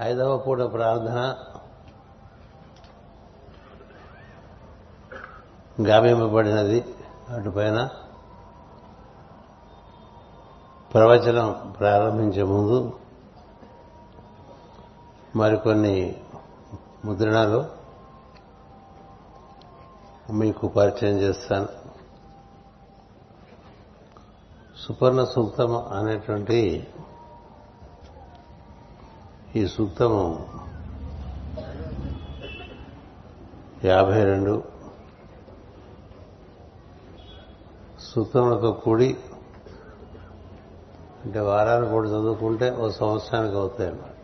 ఐదవ పూట ప్రార్థన. గామింపబడినది అటుపైన ప్రవచనం ప్రారంభించే ముందు మరికొన్ని ముద్రణలు మీకు పరిచయం చేస్తాను. సుపర్ణ సూక్తం అనేటువంటి ఈ సూక్తము యాభై రెండు. సూక్తములతో కూడి అంటే వారానికి కూడా చదువుకుంటే ఓ సంవత్సరానికి అవుతాయి అన్నమాట.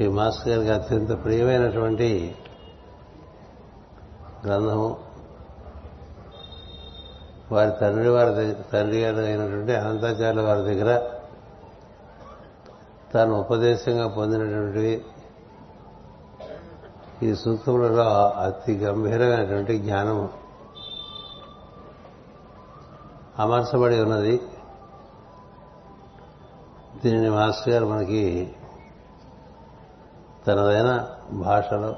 ఈ మాస్టర్ గారికి అత్యంత ప్రియమైనటువంటి గ్రంథము వారి తండ్రి వారి దగ్గర తండ్రి గారు అయినటువంటి అనంతాచార్య వారి దగ్గర తాను ఉపదేశంగా పొందినటువంటి ఈ సూక్తములలో అతి గంభీరమైనటువంటి జ్ఞానము. అమర్చబడి ఉన్నది. దీనిని మాస్టర్ గారు మనకి తనదైన భాషలో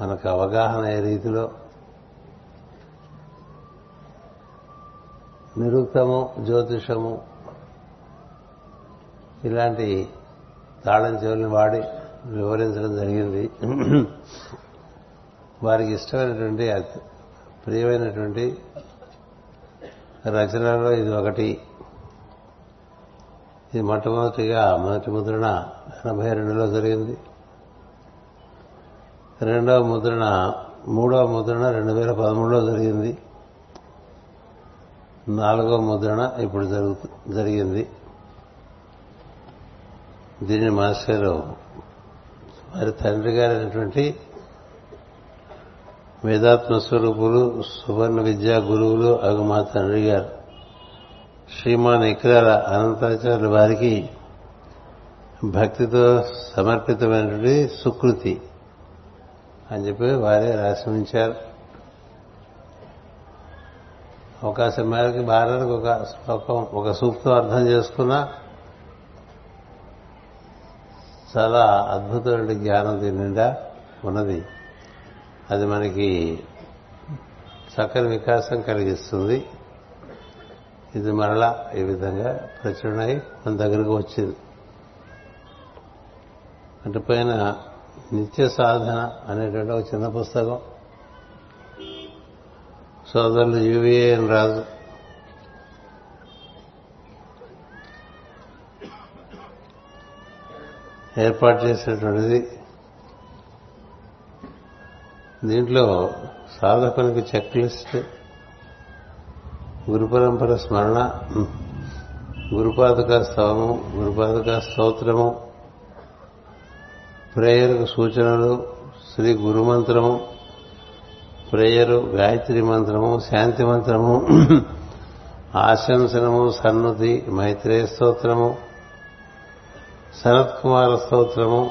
మనకు అవగాహన అయ్యే రీతిలో నిరుక్తము జ్యోతిషము ఇలాంటి తాళం చెవులను వాడి వివరించడం జరిగింది. వారికి ఇష్టమైనటువంటి ప్రియమైనటువంటి రచనలో ఇది ఒకటి. ఇది మొట్టమొదటిగా మొదటి ముద్రణ ఎనభై రెండులో జరిగింది. రెండవ ముద్రణ మూడవ ముద్రణ రెండు వేల పదమూడులో జరిగింది. నాలుగవ ముద్రణ ఇప్పుడు జరుగు జరిగింది. దీనిని మాస్టర్ వారి తండ్రి గారైనటువంటి వేదాత్మ స్వరూపులు సువర్ణ విద్యా గురువులు అగు మా తండ్రి గారు. శ్రీమాన్ ఇక్రాల అనంతాచార్యుల వారికి భక్తితో సమర్పితమైనటువంటి సుకృతి అని చెప్పి వారే రాసి ఉంచారు అవకాశం మేరకు భారతకు ఒక శ్లోకం ఒక సూక్తం అర్థం చేసుకున్నా చాలా అద్భుతమైన జ్ఞానం దీని నిండా ఉన్నది. అది మనకి చక్కని వికాసం కలిగిస్తుంది. ఇది మరలా ఈ విధంగా ప్రచురణై మన దగ్గరకు వచ్చింది. అంటే పైన నిత్య సాధన అనేటువంటి ఒక చిన్న పుస్తకం. సోదరులు యువిఎన్ రాజు ఏర్పాటు చేసినటువంటిది దీంట్లో సాధకునికి చెక్ లిస్ట్ గురు పరంపర స్మరణ గురుపాదుక స్తవము గురుపాదుక స్తోత్రము ప్రేయర్కు సూచనలు శ్రీ గురుమంత్రము ప్రేయరు గాయత్రి మంత్రము శాంతి మంత్రము ఆశంసనము సన్నతి మైత్రేయ స్తోత్రము శరత్కుమార స్తోత్రము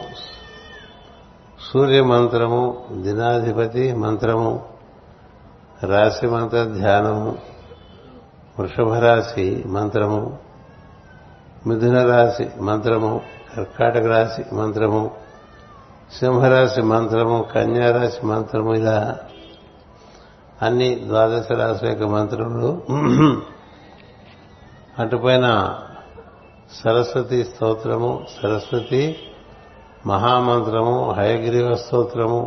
సూర్య మంత్రము దినాధిపతి మంత్రము రాశి మంత్ర ధ్యానము వృషభ రాశి మంత్రము మిథున రాశి మంత్రము కర్కాటక రాశి మంత్రము సింహరాశి మంత్రము కన్యారాశి మంత్రము ఇలా అన్ని ద్వాదశ రాశి యొక్క మంత్రములు. అటుపైన సరస్వతి స్తోత్రము సరస్వతి మహామంత్రము హయగ్రీవ స్తోత్రము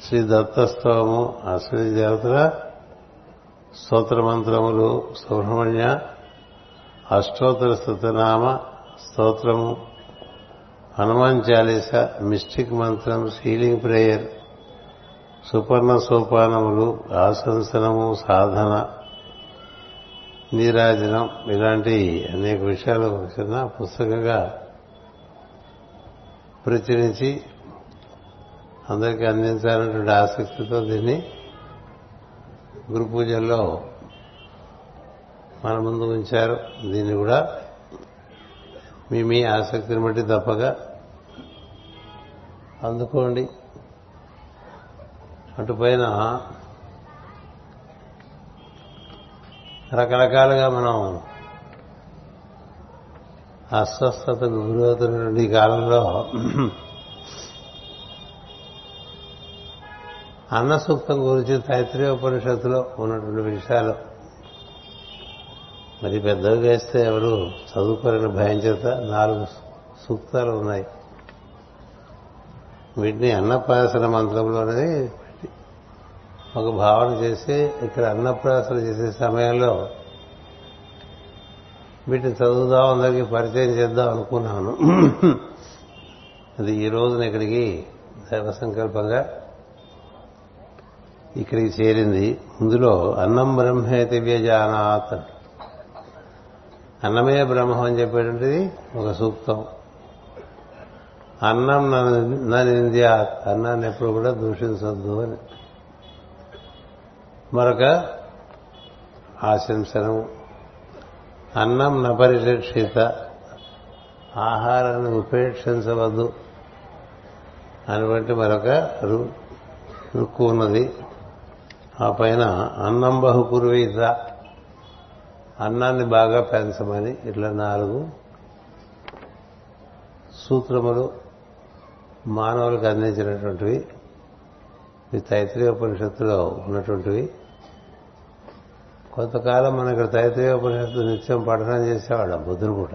శ్రీ దత్తస్తవము అశ్వతి దేవతల స్తోత్రమంత్రములు సుబ్రహ్మణ్య అష్టోత్తర స్తోత్రనామ స్తోత్రము హనుమాన్ చాలీస మిస్టిక్ మంత్రం సీలింగ్ ప్రేయర్ సుపర్ణ సోపానములు ఆశంసనము సాధన నీరాజనం ఇలాంటి అనేక విషయాలు చిన్న పుస్తకంగా ప్రచురించి అందరికీ అందించాలన్నటువంటి ఆసక్తితో దీన్ని గురు పూజల్లో మన ముందు ఉంచారు. దీన్ని కూడా మీ మీ ఆసక్తిని బట్టి తప్పగా అందుకోండి. అటుపైన రకరకాలుగా మనం అస్వస్థతకు గురవుతున్నటువంటి కాలంలో అన్న సూక్తం గురించి తైత్రీయోపనిషత్తులో ఉన్నటువంటి విషయాలు. మరి పెద్దవి వేస్తే ఎవరు చదువుకోరని భయం చేత నాలుగు సూక్తాలు ఉన్నాయి. వీటిని అన్నపాసన మంత్రంలోనే ఒక భావన చేసి ఇక్కడ అన్నప్రాసన చేసే సమయంలో వీటిని చదువుదాం అందరికీ పరిచయం చేద్దాం అనుకున్నాను. అది ఈ రోజున ఇక్కడికి దైవ సంకల్పంగా ఇక్కడికి చేరింది. ఇందులో అన్నం బ్రహ్మేతి వ్యజానాత్ అన్నమే బ్రహ్మం అని చెప్పేటువంటిది ఒక సూక్తం. అన్నం నింద్యా అన్నాన్ని ఎప్పుడు కూడా దూషించొద్దు అని. మరొక ఆశంసనం. అన్నం నపరిరక్షిత ఆహారాన్ని ఉపేక్షించవద్దు. అటువంటి మరొక రుక్కు ఉన్నది. ఆ పైన అన్నం బహుకురువీత అన్నాన్ని బాగా పెంచమని ఇట్లా నాలుగు సూత్రములు మానవులకు అందించినటువంటివి. ఈ తైత్రీయోపనిషత్తులో ఉన్నటువంటివి. కొంతకాలం మన ఇక్కడ తైత్రీయోపనిషత్తు నిత్యం పఠనం చేసేవాళ్ళం బుద్ధుని పూట.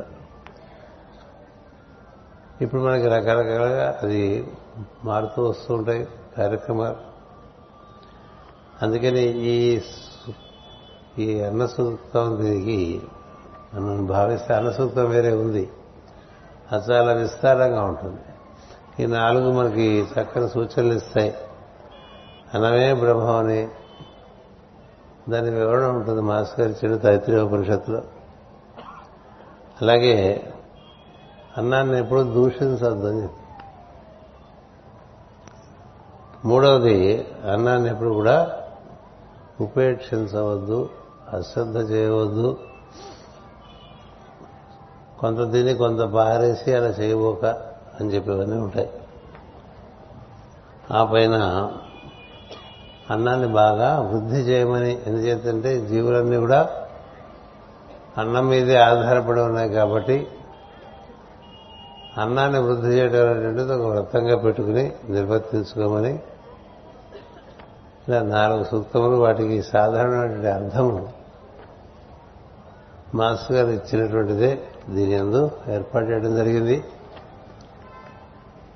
ఇప్పుడు మనకి రకరకాలుగా అది మారుతూ వస్తూ ఉంటాయి కార్యక్రమాలు. అందుకని ఈ ఈ అన్నసూక్తం దీనికి మనం భావిస్తే అన్నసూక్తం వేరే ఉంది. అది చాలా విస్తారంగా ఉంటుంది. ఈ నాలుగు మనకి చక్కని సూచనలు ఇస్తాయి. అన్నమే బ్రహ్మని దాని వివరణ ఉంటుంది మాస్ గారి చెడు తైత్రీయోపనిషత్తులో అలాగే అన్నాన్ని ఎప్పుడూ దూషించద్దు అని చెప్పి మూడవది అన్నాన్ని ఎప్పుడు కూడా ఉపేక్షించవద్దు అశ్రద్ధ చేయవద్దు. కొంత తిని కొంత పారేసి అలా చేయబోక అని చెప్పేవన్నీ ఉంటాయి. ఆ పైన అన్నాన్ని బాగా వృద్ధి చేయమని. ఎందుచేతంటే జీవులన్నీ కూడా అన్నం మీదే ఆధారపడి ఉన్నాయి కాబట్టి అన్నాన్ని వృద్ధి చేయడం అనేటువంటిది ఒక వ్రతంగా పెట్టుకుని నిర్వర్తించుకోమని. ఇలా నాలుగు సూక్తములు వాటికి సాధారణమైనటువంటి అర్థము. మాస్టర్ గారు ఇచ్చినటువంటిదే దీని అందు ఏర్పాటు చేయడం జరిగింది.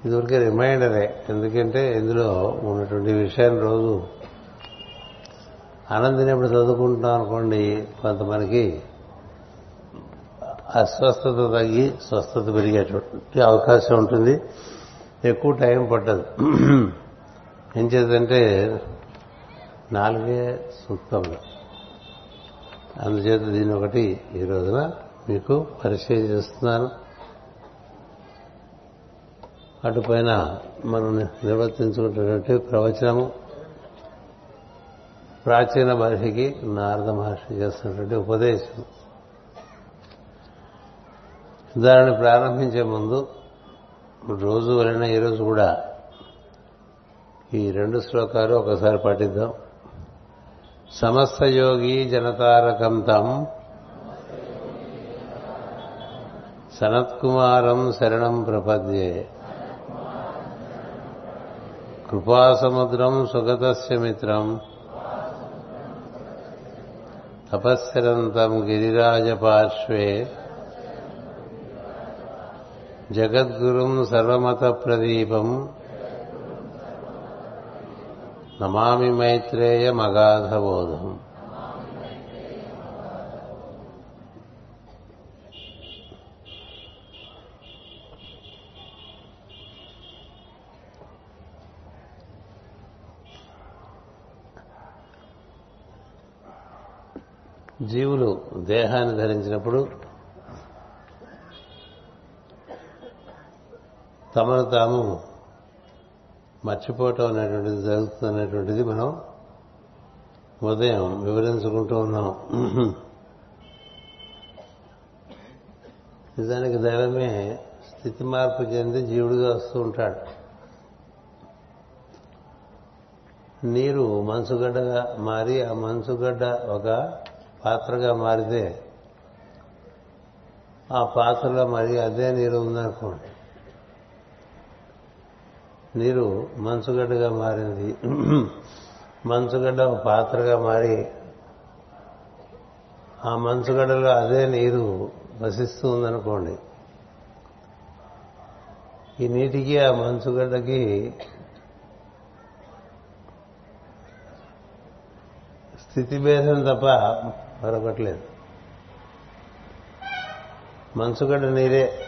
ఇది ఊరికే రిమైండరే. ఎందుకంటే ఇందులో ఉన్నటువంటి విషయాన్ని రోజు ఆనందినప్పుడు చదువుకుంటున్నాం అనుకోండి కొంతమందికి అస్వస్థత తగ్గి స్వస్థత పెరిగేటువంటి అవకాశం ఉంటుంది. ఎక్కువ టైం పట్టదు. ఏం చేద్దంటే నాలుగే సూక్తములు. అందుచేత దీని ఒకటి ఈ రోజున మీకు పరిచయం చేస్తున్నాను. అటుపైన మనం నిర్వర్తించుకుంటున్నటువంటి ప్రవచనము. ప్రాచీన మహర్షికి నారద మహర్షి చేస్తున్నటువంటి ఉపదేశం. దానిని ప్రారంభించే ముందు రోజు వలన ఈరోజు కూడా ఈ రెండు శ్లోకాలు ఒకసారి పఠిద్దాం సమస్త యోగి జనతారకం తం సనత్కుమారం శరణం ప్రపద్యే. కృపాసముద్రం సుగతస్య మిత్రం తపస్సిరంతం గిరిరాజ పార్శ్వే జగద్గురుం సర్వమత ప్రదీపం నమామి మైత్రేయ మగాధబోధం. జీవులు దేహాన్ని ధరించినప్పుడు తమను తాము మర్చిపోవటం అనేటువంటిది జరుగుతుందనేటువంటిది మనం ఉదయం వివరించుకుంటూ ఉన్నాం. నిజానికి దైవమే స్థితి మార్పు చెంది జీవుడిగా వస్తూ ఉంటాడు. నీరు మంచుగడ్డగా మారి ఆ మంచుగడ్డ ఒక పాత్రగా మారితే ఆ పాత్రలో మరి అదే నీరు ఉందనుకోండి. నీరు మంచుగడ్డగా మారింది. మంచుగడ్డ ఒక పాత్రగా మారి ఆ మంచుగడ్డలో అదే నీరు వసిస్తూ ఉందనుకోండి. ఈ నీటికి ఆ మంచుగడ్డకి స్థితి భేదం తప్ప మరొకట్లేదు. మంచుగడ్డ నీరే.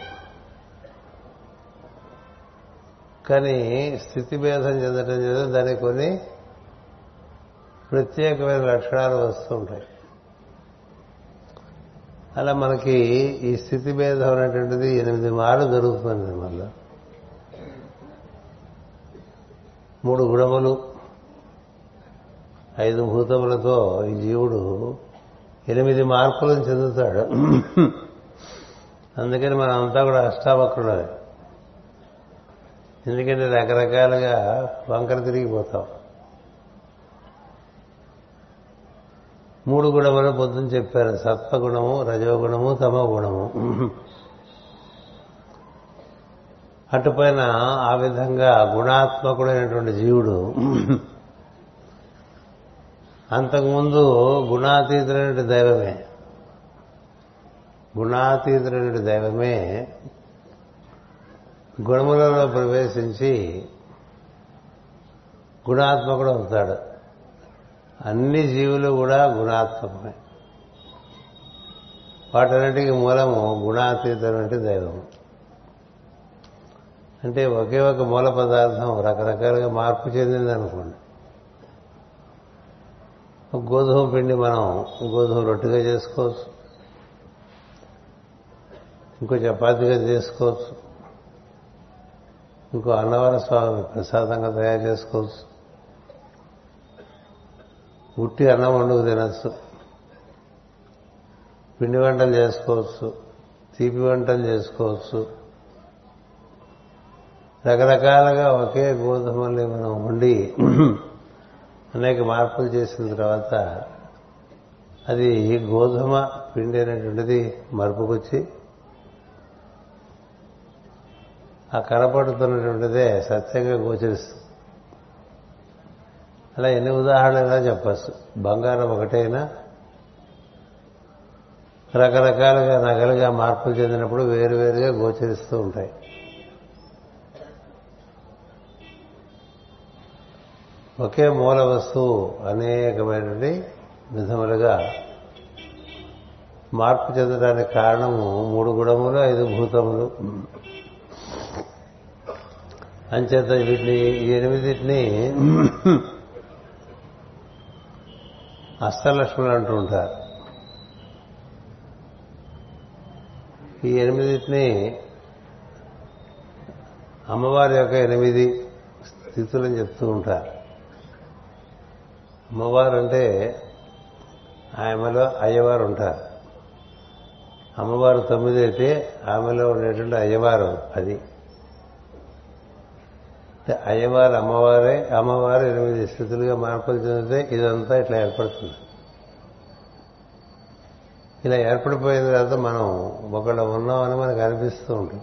కానీ స్థితి భేదం చెందటం చేత దానికి కొన్ని ప్రత్యేకమైన లక్షణాలు వస్తూ ఉంటాయి. అలా మనకి ఈ స్థితి భేదం అనేటువంటిది ఎనిమిది మార్లు జరుగుతుంది మళ్ళీ. మూడు గుణములు ఐదు భూతములతో ఈ జీవుడు ఎనిమిది మార్కులను చెందుతాడు అందుకని మనం అంతా కూడా అష్టావక్రులే ఎందుకంటే రకరకాలుగా వంకర తిరిగిపోతాం మూడు గుణములు పొద్దున చెప్పారు. సత్వగుణము రజోగుణము తమోగుణము. అటుపైన ఆ విధంగా గుణాత్మకుడైనటువంటి జీవుడు అంతకుముందు గుణాతీతులైన దైవమే. గుణాతీతులైన దైవమే గుణములలో ప్రవేశించి గుణాత్మకుడు అవుతాడు. అన్ని జీవులు కూడా గుణాత్మకమే. వాటన్నిటికీ మూలము గుణాతీతమైనటువంటి దైవము. అంటే ఒకే ఒక మూల పదార్థం రకరకాలుగా మార్పు చెందిందనుకోండి. గోధుమ పిండి మనం గోధుమ రొట్టెగా చేసుకోవచ్చు. ఇంకో చపాతీగా చేసుకోవచ్చు. ఇంకో అన్నవర స్వామి ప్రసాదంగా తయారు చేసుకోవచ్చు. ఉట్టి అన్నం వండుకు తినచ్చు. పిండి వంటలు చేసుకోవచ్చు. తీపి వంటలు చేసుకోవచ్చు. రకరకాలుగా ఒకే గోధుమల్ని మనం వండి అనేక మార్పులు చేసిన తర్వాత అది గోధుమ పిండి అనేటువంటిది మరుపుకొచ్చి ఆ కనపడుతున్నటువంటిదే సత్యంగా గోచరిస్తుంది. అలా ఎన్ని ఉదాహరణలుగా చెప్పచ్చు. బంగారం ఒకటైనా రకరకాలుగా నగలుగా మార్పులు చెందినప్పుడు వేరువేరుగా గోచరిస్తూ ఉంటాయి. ఒకే మూల వస్తువు అనేకమైనటువంటి విధములుగా మార్పు చెందడానికి కారణము మూడు గుణములు ఐదు భూతములు. అంచేత వీటిని ఈ ఎనిమిదిటిని అష్టలక్ష్ములు అంటూ ఉంటారు. ఈ ఎనిమిదిటిని అమ్మవారి యొక్క ఎనిమిది స్థితులని చెప్తూ ఉంటారు. అమ్మవారు అంటే ఆమెలో అయ్యవారు ఉంటారు అమ్మవారు తొమ్మిది అయితే ఆమెలో ఉండేటువంటి అయ్యవారు అది. అయ్యవారు అమ్మవారే అమ్మవారు ఎనిమిది స్థితులుగా మార్పులు చెందితే ఇదంతా ఇట్లా ఏర్పడుతుంది. ఇలా ఏర్పడిపోయిన తర్వాత మనం ఒకళ్ళ ఉన్నామని మనకు అనిపిస్తూ ఉంటుంది.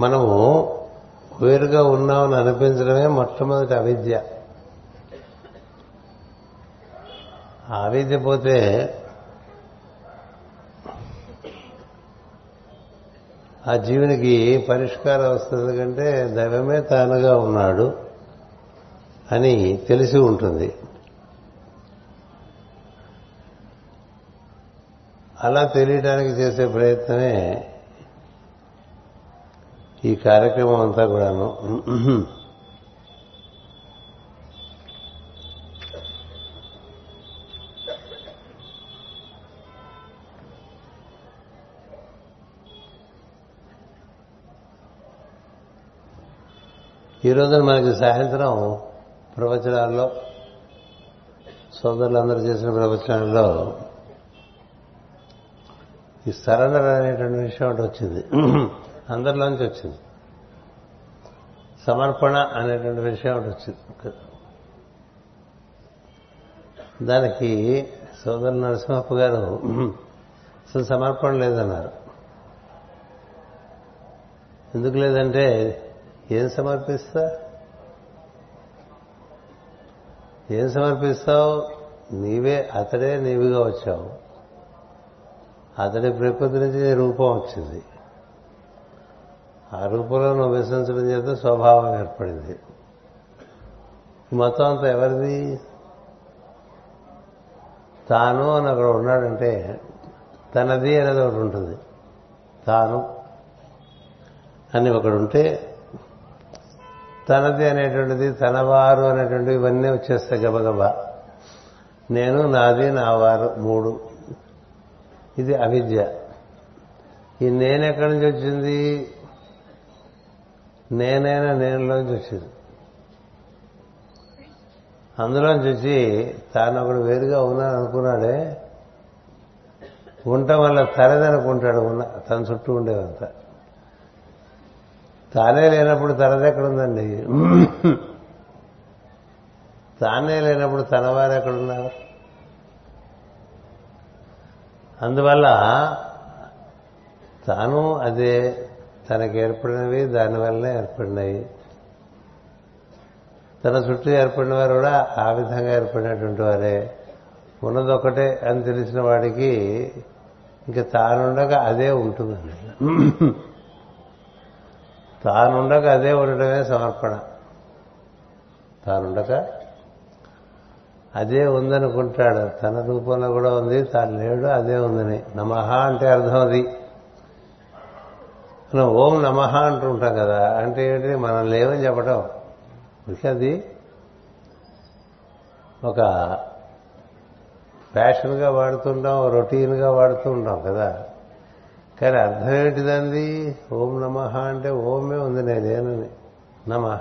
మనము వేరుగా ఉన్నామని అనిపించడమే మొట్టమొదటి అవిద్య. అవిద్య పోతే ఆ జీవునికి పరిష్కారం వస్తుంది ఎందుకంటే దైవమే తానుగా ఉన్నాడు అని తెలిసి ఉంటుంది. అలా తెలియటానికి చేసే ప్రయత్నమే ఈ కార్యక్రమం అంతా కూడాను. ఈ రోజున మనకి సాయంత్రం ప్రవచనాల్లో సోదరులందరూ చేసిన ప్రవచనాల్లో ఈ సరెండర్ అనేటువంటి విషయం ఒకటి వచ్చింది. అందరిలోంచి వచ్చింది. సమర్పణ అనేటువంటి విషయం ఒకటి వచ్చింది. దానికి సోదరు నరసింహప్ప గారు అసలు సమర్పణ లేదన్నారు. ఎందుకు లేదంటే ఏం సమర్పిస్తా? ఏం సమర్పిస్తావు? నీవే అతడే నీవిగా వచ్చావు. అతడి ప్రకృతి నుంచి రూపం వచ్చింది. ఆ రూపంలో నువ్వు విశ్వసించడం చేత స్వభావం ఏర్పడింది. మొత్తం అంతా ఎవరిది? తాను అని అక్కడ ఉన్నాడంటే తనది అనేది ఒకటి ఉంటుంది. తాను అని ఒకడు ఉంటే తనది అనేటువంటిది తనవారు అనేటువంటివి ఇవన్నీ వచ్చేస్తాయి గబగబా. నేను నాది నా వారు మూడు. ఇది అవిద్య. ఈ నేను ఎక్కడి నుంచి వచ్చింది? నేనైనా నేనులోంచి వచ్చింది. అందులోంచి వచ్చి తాను ఒకడు వేరుగా ఉన్నాను అనుకున్నాడే ఉండటం వల్ల తరదనుకుంటాడు ఉన్న తన చుట్టూ ఉండేదంతా తానే లేనప్పుడు తనదెక్కడుందండి తానే లేనప్పుడు తన వారు ఎక్కడున్నారు? అందువల్ల తాను అదే తనకి ఏర్పడినవి దానివల్లనే ఏర్పడినాయి. తన చుట్టూ ఏర్పడిన వారు కూడా ఆ విధంగా ఏర్పడినటువంటి వారే. ఉన్నదొక్కటే అని తెలిసిన వాడికి ఇంకా తానుండగా అదే ఉంటుందండి. తానుండగా అదే ఉండటమే సమర్పణ. తానుండక అదే ఉందనుకుంటాడు. తన రూపంలో కూడా ఉంది తాను లేడు అదే ఉందని. నమహ అంటే అర్థం అది. మనం ఓం నమః అంటూ ఉంటాం కదా అంటే ఏంటి? మనం లేవని చెప్పటం. అది? ఒక ఫ్యాషన్గా వాడుతుంటాం రొటీన్గా వాడుతూ ఉంటాం కదా. కానీ అర్థం ఏంటిదండి? ఓం నమ అంటే ఓమే ఉంది నేనేనని నమ.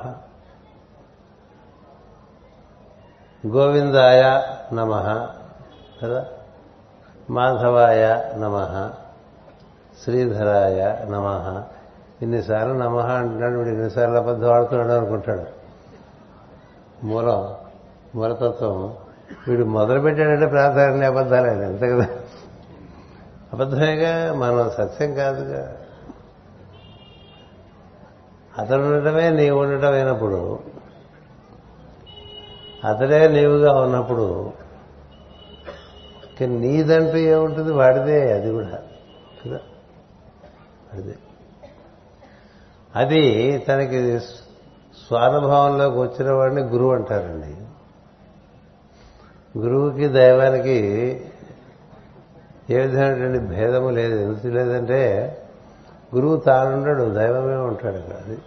గోవిందాయ నమ కదా? మాధవాయ నమ. శ్రీధరాయ నమ. ఇన్నిసార్లు నమ అంటున్నాడు వీడు ఇన్నిసార్లు అబద్ధం ఆడుతున్నాడు అనుకుంటాడు. మూల మూలతత్వం వీడు మొదలుపెట్టాడంటే ప్రాధాన్య అబద్ధాలే అంతే కదా? అబద్ధమేగా? మనం సత్యం కాదుగా. అతడు ఉండటమే నీవు ఉండటం అయినప్పుడు అతడే నీవుగా ఉన్నప్పుడు నీదంటూ ఏముంటుంది? వాడిదే అది కూడా కదా? అది. అది తనకి స్వానుభవంలోకి వచ్చిన వాడిని గురువు అంటారండి. గురువుకి దైవానికి ఏ విధమైనటువంటి భేదము లేదు. ఎందుకు లేదంటే గురువు తానుండడు దైవమే ఉంటాడు అక్కడ అది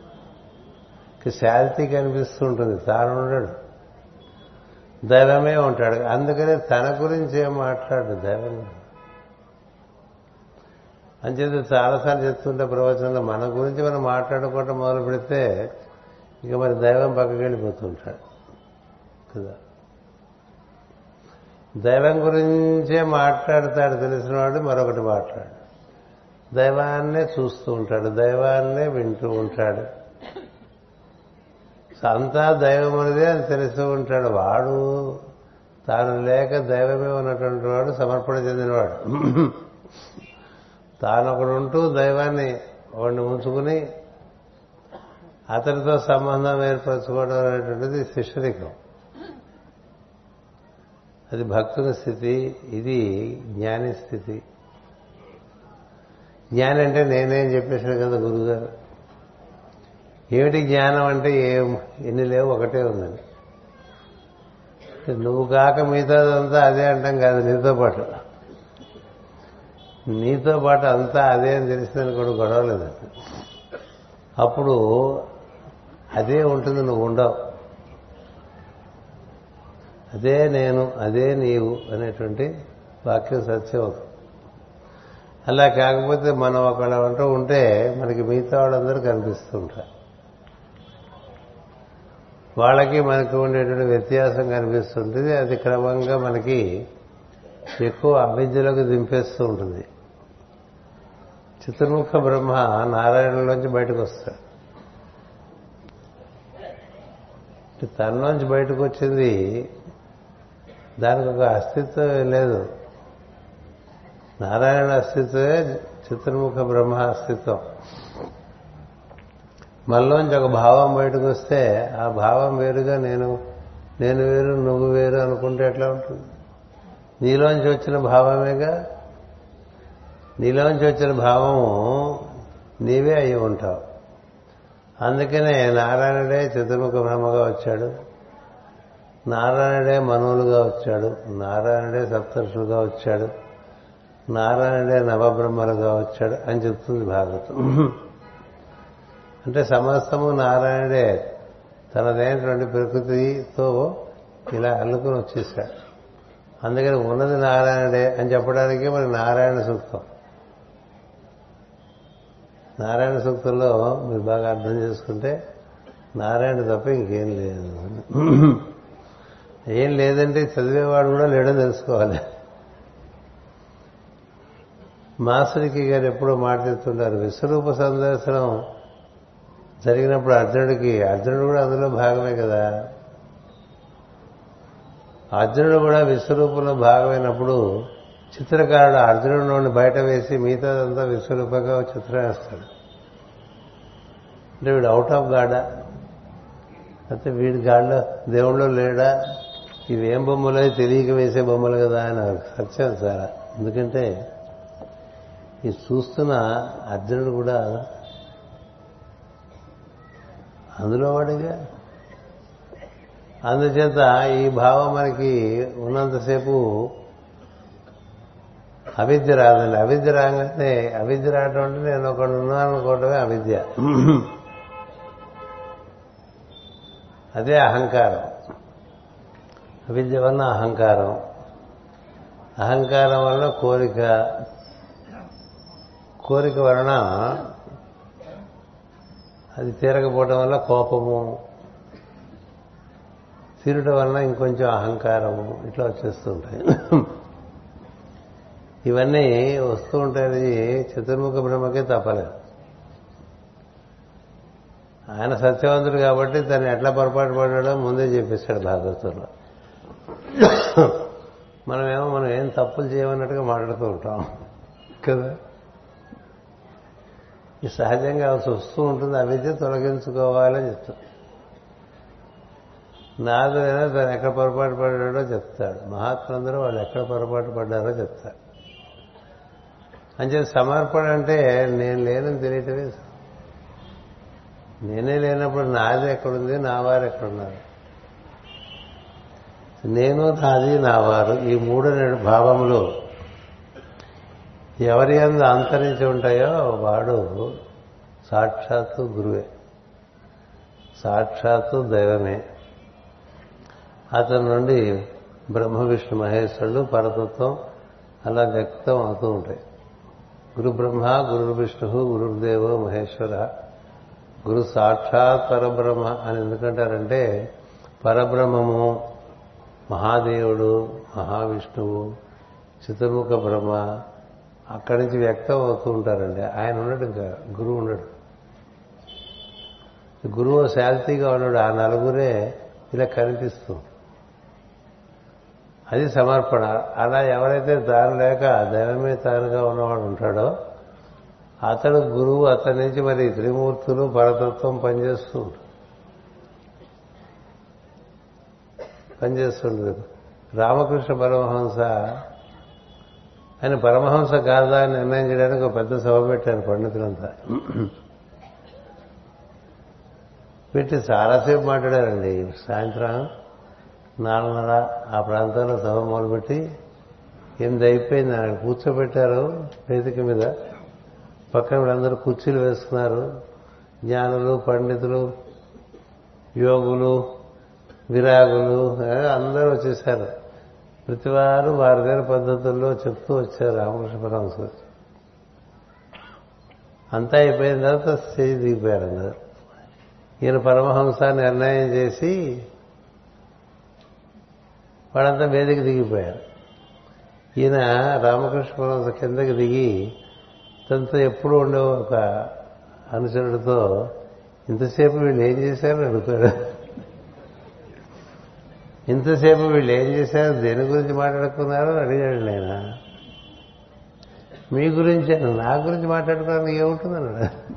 శాంతి కనిపిస్తూ ఉంటుంది. తానుండడు. దైవమే ఉంటాడు. అందుకనే తన గురించి ఏం మాట్లాడు దైవమే అంచేత చాలాసార్లు చెప్తుంటే ప్రవచనంలో మన గురించి మనం మాట్లాడుకోవటం మొదలు పెడితే ఇక మరి దైవం పక్కకి వెళ్ళిపోతుంటాడు. కదా? దైవం గురించే మాట్లాడతాడు తెలిసినవాడు మరొకటి మాట్లాడు. దైవాన్నే చూస్తూ ఉంటాడు దైవాన్నే వింటూ ఉంటాడు. అంతా దైవం అనేదే అని తెలుస్తూ ఉంటాడు. వాడు తాను లేక దైవమే ఉన్నటువంటి వాడు సమర్పణ చెందినవాడు. తానొకడుంటూ ఉంటూ దైవాన్ని వాడిని ఉంచుకుని అతనితో సంబంధం ఏర్పరచుకోవడం అనేటువంటిది శిష్యరికం అది భక్తుని స్థితి ఇది జ్ఞాని స్థితి. జ్ఞాని అంటే నేనేం చెప్పేసాడు కదా గురుగారు. ఏమిటి జ్ఞానం అంటే ఏం? ఎన్ని లేవు ఒకటే ఉందండి. నువ్వు కాక మిగతాదంతా అదే అంటాం కాదు నీతో పాటు. నీతో పాటు అంతా అదే అని తెలిసిందని కూడా గొడవ లేదు అప్పుడు అదే ఉంటుంది నువ్వు ఉండవు. అదే నేను అదే నీవు అనేటువంటి వాక్యం సత్యం అవుతుంది అలా కాకపోతే మనం ఒకళ్ళ అంటూ ఉంటే మనకి మిగతా వాళ్ళందరూ కనిపిస్తుంటారు వాళ్ళకి మనకి ఉండేటువంటి వ్యత్యాసం కనిపిస్తుంటుంది అది క్రమంగా మనకి ఎక్కువ అవిద్యలోకి దింపేస్తూ ఉంటుంది. చతుర్ముఖ బ్రహ్మ నారాయణలోంచి బయటకు వస్తాడు తనలోంచి బయటకు వచ్చింది దానికి ఒక అస్తిత్వం లేదు. నారాయణ అస్తిత్వమే చిత్రముఖ బ్రహ్మ అస్తిత్వం. మనలోంచి ఒక భావం బయటకు వస్తే ఆ భావం వేరుగా నేను నేను వేరు నువ్వు వేరు అనుకుంటే ఎట్లా ఉంటుంది? నీలోంచి వచ్చిన భావమేగా? నీలోంచి వచ్చిన భావము నీవే అయి ఉంటావు. అందుకనే నారాయణుడే చతుర్ముఖ బ్రహ్మగా వచ్చాడు. నారాయణుడే మనువులుగా వచ్చాడు. నారాయణుడే సప్తర్షులుగా వచ్చాడు. నారాయణుడే నవబ్రహ్మలుగా వచ్చాడు అని చెప్తుంది భాగవతం. అంటే సమస్తము నారాయణుడే తనదైనటువంటి ప్రకృతితో ఇలా అల్లుకుని వచ్చేసాడు అందుకని ఉన్నది నారాయణుడే అని చెప్పడానికి మరి నారాయణ సూక్తం. నారాయణ సూక్తంలో మీరు బాగా అర్థం చేసుకుంటే నారాయణ తప్ప ఇంకేం లేదు. ఏం లేదంటే చదివేవాడు కూడా లేడని తెలుసుకోవాలి. మాస్టర్కి గారు ఎప్పుడో తెస్తుంటారు విశ్వరూప సందర్శనం జరిగినప్పుడు అర్జునుడికి అర్జునుడు కూడా అందులో భాగమే కదా. అర్జునుడు కూడా విశ్వరూపంలో భాగమైనప్పుడు చిత్రకారుడు అర్జునుడిని బయట వేసి మిగతాదంతా విశ్వరూపంగా చిత్రం వేస్తాడు. అంటే వీడు అవుట్ ఆఫ్ గాడా. అయితే వీడి గాడిలో దేవుళ్ళు లేడా? ఇవేం అని తెలియక వేసే బొమ్మలు కదా అని సత్యం చాలా ఎందుకంటే ఈ చూస్తున్న అర్జునుడు కూడా అందులో వాడిగా? అందుచేత ఈ భావం మనకి ఉన్నంతసేపు అవిద్య రాదండి. అవిద్య రాగానే అవిద్య రావటం అంటే నేను ఒకడు ఉన్నాను అనుకోవటమే అవిద్య. అదే అహంకారం. అవిద్య వలన అహంకారం. అహంకారం వలన కోరిక. కోరిక వలన అది తీరకపోవడం వల్ల కోపము. తీరటం వలన ఇంకొంచెం అహంకారము. ఇట్లా వచ్చేస్తుంటాయి. ఇవన్నీ వస్తూ ఉంటాయి చతుర్ముఖ బ్రహ్మకే తప్పలేదు. ఆయన సత్యవంతుడు కాబట్టి తను ఎట్లా పొరపాటు పడ్డాడో ముందే చెప్పేశాడు భాగవతంలో. మనమేమో మనం ఏం తప్పులు చేయమన్నట్టుగా మాట్లాడుతూ ఉంటాం. కదా? ఈ సహజంగా వస్తూ ఉంటుంది. అవిద్య తొలగించుకోవాలని చెప్తాం నాదులైనా తను ఎక్కడ పొరపాటు పడ్డాడో చెప్తాడు. మహాత్ములందరూ వాళ్ళు ఎక్కడ పొరపాటు పడ్డారో చెప్తాడు అంచే సమర్పణ అంటే నేను లేనని తెలియటమే నేనే లేనప్పుడు నాది ఎక్కడుంది? నా వారు ఎక్కడున్నారు? నేను నాది నా వారు ఈ మూడు భావములు ఎవరి అందు అంతరించి ఉంటాయో వాడు సాక్షాత్తు గురువే. సాక్షాత్తు దైవమే. అతని నుండి బ్రహ్మ విష్ణు మహేశ్వరుడు పరతత్వం అలా వ్యక్తం అవుతూ ఉంటాయి. గురు బ్రహ్మ గురు విష్ణు గురుదేవో మహేశ్వర. గురు సాక్షాత్ పరబ్రహ్మ అని ఎందుకంటారంటే పరబ్రహ్మము మహాదేవుడు మహావిష్ణువు చతుర్ముఖ బ్రహ్మ అక్కడి నుంచి వ్యక్తం అవుతూ ఉంటారండి. ఆయన ఉండడు ఇంకా గురువు ఉండడు గురువు శాంతిగా ఉన్నాడు. ఆ నలుగురే ఇలా కనిపిస్తూ అది సమర్పణ. అలా ఎవరైతే తాను లేక దైవమే తానుగా ఉన్నవాడు ఉంటాడో అతడు గురువు అతని నుంచి మరి త్రిమూర్తులు పరతత్వం పనిచేస్తూ ఉంటాడు పనిచేస్తుండదు రామకృష్ణ పరమహంస ఆయన పరమహంస కాదా అని నిర్ణయం చేయడానికి ఒక పెద్ద సభ పెట్టారు పండితులంతా. పెట్టి చాలాసేపు మాట్లాడారండి. సాయంత్రం నాలుగున్నర ఆ ప్రాంతంలో సభ మొదలుపెట్టి ఎనిమిది అయిపోయింది ఆయన కూర్చోబెట్టారు వేదిక మీద. పక్కన వీళ్ళందరూ కుర్చీలు వేసుకున్నారు. జ్ఞానులు పండితులు యోగులు విరాగులు అందరూ వచ్చేసారు. ప్రతివారు వారి దగ్గర పద్ధతుల్లో చెప్తూ వచ్చారు రామకృష్ణ పరమస్ అంతా అయిపోయిన తర్వాత స్టేజ్ దిగిపోయారు అందరు. ఈయన పరమహంస నిర్ణయం చేసి వాళ్ళంతా మీదకి దిగిపోయారు. ఈయన రామకృష్ణ పరమహంస కిందకి దిగి తనతో ఎప్పుడు ఉండే ఒక అనుచరుడితో ఇంతసేపు వీళ్ళు ఏం చేశారని అడుగుతాడు ఇంతసేపు వీళ్ళు ఏం చేశారు? దేని గురించి మాట్లాడుకున్నారో? అని అడిగాడు నేను మీ గురించి నా గురించి మాట్లాడుకోవడానికి ఏముంటుంది అన్నాడు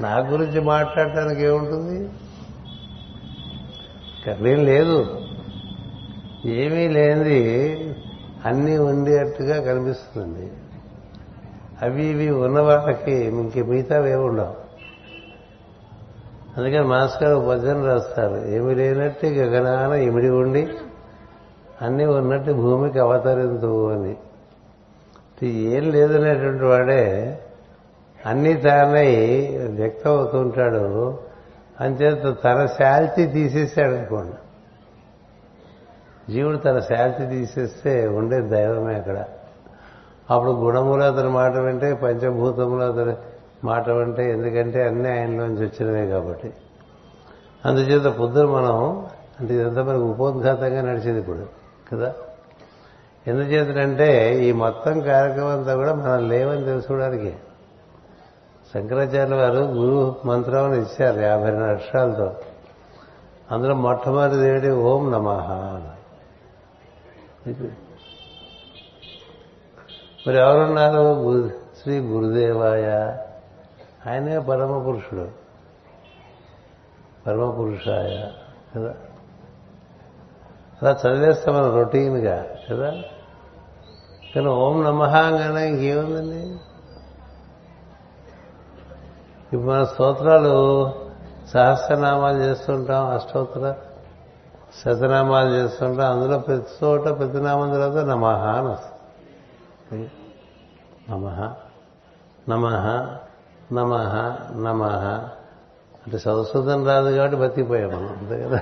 నా గురించి మాట్లాడటానికి ఏముంటుంది? కర్ణీం లేదు ఏమీ లేనిది అన్నీ ఉండేట్టుగా కనిపిస్తుంది అవి ఇవి ఉన్న వాళ్ళకి ఇంక మిగతావి ఏమి ఉండవు. అందుకని మాస్కర్ భజన రాస్తారు. ఏమి లేనట్టు గగనాన ఇమిడి ఉండి అన్నీ ఉన్నట్టు భూమికి అవతరింతు అని. ఏం లేదనేటువంటి వాడే అన్నీ తానై వ్యక్తం అవుతుంటాడు అంచేత తన శాల్తీ తీసేసాడు అనుకోండి జీవుడు తన శాంతి తీసేస్తే ఉండే దైవమే అక్కడ. అప్పుడు గుణములు అతని మాట వింటే పంచభూతములు అతని మాట వింటే ఎందుకంటే అన్నీ ఆయనలోంచి వచ్చినవే కాబట్టి. అందుచేత పొద్దున మనం అంటే ఇదంతా మనకు ఉపోద్ఘాతంగా నడిచేది ఇప్పుడు కదా? ఎందుచేతంటే ఈ మొత్తం కార్యక్రమం అంతా కూడా మనం లేవని తెలుసుకోవడానికి. శంకరాచార్య వారు గురు మంత్రం ఇచ్చారు యాభై రెండు అక్షరాలతో. అందులో మొట్టమొదటిది ఏడి ఓం నమః మరి ఎవరున్నారు శ్రీ గురుదేవాయ? ఆయనే పరమ పురుషుడు పరమ పురుషాయ కదా? అలా చదివేస్తాం మనం రొటీన్గా కదా? కానీ ఓం నమహాంగానే ఇంకేముందండి? ఇప్పుడు మన స్తోత్రాలు సహస్రనామాలు చేస్తుంటాం అష్టోత్తర శతనామాలు చేస్తుంటే అందులో ప్రతి చోట ప్రతి నామం తర్వాత నమహ అని వస్తుంది. నమః నమహ నమః నమః. అంటే సంస్కృతం రాదు కాబట్టి బతికిపోయాం మనం అంతే కదా?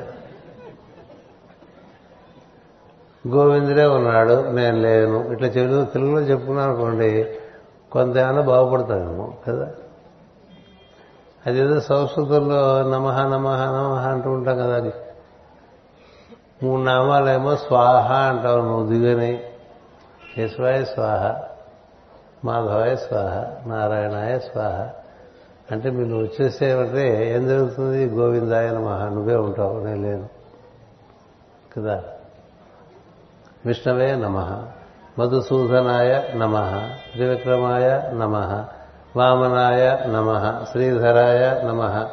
గోవిందుడే ఉన్నాడు నేను లేను. ఇట్లా చెబుతూ తెలుగులో చెప్పుకున్నాను అనుకోండి కొంత ఏమైనా బాగుపడతామేమో కదా? అదేదో సంస్కృతంలో నమహ నమహ నమహ అంటూ ఉంటాం కదా అది మూడు నామాలేమో స్వాహ అంటావు నువ్వు దిగని. కేశవాయ స్వాహ మాధవాయ స్వాహ నారాయణాయ స్వాహ. అంటే మీరు వచ్చేసేమంటే ఏం జరుగుతుంది? గోవిందాయ మహా నువ్వే ఉంటావు నేను లేను. కదా? విష్ణవే నమ మధుసూదనాయ నమ త్రివిక్రమాయ నమ వామనాయ నమ శ్రీధరాయ నమ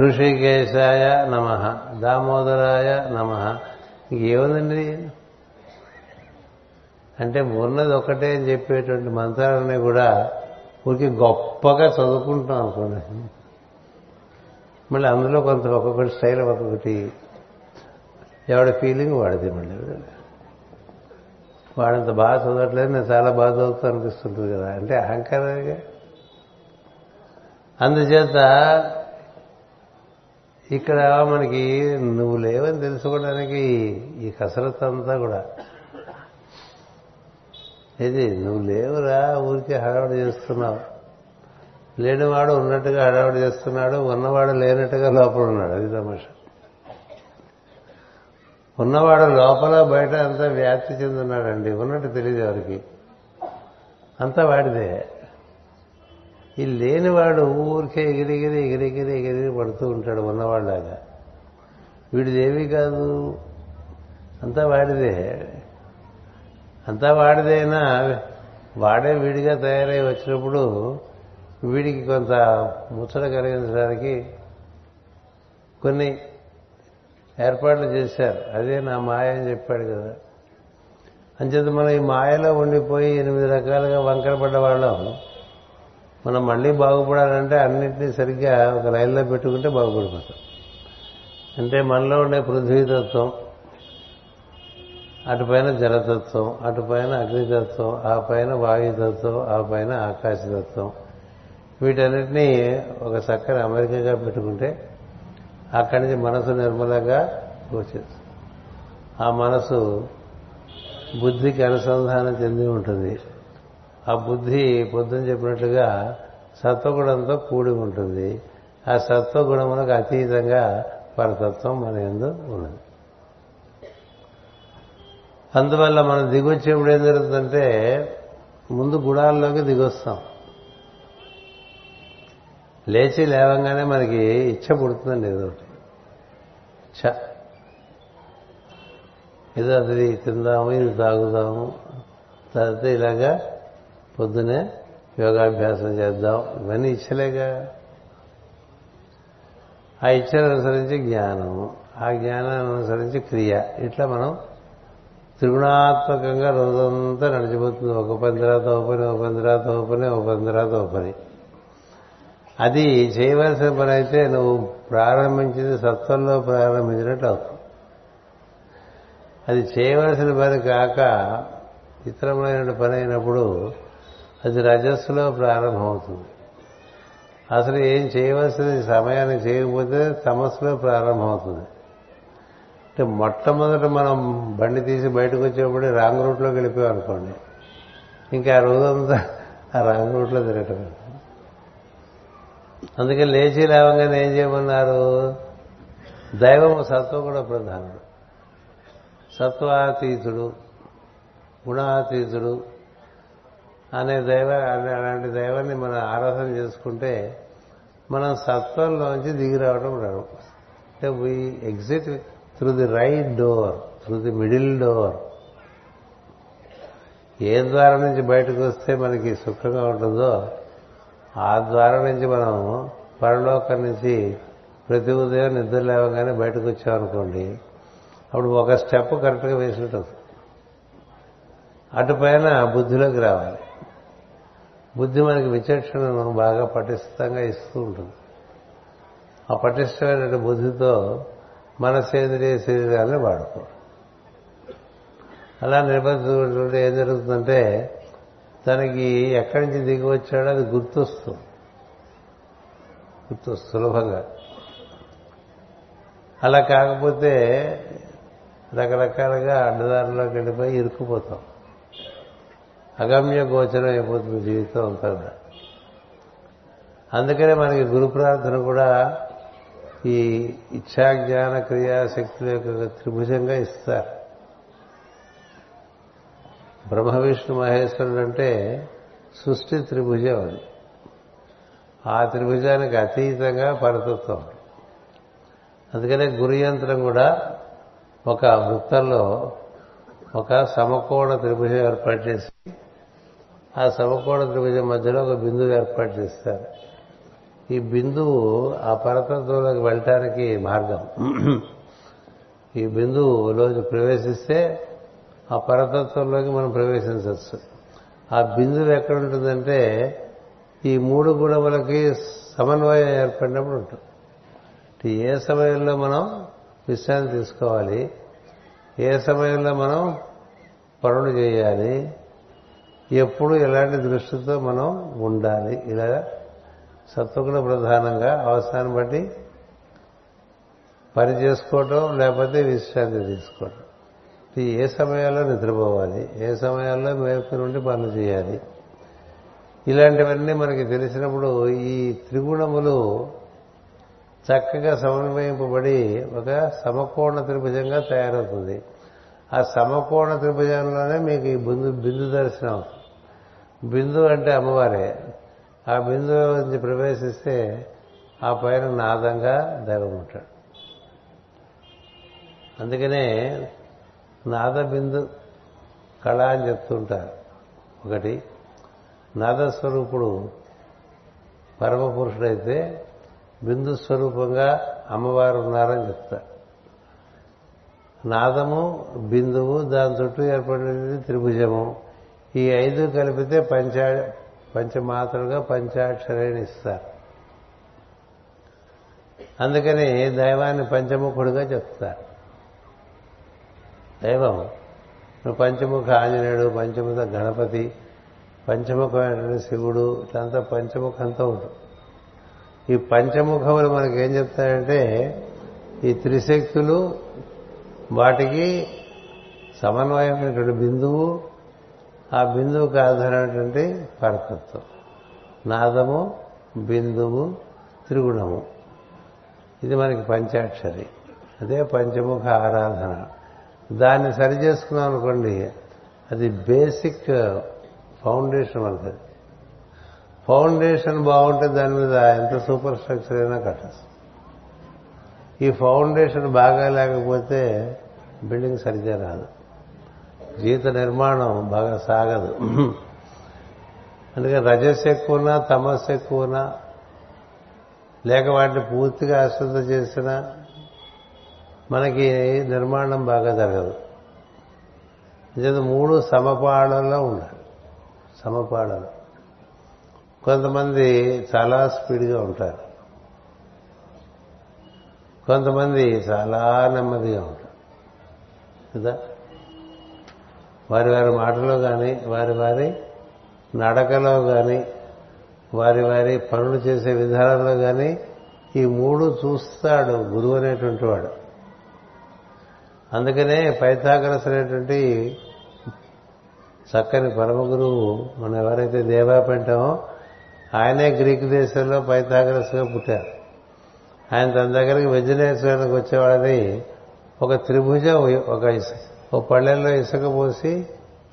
ఋషికేశాయ నమ దామోదరాయ నమ. ఇంకేముందండి అంటే ఉన్నది ఒకటే అని చెప్పేటువంటి మంత్రాలని కూడా ఊరికి గొప్పగా చదువుకుంటాం అనుకోండి. మళ్ళీ అందులో కొంత ఒక్కొక్కటి స్టైల్ ఒక్కొక్కటి ఎవడి ఫీలింగ్ వాడిది మళ్ళీ. వాడంత బాగా చదవట్లేదు నేను చాలా బాగా చదువుతూ అనిపిస్తుంటుంది కదా. అంటే అహంకారంగా అందుచేత ఇక్కడ మనకి నువ్వు లేవని తెలుసుకోవడానికి ఈ కసరత్తు అంతా కూడా. ఇది నువ్వు లేవురా ఊరికే హడావుడి చేస్తున్నావు. లేనివాడు ఉన్నట్టుగా హడావుడి చేస్తున్నాడు ఉన్నవాడు లేనట్టుగా లోపల ఉన్నాడు. అది తమాష. ఉన్నవాడు లోపల బయట అంతా వ్యాప్తి చెందున్నాడండి. ఉన్నట్టు తెలియదు ఎవరికి. అంతా వాడిదే. ఈ లేనివాడు ఊరికే ఎగిరిగిరి ఎగిరిగిరి ఎగిరిగిరి పడుతూ ఉంటాడు ఉన్నవాళ్ళగా వీడిదేవి కాదు. అంతా వాడిదే. అంతా వాడిదైనా వాడే వీడిగా తయారై వచ్చినప్పుడు వీడికి కొంత ముచ్చట కలిగించడానికి కొన్ని ఏర్పాట్లు చేశారు. అదే నా మాయ అని చెప్పాడు కదా. అంచేత మనం ఈ మాయలో ఉండిపోయి ఎనిమిది రకాలుగా వంకరపడ్డ వాళ్ళం. మనం మళ్ళీ బాగుపడాలంటే అన్నింటినీ సరిగ్గా ఒక లైన్లో పెట్టుకుంటే బాగుపడిపోతాం. అంటే మనలో ఉండే పృథ్వీతత్వం అటుపైన జలతత్వం అటుపైన అగ్నితత్వం ఆ పైన వాయుతత్వం ఆ పైన ఆకాశతత్వం వీటన్నిటినీ ఒక చక్కని అమెరికాగా పెట్టుకుంటే అక్కడి నుంచి మనసు నిర్మలంగా వచ్చేస్తుంది. ఆ మనసు బుద్ధికి అనుసంధానం చెంది ఉంటుంది. ఆ బుద్ధి పొద్దున చెప్పినట్లుగా సత్వగుణంతో కూడి ఉంటుంది. ఆ సత్వగుణములకు అతీతంగా పరతత్వం మన ఎందు ఉన్నది. అందువల్ల మనం దిగొచ్చేప్పుడు ఏం జరుగుతుందంటే ముందు గుణాల్లోకి దిగొస్తాం. లేచి లేవంగానే మనకి ఇచ్చ పుడుతుందండి ఏదో ఒకటి. ఇచ్చ ఏదో అది తిందాము ఇది తాగుదాము తర్వాత ఇలాగా పొద్దునే యోగాభ్యాసం చేద్దాం. ఇవన్నీ ఇచ్చలేగా. ఆ ఇచ్చను అనుసరించి జ్ఞానము ఆ జ్ఞానాన్ని అనుసరించి క్రియ. ఇట్లా మనం త్రిగుణాత్మకంగా రోజంతా నడిచిపోతుంది. ఒక పని తర్వాత ఒక పని ఒక పని తర్వాత ఒక పని ఒక పని తర్వాత ఒక పని. అది చేయవలసిన పని అయితే నువ్వు ప్రారంభించింది సత్వంలో ప్రారంభించినట్టు అవుతుంది. అది చేయవలసిన పని కాక ఇతరమైన పని అయినప్పుడు అది రజస్సులో ప్రారంభమవుతుంది. అసలు ఏం చేయవలసింది సమయానికి చేయకపోతే తమస్సులో ప్రారంభమవుతుంది. అంటే మొట్టమొదట మనం బండి తీసి బయటకు వచ్చేప్పుడు రాంగ్ రూట్లోకి వెళ్ళిపోయాం అనుకోండి. ఇంకా ఆ రోజంతా ఆ రాంగ్ రూట్లో తిరగటం అందుకే లేచి లేవంగానే ఏం చేయమన్నారు? దైవము సత్వం కూడా ప్రధానుడు. సత్వాతీతుడు గుణాతీతుడు అనే దైవ అలాంటి దైవాన్ని మనం ఆరాధన చేసుకుంటే మనం సత్వంలోంచి దిగి రావడం రావడం అంటే we exit through the right door through the middle door ఏ ద్వారం నుంచి బయటకు వస్తే మనకి సుఖంగా ఉంటుందో ఆ ద్వారం నుంచి మనం పరలోకం నుంచి ప్రతి ఉదయం నిద్ర లేవగానే బయటకు వచ్చామనుకోండి అప్పుడు ఒక స్టెప్ కరెక్ట్గా వేసినట్టు అటుపైన బుద్ధిలోకి రావాలి. బుద్ధి మనకి విచక్షణను బాగా పటిష్టంగా ఇస్తూ ఉంటుంది. ఆ పటిష్టమైన బుద్ధితో మన సేంద్రియ శరీరాన్ని వాడుకో అలా నిర్బంధించుకుంటుంటే ఏం జరుగుతుందంటే తనకి ఎక్కడి నుంచి దిగి వచ్చాడో అది గుర్తొస్తుంది. గుర్తు సులభంగా. అలా కాకపోతే రకరకాలుగా అడ్డదారిలోకి వెళ్ళిపోయి ఇరుక్కుపోతాం. అగమ్య గోచరం అయిపోతుంది జీవితం అంతా అందుకనే మనకి గురు ప్రార్థన కూడా ఈ ఇచ్ఛాజ్ఞాన క్రియాశక్తుల యొక్క త్రిభుజంగా ఇస్తారు. బ్రహ్మ విష్ణు మహేశ్వరుడు అంటే సృష్టి త్రిభుజం అది. ఆ త్రిభుజానికి అతీతంగా పరతత్వం. అందుకనే గురు యంత్రం కూడా ఒక వృత్తంలో ఒక సమకోణ త్రిభుజం ఏర్పాటు చేసి ఆ సమకోణ త్రిభుజం మధ్యలో ఒక బిందువు ఏర్పాటు చేస్తారు. ఈ బిందువు ఆ పరతత్వంలోకి వెళ్ళటానికి మార్గం. ఈ బిందువులోకి ప్రవేశిస్తే ఆ పరతత్వంలోకి మనం ప్రవేశించవచ్చు. ఆ బిందువు ఎక్కడ ఉంటుందంటే ఈ మూడు గుణములకి సమన్వయం ఏర్పడినప్పుడు ఉంటుంది. ఏ సమయంలో మనం విశ్రాంతి తీసుకోవాలి? ఏ సమయంలో మనం పనులు చేయాలి? ఎప్పుడు ఎలాంటి దృష్టితో మనం ఉండాలి. ఇలా సత్వగుణ ప్రధానంగా అవసరాన్ని బట్టి పని చేసుకోవటం లేకపోతే విశ్రాంతి తీసుకోవటం. ఏ సమయాల్లో నిద్రపోవాలి ఏ సమయాల్లో మేపు నుండి పనులు చేయాలి. ఇలాంటివన్నీ మనకి తెలిసినప్పుడు ఈ త్రిగుణములు చక్కగా సమన్వయింపబడి ఒక సమకోణ త్రిభుజంగా తయారవుతుంది. ఆ సమకోణ త్రిభుజంలోనే మీకు ఈ బిందు బిందు దర్శనం బిందు అంటే అమ్మవారే. ఆ బిందువు నుంచి ప్రవేశిస్తే ఆ పైన నాదంగా దైవం ఉంటాడు. అందుకనే నాద బిందు కళ అని చెప్తుంటారు. ఒకటి నాదస్వరూపుడు పరమపురుషుడైతే బిందు స్వరూపంగా అమ్మవారు ఉన్నారని చెప్తారు. నాదము బిందువు దాని చుట్టూ ఏర్పడినది త్రిభుజము ఈ ఐదు కలిపితే పంచా పంచమాత్రలుగా పంచాక్షరేణి ఇస్తారు. అందుకని దైవాన్ని పంచముఖుడుగా చెప్తారు. దైవం పంచముఖ ఆంజనేయుడు పంచముఖ గణపతి పంచముఖమైనటువంటి శివుడు ఇట్లంతా పంచముఖంతో ఉంటుంది ఈ పంచముఖములు మనకేం చెప్తారంటే చెప్తాయంటే ఈ త్రిశక్తులు వాటికి సమన్వయమైనటువంటి బిందువు ఆ బిందువుకు ఆధారమైనటువంటి పరతత్వం. నాదము బిందువు త్రిగుణము. ఇది మనకి పంచాక్షరి. అదే పంచముఖ ఆరాధన. దాన్ని సరి చేసుకున్నాం అనుకోండి అది బేసిక్ ఫౌండేషన్ మనకి ఫౌండేషన్ బాగుంటే దాని మీద ఎంత సూపర్ స్ట్రక్చర్ అయినా కట్టచ్చు. ఈ ఫౌండేషన్ బాగా లేకపోతే బిల్డింగ్ సరిగ్గా రాదు. జీవిత నిర్మాణం బాగా సాగదు. అందుకని రజస్ ఎక్కువనా తమస్ ఎక్కువనా లేక వాటిని పూర్తిగా అశ్రద్ధ చేసినా మనకి నిర్మాణం బాగా జరగదు. నిజంగా మూడు సమపాడల్లో ఉండాలి. సమపాడలు కొంతమంది చాలా స్పీడ్గా ఉంటారు. కొంతమంది చాలా నెమ్మదిగా ఉంటారు. కదా? వారి వారి మాటలో కానీ వారి వారి నడకలో కానీ వారి వారి పనులు చేసే విధానంలో కానీ ఈ మూడు చూస్తాడు గురువు అనేటువంటి వాడు. అందుకనే పైథాగరస్ అనేటువంటి చక్కని పరమ గురువు మనం ఎవరైతే దేవాపెంటామో ఆయనే గ్రీకు దేశంలో పైథాగరస్గా పుట్టారు. ఆయన తన దగ్గరికి విద్య వచ్చేవాడని ఒక త్రిభుజం ఒక ఓ పళ్ళెల్లో ఇసుక పోసి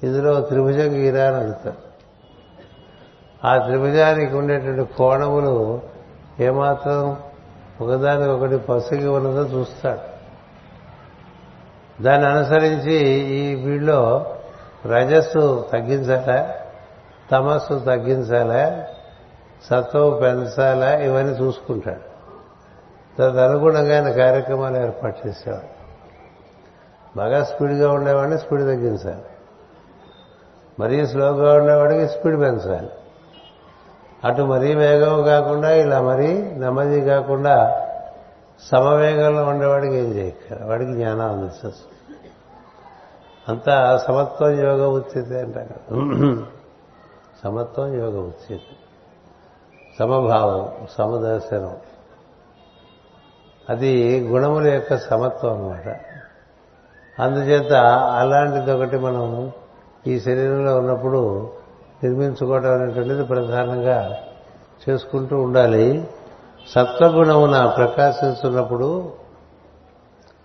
ఇందులో త్రిభుజం గీరా అని అడుగుతారు. ఆ త్రిభుజానికి ఉండేటువంటి కోణములు ఏమాత్రం ఒకదానికి ఒకటి పసుగి ఉన్నదో చూస్తాడు. దాన్ని అనుసరించి ఈ వీళ్ళలో రజస్సు తగ్గించాలా తమస్సు తగ్గించాలా సత్వం పెంచాలా ఇవన్నీ చూసుకుంటాడు. తదనుగుణంగా ఆయన కార్యక్రమాలు ఏర్పాటు చేసేవాడు. బాగా స్పీడ్గా ఉండేవాడిని స్పీడ్ తగ్గించాలి మరీ స్లోగా ఉండేవాడికి స్పీడ్ పెంచాలి అటు మరీ వేగం కాకుండా ఇలా మరీ నెమ్మది కాకుండా సమవేగంలో ఉండేవాడికి ఏం చేయక్కర వాడికి జ్ఞానం అందిస్తుంది అంతా సమత్వం యోగ ఉచిత అంటారు. సమత్వం యోగ ఉచిత సమభావం సమదర్శనం. అది గుణముల యొక్క సమత్వం అన్నమాట. అందుచేత అలాంటిది ఒకటి మనం ఈ శరీరంలో ఉన్నప్పుడు నిర్మించుకోవడం అనేటువంటిది ప్రధానంగా చేసుకుంటూ ఉండాలి. సత్వగుణమున ప్రకాశిస్తున్నప్పుడు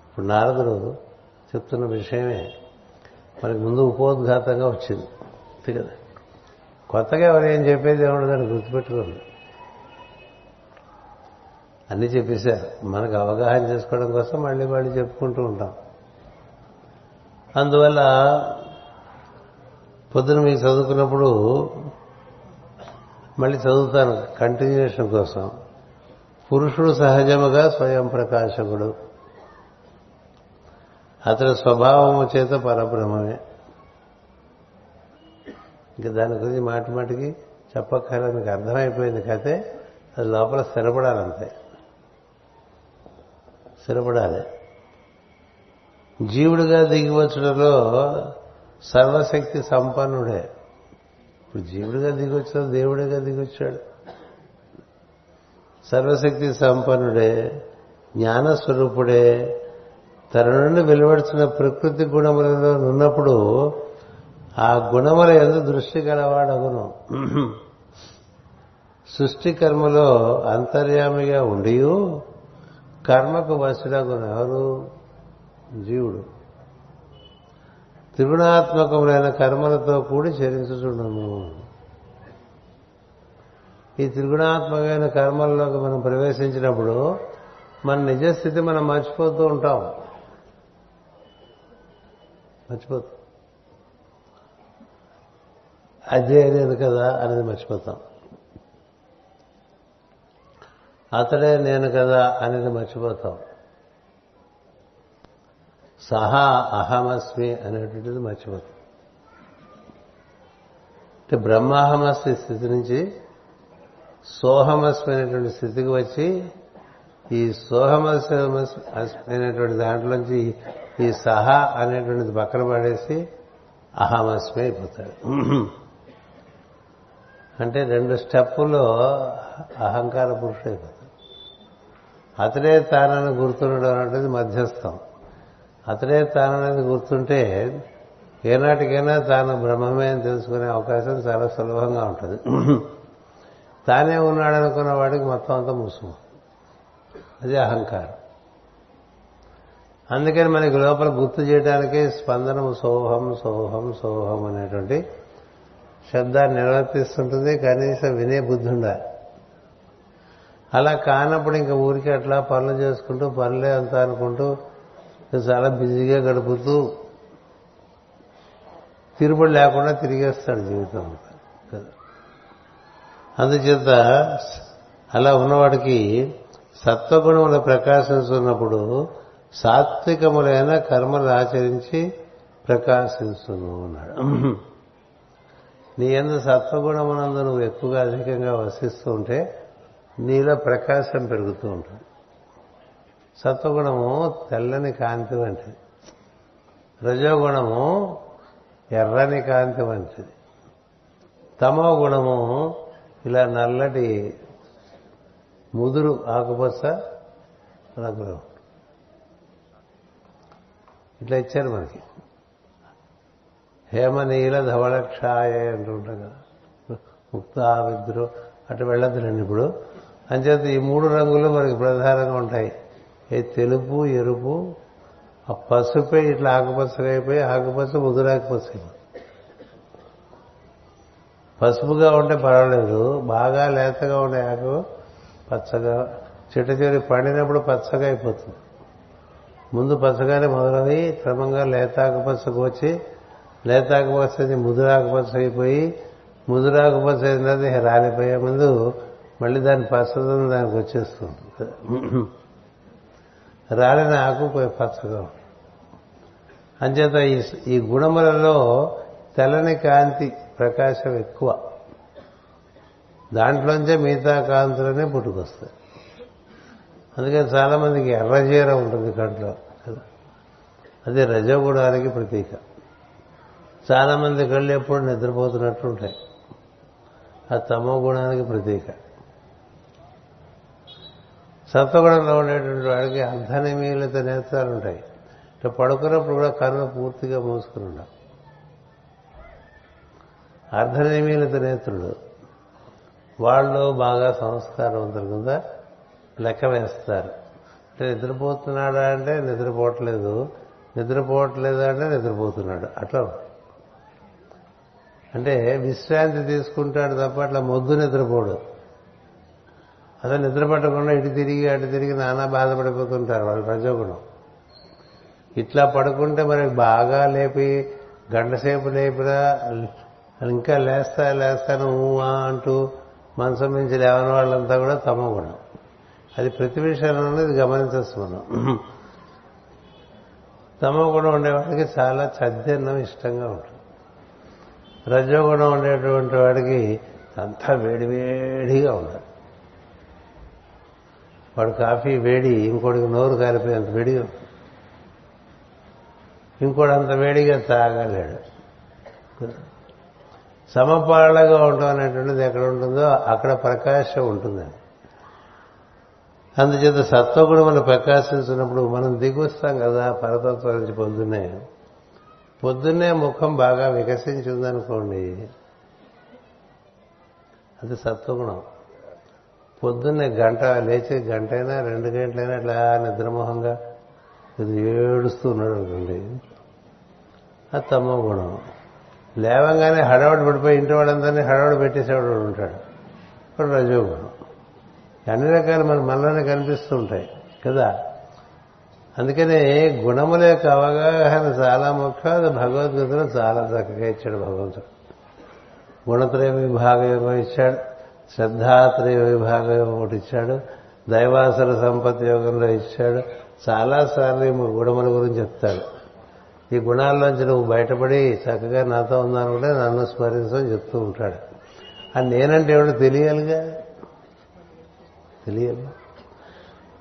ఇప్పుడు నారదుడు చెప్తున్న విషయమే మనకి ముందు ఉపోద్ఘాతంగా వచ్చింది. అంతే కదా? కొత్తగా ఎవరేం చెప్పేది ఏమన్నా దాన్ని గుర్తుపెట్టుకోండి. అన్నీ చెప్పేశారు. మనకు అవగాహన చేసుకోవడం కోసం మళ్ళీ మళ్ళీ చెప్పుకుంటూ ఉంటాం. అందువల్ల పొద్దున మీకు చదువుకున్నప్పుడు మళ్ళీ చదువుతాను కంటిన్యూషన్ కోసం. పురుషుడు సహజముగా స్వయం ప్రకాశకుడు. అతని స్వభావము చేత పరబ్రహ్మమే. ఇంకా దాని గురించి మాటి మాటికి చెప్పక్కర్లే మీకు అర్థమైపోయింది కతే అది లోపల స్థిరపడాలంతే. స్థిరపడాలి. జీవుడిగా దిగివచ్చడంలో సర్వశక్తి సంపన్నుడే. ఇప్పుడు జీవుడిగా దిగొచ్చాడు దేవుడిగా దిగొచ్చాడు. సర్వశక్తి సంపన్నుడే జ్ఞానస్వరూపుడే తన నుండి వెలువడిచిన ప్రకృతి గుణములలో ఉన్నప్పుడు ఆ గుణముల ఎందు దృష్టి గలవాడగును. సృష్టి కర్మలో అంతర్యామిగా ఉండి కర్మకు వసుడగును ఎవరు జీవుడు. త్రిగుణాత్మకములైన కర్మలతో కూడి చరించుచుండము. ఈ త్రిగుణాత్మకమైన కర్మల్లోకి మనం ప్రవేశించినప్పుడు మన నిజస్థితి మనం మర్చిపోతూ ఉంటాం. మర్చిపోతాం. అదే నేను కదా అనేది మర్చిపోతాం. అతడే నేను కదా అనేది మర్చిపోతాం. సహా అహమస్మి అనేటువంటిది మర్చిపోతుంది అంటే బ్రహ్మాహమస్మి స్థితి నుంచి సోహమస్మి అనేటువంటి స్థితికి వచ్చి ఈ సోహమస్మి అనేటువంటి దాంట్లోంచి ఈ సహా అనేటువంటిది పక్కన పడేసి అహమస్మి అయిపోతాడు అంటే రెండు స్టెప్పుల్లో అహంకార పురుషుడు అయిపోతాడు. అతడే తానని గుర్తుండడం అనేది మధ్యస్థం. అతడే తాననేది గుర్తుంటే ఏనాటికైనా తాను బ్రహ్మమే అని తెలుసుకునే అవకాశం చాలా సులభంగా ఉంటుంది. తానే ఉన్నాడనుకున్న వాడికి మొత్తం అంతా ముసుము అది అహంకారం. అందుకని మనకి లోపల గుర్తు చేయడానికి స్పందనము సోహం సోహం సోహం అనేటువంటి శబ్దాన్ని నిర్వర్తిస్తుంటుంది కనీసం వినే బుద్ధి ఉండాలి. అలా కానప్పుడు ఇంకా ఊరికి అట్లా పనులు చేసుకుంటూ పనులే అంతా అనుకుంటూ చాలా బిజీగా గడుపుతూ తిరుబడి లేకుండా తిరిగేస్తాడు జీవితం అందుచేత అలా ఉన్నవాడికి సత్వగుణములు ప్రకాశిస్తున్నప్పుడు సాత్వికములైన కర్మలు ఆచరించి ప్రకాశిస్తును అన్నాడు. నీ ఎందు సత్వగుణమునందు నువ్వు ఎక్కువగా అధికంగా వసిస్తూ ఉంటే నీలో ప్రకాశం పెరుగుతూ ఉంటుంది. సత్వగుణము తెల్లని కాంతి వంటిది. రజోగుణము ఎర్రని కాంతి వంటిది. తమో గుణము ఇలా నల్లటి ముదురు ఆకుపచ్చ రంగులో. ఇట్లా ఇచ్చారు మనకి. హేమనీల ధవళక్షాయ అంటుంటాం కదా. ముక్త విద్రు అటు వెళ్ళద్దులండి ఇప్పుడు. అంచేత ఈ మూడు రంగులు మనకి ప్రధానంగా ఉంటాయి. ఈ తెలుపు ఎరుపు ఆ పసుపే ఇట్లా ఆకుపచ్చగా అయిపోయి ఆకుపచ్చ ముదురాకుపచ్చ పసుపుగా ఉంటే పర్వాలేదు బాగా లేతగా ఉండే ఆకు పచ్చగా చెట్టు చివరి పండినప్పుడు పచ్చగా అయిపోతుంది. ముందు పచ్చగానే మొదలవి క్రమంగా లేతాకుపచ్చకు వచ్చి లేతాకుపచ్చ ముదురాకుపచ్చ అయిపోయి ముదురాకుపచ్చ అయినది రాలిపోయే ముందు మళ్ళీ దాని పచ్చదనం దానికి వచ్చేస్తుంది. రాలిన ఆకు పచ్చగా అంచేత ఈ గుణములలో తెల్లని కాంతి ప్రకాశం ఎక్కువ. దాంట్లోంచే మిగతా కాంతులనే పుట్టుకొస్తాయి. అందుకని చాలా మందికి ఎర్రజీర ఉంటుంది కంట్లో. కదా అది రజగుణానికి ప్రతీక. చాలా మంది కళ్ళు ఎప్పుడు నిద్రపోతున్నట్టు ఉంటాయి. ఆ తమో గుణానికి ప్రతీక. సత్వగుణంలో ఉండేటువంటి వాడికి అర్ధనిమీలిత నేత్రాలు ఉంటాయి. ఇట్లా పడుకున్నప్పుడు కూడా కన్ను పూర్తిగా మూసుకుని ఉండాలి. అర్ధనిమీలిత నేత్రుడు. వాళ్ళు బాగా సంస్కారం కింద లెక్క వేస్తారు. అంటే నిద్రపోతున్నాడా అంటే నిద్రపోవట్లేదు నిద్రపోవట్లేదు అంటే నిద్రపోతున్నాడు. అట్లా అంటే విశ్రాంతి తీసుకుంటాడు తప్ప అట్లా మొద్దు నిద్రపోడు. అసలు నిద్ర పట్టకుండా ఇటు తిరిగి అటు తిరిగి నానా బాధపడిపోతుంటారు వాళ్ళు రజోగుణం ఇట్లా పడుకుంటే మరి బాగా లేపి గంటసేపు లేపినా ఇంకా లేస్తా లేస్తాను ఊహా అంటూ మనసు నుంచి లేవని వాళ్ళంతా కూడా తమ గుణం. అది ప్రతి విషయంలో ఇది గమనించచ్చు మనం తమ గుణం ఉండేవాడికి చాలా చద్దన్నం ఇష్టంగా ఉంటుంది. రజోగుణం ఉండేటువంటి వాడికి అంతా వేడివేడిగా ఉండాలి. వాడు కాఫీ వేడి ఇంకోటికి నోరు కాలిపోయేంత వేడి ఇంకోటి అంత వేడిగా తాగలేడు. సమపాళ్ళగా ఉండడం అనేటువంటిది ఎక్కడ ఉంటుందో అక్కడ ప్రకాశం ఉంటుందండి అందుచేత సత్వగుణం మనం ప్రకాశించినప్పుడు మనం దిగుస్తాం కదా పరతత్వం నుంచి పొద్దున్నే పొద్దున్నే ముఖం బాగా వికసించిందనుకోండి అది సత్వగుణం. పొద్దున్నే గంట లేచి గంట అయినా రెండు గంటలైనా ఇట్లా నిద్రమోహంగా ఇది ఏడుస్తూ ఉన్నాడు అనుకోండి. అది తమో గుణం. లేవంగానే హడావుడి పడిపోయి ఇంటి వాళ్ళందరినీ హడావుడి పెట్టేసేవాడు ఉంటాడు. ఇప్పుడు రజోగుణం అన్ని రకాలు మన మనలోనే కనిపిస్తూ ఉంటాయి కదా? అందుకనే గుణముల యొక్క అవగాహన చాలా ముఖ్యం. అది భగవద్గీతలో చాలా చక్కగా ఇచ్చాడు భగవంతుడు. గుణత్రయ విభాగం ఇచ్చాడు. శ్రద్ధాత్రయ విభాగం ఒకటి ఇచ్చాడు. దైవాసుర సంపత్తి యోగంలో ఇచ్చాడు. చాలాసార్లు ఈ గుణముల గురించి చెప్తాడు. ఈ గుణాల్లోంచి నువ్వు బయటపడి చక్కగా నాతో ఉన్నాను కూడా నన్ను స్మరించని చెప్తూ ఉంటాడు. అది నేనంటే ఎవడు తెలియాలిగా? తెలియాలి.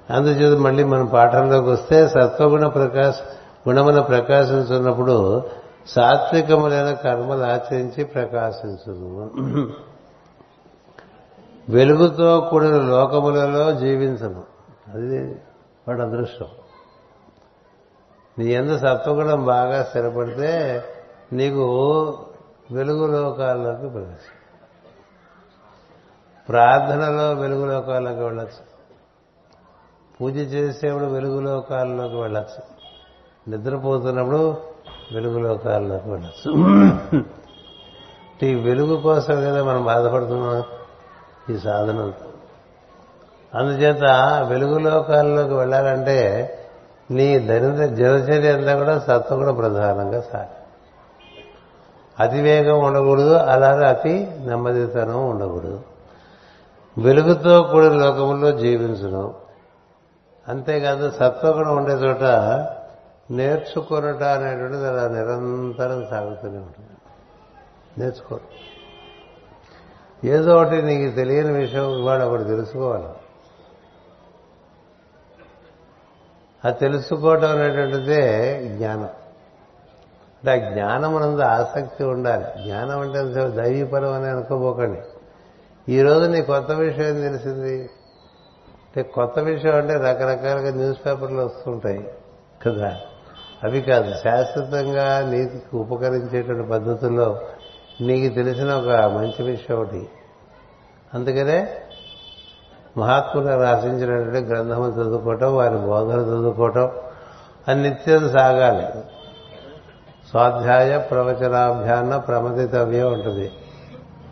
అందుచేత మళ్ళీ మన పాఠంలోకి వస్తే సత్వగుణ ప్రకాశ గుణమున ప్రకాశించున్నప్పుడు సాత్వికములైన కర్మలు ఆచరించి ప్రకాశించును వెలుగుతో కూడిన లోకములలో జీవించను. అది వాడు అదృష్టం. నీ ఎందు సత్వగుణం బాగా స్థిరపడితే నీకు వెలుగు లోకాల్లోకి ప్రవేశం. ప్రార్థనలో వెలుగు లోకాల్లోకి వెళ్ళచ్చు. పూజ చేసేప్పుడు వెలుగు లోకాల్లోకి వెళ్ళచ్చు. నిద్రపోతున్నప్పుడు వెలుగు లోకాల్లోకి వెళ్ళచ్చు. ఈ వెలుగు కోసం కదా మనం బాధపడుతున్నాం. ఈ సాధనంతో అందుచేత వెలుగు లోకాల్లోకి వెళ్ళాలంటే నీ దరిద్ర దినచర్య అంతా కూడా సత్వగుణ ప్రధానంగా సాగి అతివేగం ఉండకూడదు అలాగే అతి నెమ్మదితనం ఉండకూడదు. వెలుగుతో కూడిన లోకములో జీవించడం. అంతేకాదు సత్వగుణం ఉండే చోట నేర్చుకునట అనేటువంటిది అలా నిరంతరం సాగుతూనే ఉంటుంది. నేర్చుకో ఏదో ఒకటి నీకు తెలియని విషయం ఇవాడు ఒకటి తెలుసుకోవాలి. అది తెలుసుకోవటం అనేటువంటిదే జ్ఞానం. అంటే ఆ జ్ఞానం అనందు ఆసక్తి ఉండాలి. జ్ఞానం అంటే దైవీపరం అని అనుకోబోకండి. ఈరోజు నీ కొత్త విషయం ఏం తెలిసింది? అంటే కొత్త విషయం అంటే రకరకాలుగా న్యూస్ పేపర్లు వస్తుంటాయి కదా. అవి కాదు శాశ్వతంగా నీతికి ఉపకరించేటువంటి పద్ధతుల్లో నీకు తెలిసిన ఒక మంచి విషయం ఒకటి. అందుకనే మహాత్ములు రచించినటువంటి గ్రంథము చదువుకోవటం వారి బోధన చదువుకోవటం అని నిత్యం సాగాలి. స్వాధ్యాయ ప్రవచనాభ్యాన ప్రమదితవ్యం ఉంటుంది.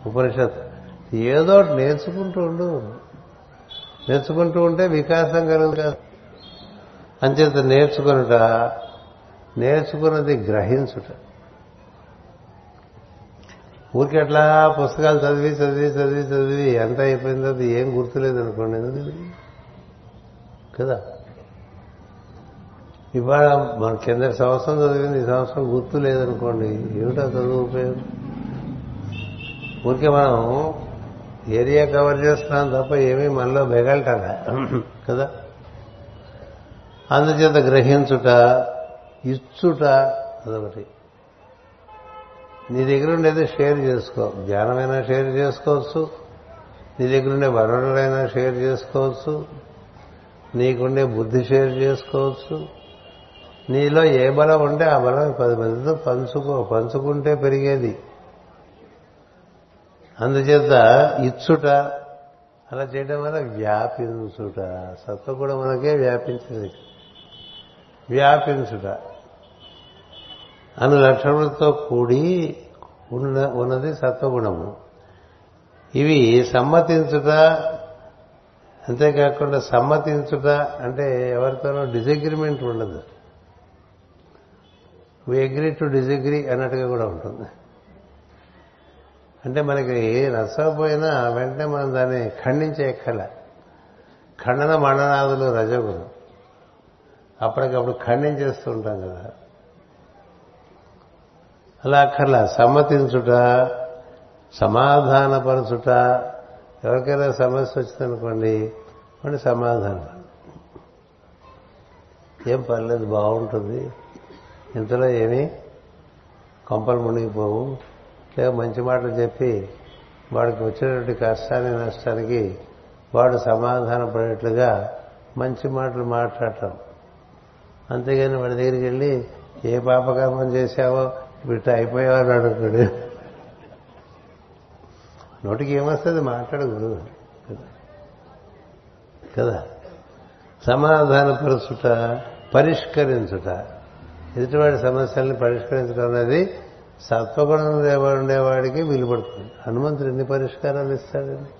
ఉపనిషత్ ఏదో ఒకటి నేర్చుకుంటూ ఉండు. నేర్చుకుంటూ ఉంటే వికాసం కలుగుతుంది అంచేత నేర్చుకునుట నేర్చుకున్నది గ్రహించుట. ఊరికి అట్లా పుస్తకాలు చదివి చదివి చదివి చదివి ఎంత అయిపోయిందో అది ఏం గుర్తులేదు అనుకోండి ఎందుకు కదా? ఇవాళ మన కింద సంవత్సరం చదివింది ఈ సంవత్సరం గుర్తు లేదనుకోండి ఏమిటో చదువు ఉపయోగం? ఊరికే మనం ఏరియా కవర్ చేస్తున్నాం తప్ప ఏమీ మనలో బెగల్టాల కదా? అందుచేత గ్రహించుట ఇచ్చుట అదొకటి. నీ దగ్గర ఉండేది షేర్ చేసుకో. జ్ఞానమైనా షేర్ చేసుకోవచ్చు. నీ దగ్గర ఉండే వనరులైనా షేర్ చేసుకోవచ్చు. నీకుండే బుద్ధి షేర్ చేసుకోవచ్చు. నీలో ఏ బలం ఉంటే ఆ బలం పది మందితో పంచుకో పంచుకుంటే పెరిగేది. అందుచేత ఇచ్చుట అలా చేయడం వల్ల వ్యాపించుట. సత్వగుణం మనకే వ్యాపించింది. వ్యాపించుట. అను లక్షణములతో కూడి ఉన్న ఉన్నది సత్వగుణము. ఇవి సమ్మతించుట అంతేకాకుండా సమ్మతించుట అంటే ఎవరితోనో డిజగ్రిమెంట్ ఉండదు. వి అగ్రీ టు డిజగ్రీ అన్నట్టుగా కూడా ఉంటుంది. అంటే మనకి నచ్చకపోయినా వెంటనే మనం దాన్ని ఖండించే కళ ఖండన మండనాదులు రజగులు. అప్పటికప్పుడు ఖండించేస్తూ ఉంటాం కదా. అలా అక్కర్లా. సమ్మతించుట సమాధానపరచుట ఎవరికైనా సమస్య వచ్చిందనుకోండి వాడి సమాధానం. ఏం పర్లేదు బాగుంటుంది. ఇంతలో ఏమీ? కొంపలు మునిగిపోవు. లేదా మంచి మాటలు చెప్పి వాడికి వచ్చినటువంటి కష్టాన్ని నష్టానికి వాడు సమాధాన పడేట్లుగా మంచి మాటలు మాట్లాడటం. అంతేగాని వాడి దగ్గరికి వెళ్ళి ఏ పాపకర్మం చేశావో వీటి అయిపోయేవారు అనుకోడు నోటికి ఏమొస్తుంది? మాట్లాడు గురువు కదా? సమాధానపరుచుట పరిష్కరించుట. ఎదుటివాడి సమస్యల్ని పరిష్కరించడం అనేది సత్వగుణం ఉండేవాడికి విలుపడుతుంది హనుమంతుడు ఎన్ని పరిష్కారాలు ఇస్తాడండి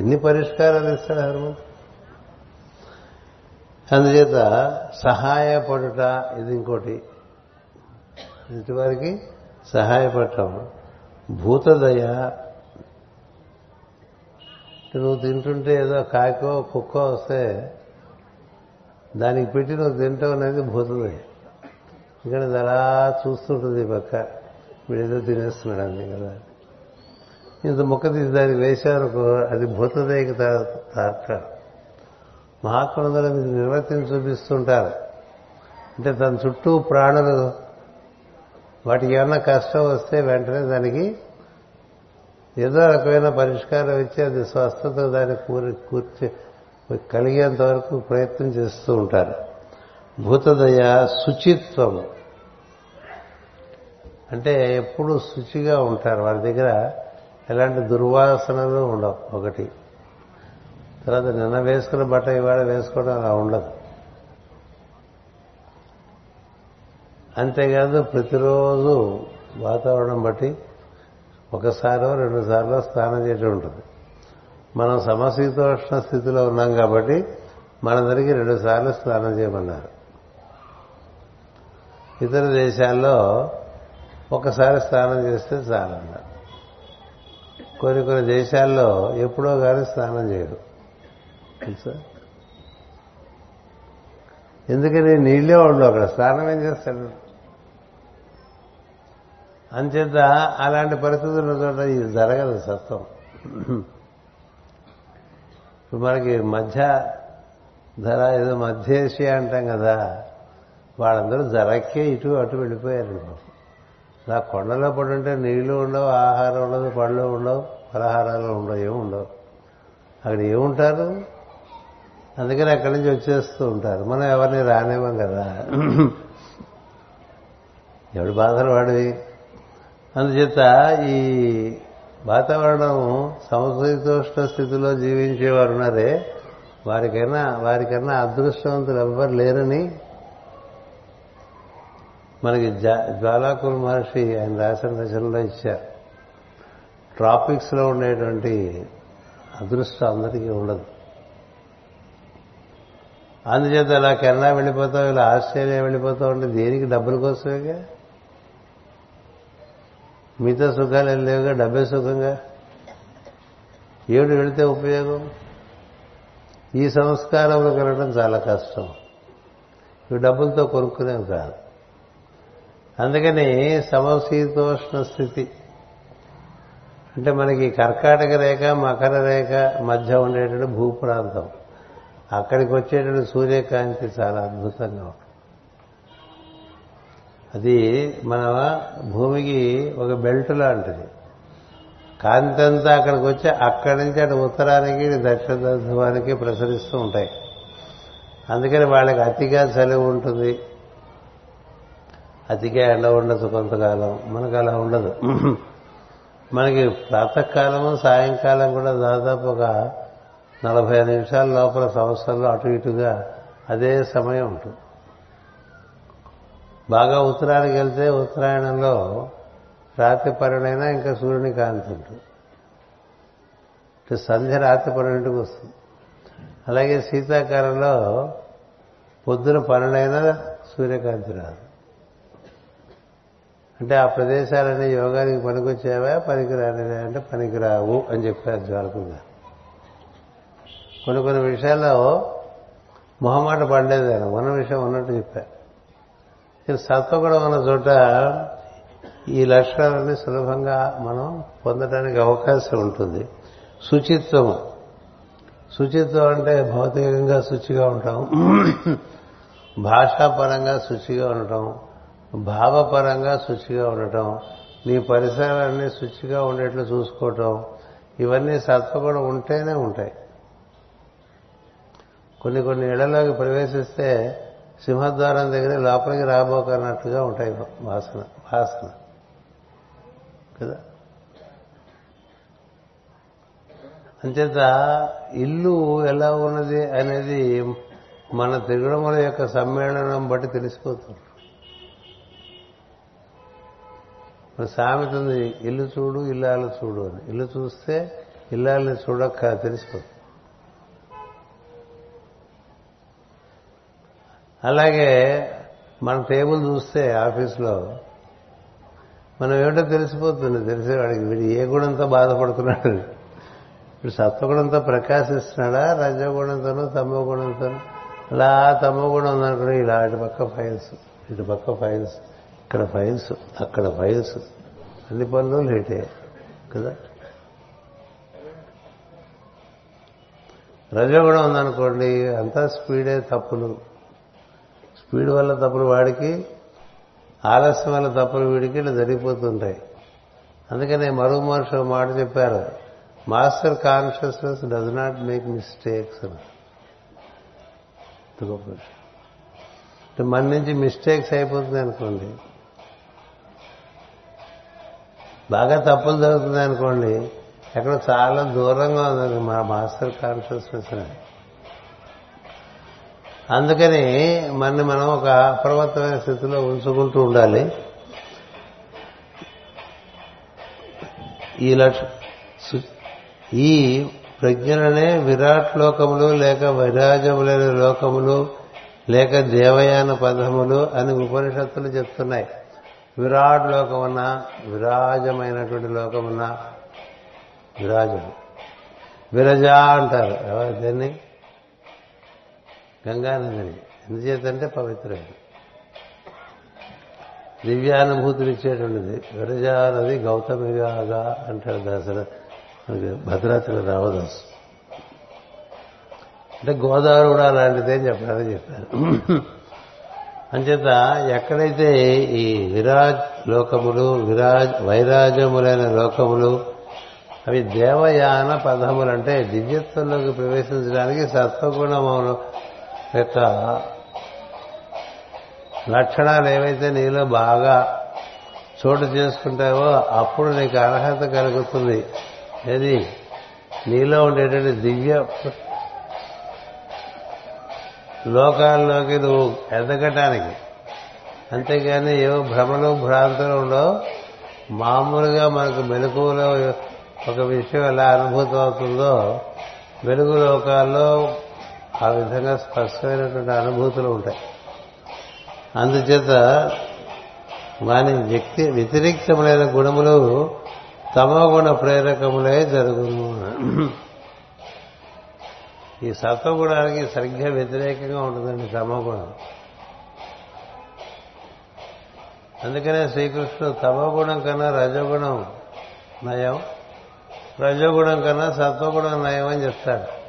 ఎన్ని పరిష్కారాలు ఇస్తాడు హనుమంతుడు? అందుచేత సహాయపడుట ఇది ఇంకోటి. ఎదుటివారికి సహాయపడటం. భూతదయ. నువ్వు తింటుంటే ఏదో కాకో కుక్కో వస్తే దానికి పెట్టి నువ్వు తింటావు అనేది భూతదయ. ఇక్కడ అలా చూస్తుంటుంది పక్క. వీడేదో తినేస్తున్నాడు అంతే కదా. ఇంత ముక్క తీసి దానికి వేశారు అది భూతదయకి తాటారు మహాత్ములందరూ మీరు నిర్వర్తించి చూపిస్తుంటారు. అంటే తన చుట్టూ ప్రాణులు వాటికి ఏమన్నా కష్టం వస్తే వెంటనే దానికి ఏదో రకమైన పరిష్కారం ఇచ్చి అది స్వస్థత దాన్ని కూరి కూర్చి కలిగేంత వరకు ప్రయత్నం చేస్తూ ఉంటారు. భూతదయ శుచిత్వము అంటే ఎప్పుడు శుచిగా ఉంటారు. వారి దగ్గర ఎలాంటి దుర్వాసనలు ఉండవు. ఒకటి. తర్వాత నిన్న వేసుకున్న బట్ట ఇవాళ వేసుకోవడం అలా ఉండదు. అంతేకాదు ప్రతిరోజు వాతావరణం బట్టి ఒకసారో రెండు సార్లు స్నానం చేయటం ఉంటుంది. మనం సమశీతోష్ణ స్థితిలో ఉన్నాం కాబట్టి మనందరికీ రెండు సార్లు స్నానం చేయమన్నారు. ఇతర దేశాల్లో ఒకసారి స్నానం చేస్తే చాలన్నారు కొన్ని కొన్ని దేశాల్లో ఎప్పుడో కానీ స్నానం చేయరు. తెలుసా? ఎందుకని నీళ్ళే వాళ్ళు అక్కడ. స్నానం ఏం చేస్తాడు అంచేత అలాంటి పరిస్థితుల చోట ఇది జరగదు సత్వం. ఇప్పుడు మనకి మధ్య ధర ఏదో మధ్యేషియా అంటాం కదా వాళ్ళందరూ జరక్కే ఇటు అటు వెళ్ళిపోయారు. నా కొండలో పడి ఉంటే నీళ్ళు ఉండవు ఆహారం ఉండదు పళ్ళు ఉండవు పలహారాలు ఉండవు ఏమి ఉండవు. అక్కడ ఏముంటారు? అందుకని అక్కడి నుంచి వచ్చేస్తూ ఉంటారు. మనం ఎవరిని రానివ్వం కదా. ఎవడు బాధలు వాడివి అందుచేత ఈ వాతావరణం సమశీతోష్ణ స్థితిలో జీవించేవారు ఉన్నారే వారికైనా వారికన్నా అదృష్టవంతులు ఎవ్వరు లేరని మనకి జ్వాలాకుల మహర్షి ఆయన రాసిన రచనలో ఇచ్చారు. ట్రాపిక్స్లో ఉండేటువంటి అదృష్టం అందరికీ ఉండదు. అందుచేత ఇలా కెనడా వెళ్ళిపోతావు ఇలా ఆస్ట్రేలియా వెళ్ళిపోతావు అంటే దేనికి డబ్బుల కోసమేగా? మిగతా సుఖాలు ఏం లేవుగా? డబ్బే సుఖంగా? ఏడు వెళితే ఉపయోగం? ఈ సంస్కారంలో కలగడం చాలా కష్టం. ఇవి డబ్బులతో కొనుక్కునేవి కాదు. అందుకని సమశీతోష్ణ స్థితి. అంటే మనకి కర్కాటక రేఖ మకర రేఖ మధ్య ఉండేటువంటి భూప్రాంతం. అక్కడికి వచ్చేటువంటి సూర్యకాంతి చాలా అద్భుతంగా ఉంటుంది అది మన భూమికి ఒక బెల్ట్ లాంటిది. కాంతి అంతా అక్కడికి వచ్చి అక్కడి నుంచి అటు ఉత్తరానికి దక్షిణ ధ్రువానికి ప్రసరిస్తూ ఉంటాయి. అందుకని వాళ్ళకి అతిగా చలి ఉంటుంది. అతిగా ఎండ ఉండదు కొంతకాలం. మనకు అలా ఉండదు. మనకి ప్రాతకాలము సాయంకాలం కూడా దాదాపు ఒక నలభై నిమిషాల లోపల సంవత్సరంలో అటు ఇటుగా అదే సమయం ఉంటుంది. బాగా ఉత్తరానికి వెళ్తే ఉత్తరాయణంలో రాత్రి పన్నెండైనా ఇంకా సూర్యుని కాంతి ఉంటుంది సంధ్య రాత్రి పన్నెండుకి వస్తుంది. అలాగే శీతాకాలంలో పొద్దున పన్నెండైనా సూర్యకాంతి రాదు. అంటే ఆ ప్రదేశాలన్నీ యోగానికి పనికొచ్చేవా పనికిరానివే? అంటే పనికిరావు అని చెప్పారు జ్వాలకుండా కొన్ని కొన్ని విషయాల్లో మొహమాట పడలేదు ఆయన ఉన్న విషయం ఉన్నట్టు చెప్పారు సత్వగుణం ఉన్న చోట ఈ లక్షణాలన్నీ సులభంగా మనం పొందడానికి అవకాశం ఉంటుంది. శుచిత్వము శుచిత్వం అంటే భౌతికంగా శుచిగా ఉంటాం. భాషాపరంగా శుచిగా ఉండటం. భావపరంగా శుచిగా ఉండటం. నీ పరిసరాలన్నీ శుచిగా ఉండేట్లు చూసుకోవటం. ఇవన్నీ సత్వగుణం ఉంటేనే ఉంటాయి. కొన్ని కొన్ని ఇళ్ళలోకి ప్రవేశిస్తే సింహద్వారం దగ్గర లోపలికి రాబోకన్నట్టుగా ఉంటాయి వాసన వాసన కదా? అంచేత ఇల్లు ఎలా ఉన్నది అనేది మన తిరుగడముల యొక్క సమ్మేళనం బట్టి తెలిసిపోతుంది. మన సామెత ఉంది ఇల్లు చూడు ఇల్లాలు చూడు అని. ఇల్లు చూస్తే ఇల్లాలని చూడక్క తెలిసిపోతుంది. అలాగే మన టేబుల్ చూస్తే ఆఫీస్లో మనం ఏమిటో తెలిసిపోతుంది. తెలిసేవాడికి వీడు ఏ గుణంతో బాధపడుతున్నాడు? ఇప్పుడు సత్వగుణంతో ప్రకాశిస్తున్నాడా? రజగుణంతోనూ తమో గుణంతోనూ? అలా తమో గుణం ఉందనుకుని ఇలా ఇటు పక్క ఫైల్స్ ఇటు పక్క ఫైల్స్ ఇక్కడ ఫైల్స్ అక్కడ ఫైల్స్ అన్ని పనులు లేటే కదా? రజగుణం ఉందనుకోండి అంతా స్పీడే తప్పులు. వీడి వల్ల తప్పులు వాడికి ఆలస్యం వల్ల తప్పులు వీడికి ఇలా జరిగిపోతుంటాయి. అందుకనే మరో మనుషు మాట చెప్పారు master consciousness does not make mistakes అని. మన నుంచి మిస్టేక్స్ అయిపోతుంది అనుకోండి. బాగా తప్పులు జరుగుతుంది అనుకోండి ఎక్కడ చాలా దూరంగా ఉంది మా మాస్టర్ కాన్షియస్నెస్ అని. అందుకని మనని మనం ఒక అప్రమత్తమైన స్థితిలో ఉంచుకుంటూ ఉండాలి. ఈ లక్ష ఈ ప్రజ్ఞలనే విరాట్ లోకములు లేక వైరాజములైన లోకములు లేక దేవయాన పదములు అని ఉపనిషత్తులు చెప్తున్నాయి. విరాట్ లోకమున్న విరాజమైనటువంటి లోకమున్న విరాజం విరజ అంటారు. ఎవరు గంగానదిని ఎందుచేతంటే పవిత్రమైనది దివ్యానుభూతులు ఇచ్చేటువంటిది విరజా నది గౌతమిగాగా అంటాడు దాసర భద్రాచల రామదాసు. అంటే గోదావరి కూడా అలాంటిదే అని చెప్పారని చెప్పారు. అంచేత ఎక్కడైతే ఈ విరాజ్ లోకములు విరాజ్ వైరాజములైన లోకములు అవి దేవయాన పదములు అంటే దివ్యత్వంలోకి ప్రవేశించడానికి సత్వగుణములు యొక్క లక్షణాలు ఏవైతే నీలో బాగా చోటు చేసుకుంటావో అప్పుడు నీకు అర్హత కలుగుతుంది. ఏది? నీలో ఉండేటువంటి దివ్య లోకాల్లోకి నువ్వు ఎదగటానికి. అంతేగాని ఏవో భ్రమలు భ్రాంతులు ఉండవు. మామూలుగా మనకు మెలకువలో ఒక విషయం ఎలా అనుభూతం అవుతుందో వెలుగు లోకాల్లో ఆ విధంగా స్పష్టమైనటువంటి అనుభూతులు ఉంటాయి. అందుచేత వాని వ్యక్తి వ్యతిరేక్తములైన గుణములు తమో గుణ ప్రేరకములే జరుగును. ఈ సత్వగుణానికి సరిగ్గా వ్యతిరేకంగా ఉంటుందండి తమోగుణం అందుకనే శ్రీకృష్ణుడు తమోగుణం కన్నా రజోగుణం నయం రజోగుణం కన్నా సత్వగుణం నయం అని చెప్తాడు.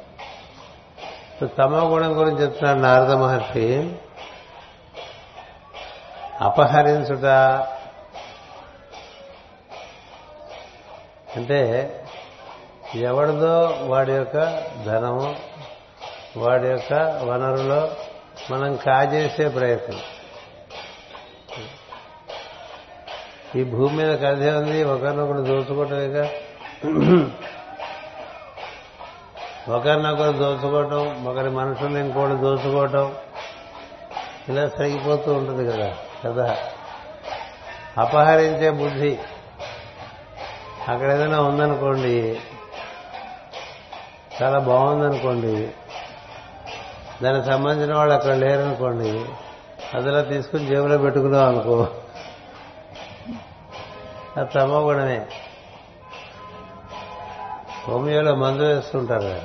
తమోగుణం గురించి చెప్తున్నాడు నారద మహర్షి. అపహరించుట అంటే ఎవరిదో వాడి యొక్క ధనము వాడి యొక్క వనరులో మనం కాజేసే ప్రయత్నం. ఈ భూమి మీద కథే ఉంది ఒకరినొకరు దోచుకోవటమేగా ఒకరినొకరు దోచుకోవటం ఒకరి మనుషుల్ని ఇంకోటి దోచుకోవటం ఇలా సాగిపోతూ ఉంటుంది కదా కదా అపహరించే బుద్ధి. అక్కడ ఏదైనా ఉందనుకోండి చాలా బాగుందనుకోండి దానికి సంబంధించిన వాళ్ళు అక్కడ లేరనుకోండి అదిలా తీసుకుని జేబులో పెట్టుకున్నాం అనుకో అది తమో గుణమే హోమియోలో మందు వేస్తుంటారు కదా.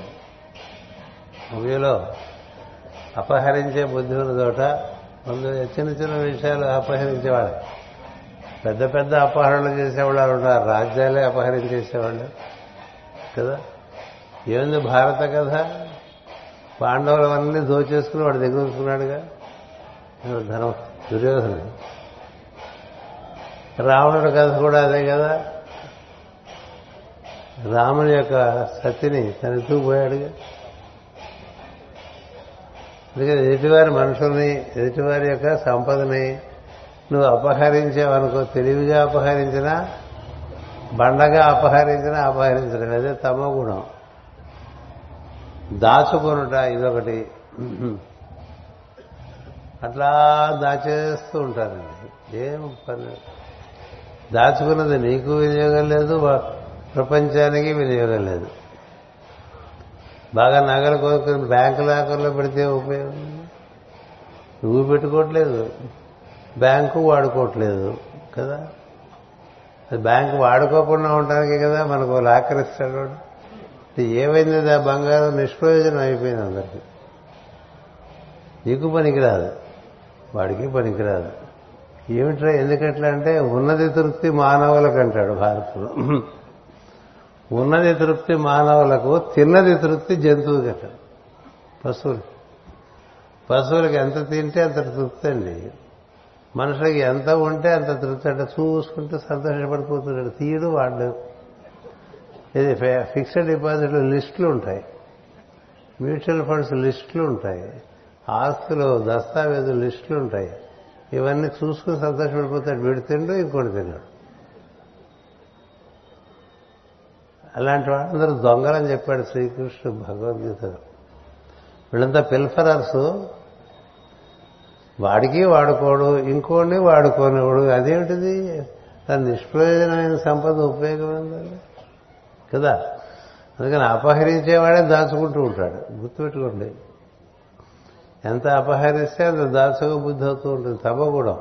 భూమిలో అపహరించే బుద్ధి ఉన్న చోట ముందు చిన్న చిన్న విషయాలు అపహరించేవాడు. పెద్ద పెద్ద అపహరణలు చేసేవాళ్ళు ఉన్నారు రాజ్యాలే అపహరించేసేవాళ్ళు. కదా? ఏముంది భారత కథ? పాండవులవన్నీ దోచేసుకుని వాడు దగ్గర ఉంచుకున్నాడుగా? ధనం దుర్యోధన రావణుడి కథ కూడా అదే కదా? రాముని యొక్క సతిని తన ఎత్తుకుపోయాడుగా అందుకని ఎదుటివారి మనుషుల్ని ఎదుటివారి యొక్క సంపదని నువ్వు అపహరించావనుకో తెలివిగా అపహరించినా బండగా అపహరించినా అపహరించడం అదే తమో గుణం. దాచుకొనుట ఇదొకటి. అట్లా దాచేస్తూ ఉంటారండి ఏం పని? దాచుకున్నది నీకు వినియోగం లేదు ప్రపంచానికి వినియోగం లేదు. బాగా నగలు కొనుక్కుని బ్యాంకు లాకర్లో పెడితే ఉపయోగం నువ్వు పెట్టుకోవట్లేదు. బ్యాంకు వాడుకోవట్లేదు కదా? బ్యాంకు వాడుకోకుండా ఉండడానికి కదా మనకు లాకర్ ఇస్తాడు ఏమైంది? ఆ బంగారం నిష్ప్రయోజనం అయిపోయింది అందరికీ. నీకు పనికిరాదు. వాడికి పనికిరాదు. ఏమిట్రా? ఎందుకట్లా అంటే ఉన్నది తృప్తి మానవులకు అంటాడు భారత్లో. ఉన్నది తృప్తి మానవులకు తిన్నది తృప్తి జంతువుకి అంటాడు పశువులు. పశువులకి ఎంత తింటే అంత తృప్తి అండి. మనుషులకి ఎంత ఉంటే అంత తృప్తి అంటే చూసుకుంటూ సంతోషపడిపోతున్నాడు. తీయడు వాడు. ఇది ఫిక్స్డ్ డిపాజిట్లు లిస్టులు ఉంటాయి. మ్యూచువల్ ఫండ్స్ లిస్టులు ఉంటాయి. ఆస్తులు దస్తావేజు లిస్టులు ఉంటాయి. ఇవన్నీ చూసుకుని సంతోషపడిపోతాడు. వీడు తిండు ఇంకోటి తిన్నాడు అలాంటి వాళ్ళందరూ దొంగలని చెప్పాడు శ్రీకృష్ణుడు భగవద్గీతలో. వీళ్ళంతా పిల్ఫరర్స్ వాడికి వాడుకోడు ఇంకోడిని వాడుకోనివాడు అదేమిటిది? దాని నిష్ప్రయోజనమైన సంపద ఉపయోగమైందండి. కదా? అందుకని అపహరించేవాడే దాచుకుంటూ ఉంటాడు. గుర్తుపెట్టుకోండి. ఎంత అపహరిస్తే అంత దాచక బుద్ధి అవుతూ ఉంటుంది. తమ కూడా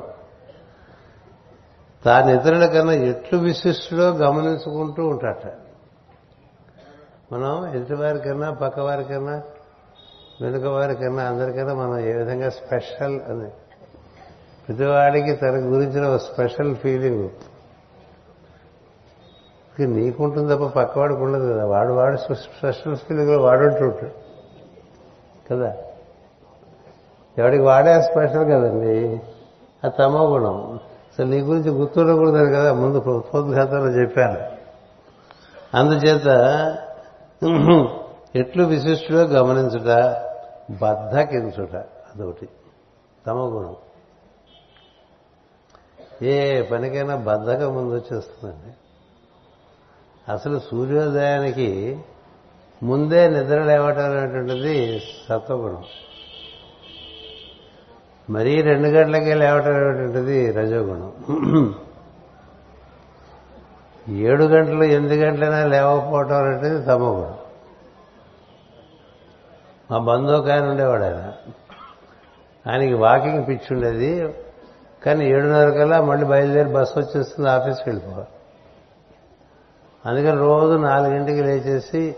తాను ఇతరుల కన్నా ఎట్లు విశిష్టుడో గమనించుకుంటూ ఉంటాట మనం ఎదుటివారికన్నా పక్క వారికన్నా వెనుక వారికన్నా అందరికన్నా మనం ఏ విధంగా స్పెషల్ అని. ప్రతివాడికి తన గురించిన ఒక స్పెషల్ ఫీలింగ్. నీకుంటుంది తప్ప పక్కవాడికి ఉండదు కదా. వాడు వాడు స్పెషల్ ఫీలింగ్లో వాడుంటుంటాడు కదా? ఎవడికి వాడే స్పెషల్ కదండి? అది తమో గుణం. అసలు నీ గురించి గుర్తుండకూడదు కదా ముందు ప్రోద్ఘాతంలో చెప్పాను. అందుచేత ఎట్లు విశిష్టుడో గమనించుట బద్ధకించుట అదొకటి. తమ గుణం ఏ పనికైనా బద్ధకం ముందు వచ్చేస్తుందండి అసలు సూర్యోదయానికి ముందే నిద్ర లేవటం అనేటువంటిది సత్వగుణం. మరీ రెండు గంటలకే లేవటం అనేటువంటిది రజోగుణం. ఏడు గంటలు ఎనిమిది గంటలైనా లేవకపోవటం అనేది తమగుడు మా బంధువుకు ఆయన ఉండేవాడు ఆయన. ఆయనకి వాకింగ్ పిచ్చి ఉండేది. కానీ ఏడున్నర కల్లా మళ్ళీ బయలుదేరి బస్సు వచ్చేస్తుంది ఆఫీస్కి వెళ్ళిపోవాలి. అందుకని రోజు నాలుగింటికి లేచేసి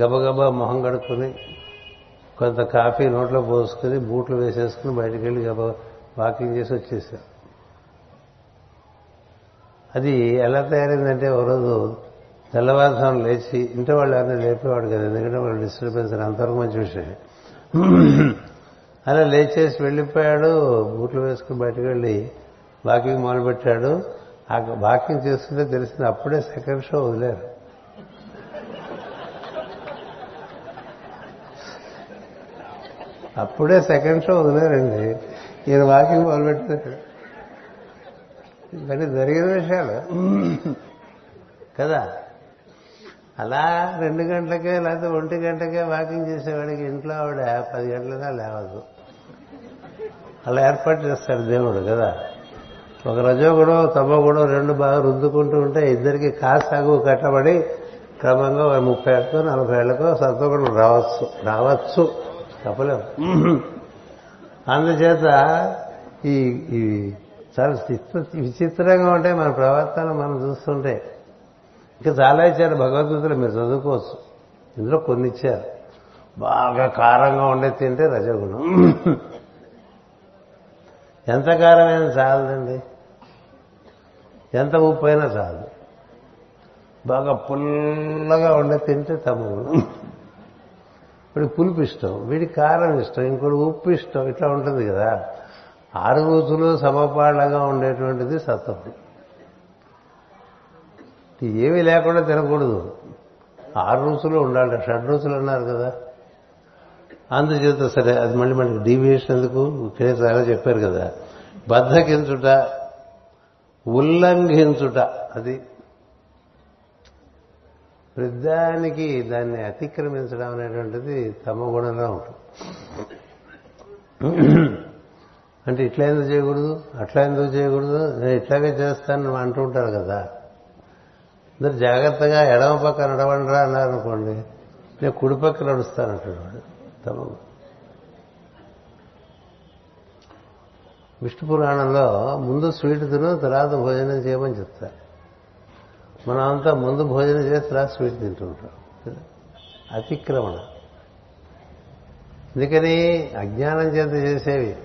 గబగబా మొహం కడుక్కొని కొంత కాఫీ నోట్లో పోసుకుని బూట్లు వేసేసుకుని బయటికి వెళ్ళి గబ వాకింగ్ చేసి వచ్చేసాం. అది ఎలా తయారైందంటే ఒక రోజు తెల్లవారుసాం లేచి ఇంటి వాళ్ళు ఎవరిని లేపేవాడు కదా ఎందుకంటే వాళ్ళు డిస్టర్బెన్స్ అంతవరకు మంచి విషయం. అలా లేచేసి వెళ్ళిపోయాడు బూట్లు వేసుకుని బయటకు వెళ్ళి వాకింగ్ మొదలుపెట్టాడు ఆ వాకింగ్ చేస్తుంటే తెలిసింది అప్పుడే సెకండ్ షో వదిలేరు. అప్పుడే సెకండ్ షో వదిలేరండి. ఈయన వాకింగ్ మొదలుపెట్టారు ఇవన్నీ జరిగిన విషయాలు. కదా? అలా రెండు గంటలకే లేకపోతే ఒంటి గంటకే వాకింగ్ చేసేవాడికి ఇంట్లో ఆవిడ పది గంటలదా లేవదు. అలా ఏర్పాటు చేస్తాడు దేవుడు కదా? ఒక రజోగుణం తమగుణం రెండు బాగా రుద్దుకుంటూ ఉంటే ఇద్దరికి కాసాగు కట్టబడి క్రమంగా ఒక ముప్పై ఏళ్ళకో నలభై ఏళ్ళకో సత్వగుణం రావచ్చు రావచ్చు. చెప్పలేము అందుచేత ఈ ఈ చాలా విచిత్రంగా ఉంటాయి మన ప్రవర్తన మనం చూస్తుంటే. ఇంకా చాలా ఇచ్చారు భగవద్గీతలు మీరు చదువుకోవచ్చు. ఇందులో కొన్ని ఇచ్చారు. బాగా కారంగా ఉండే తింటే రజగుణం. ఎంత కారమైనా చాలదండి. ఎంత ఉప్పు అయినా చాలు. బాగా పుల్లగా ఉండే తింటే తమగుణం. ఇప్పుడు పులుపు ఇష్టం వీడి కారం ఇష్టం ఇంకోటి ఉప్పు ఇష్టం ఇట్లా ఉంటుంది కదా. ఆరు రుచులు సమపాళ్ళగా ఉండేటువంటిది సత్వం ఏమీ లేకుండా తినకూడదు. ఆరు రుచులు ఉండాలి షడ్ రుచులు అన్నారు కదా. అందుచేత సరే అది మళ్ళీ మనకి డీవియేషన్ ఎందుకు? ఇక్కడే చాలా చెప్పారు కదా. బద్ధకించుట ఉల్లంఘించుట అది వృద్ధానికి దాన్ని అతిక్రమించడం అనేటువంటిది తమ గుణంగా ఉంటుంది. అంటే ఇట్లా ఎందుకు చేయకూడదు? అట్లా ఎందుకు చేయకూడదు? నేను ఇట్లాగే చేస్తాను అంటూ ఉంటారు కదా. అందరు జాగ్రత్తగా ఎడమ పక్క నడవండిరా అన్నారు అనుకోండి నేను కుడి పక్క నడుస్తానంటాడు వాడు. తమ విష్ణు పురాణంలో ముందు స్వీట్ తిను తర్వాత భోజనం చేయమని చెప్తారు. మనం అంతా ముందు భోజనం చేసి తర్వాత స్వీట్ తింటుంటాం. అతిక్రమణ. అందుకని అజ్ఞానం చేత చేసేవి.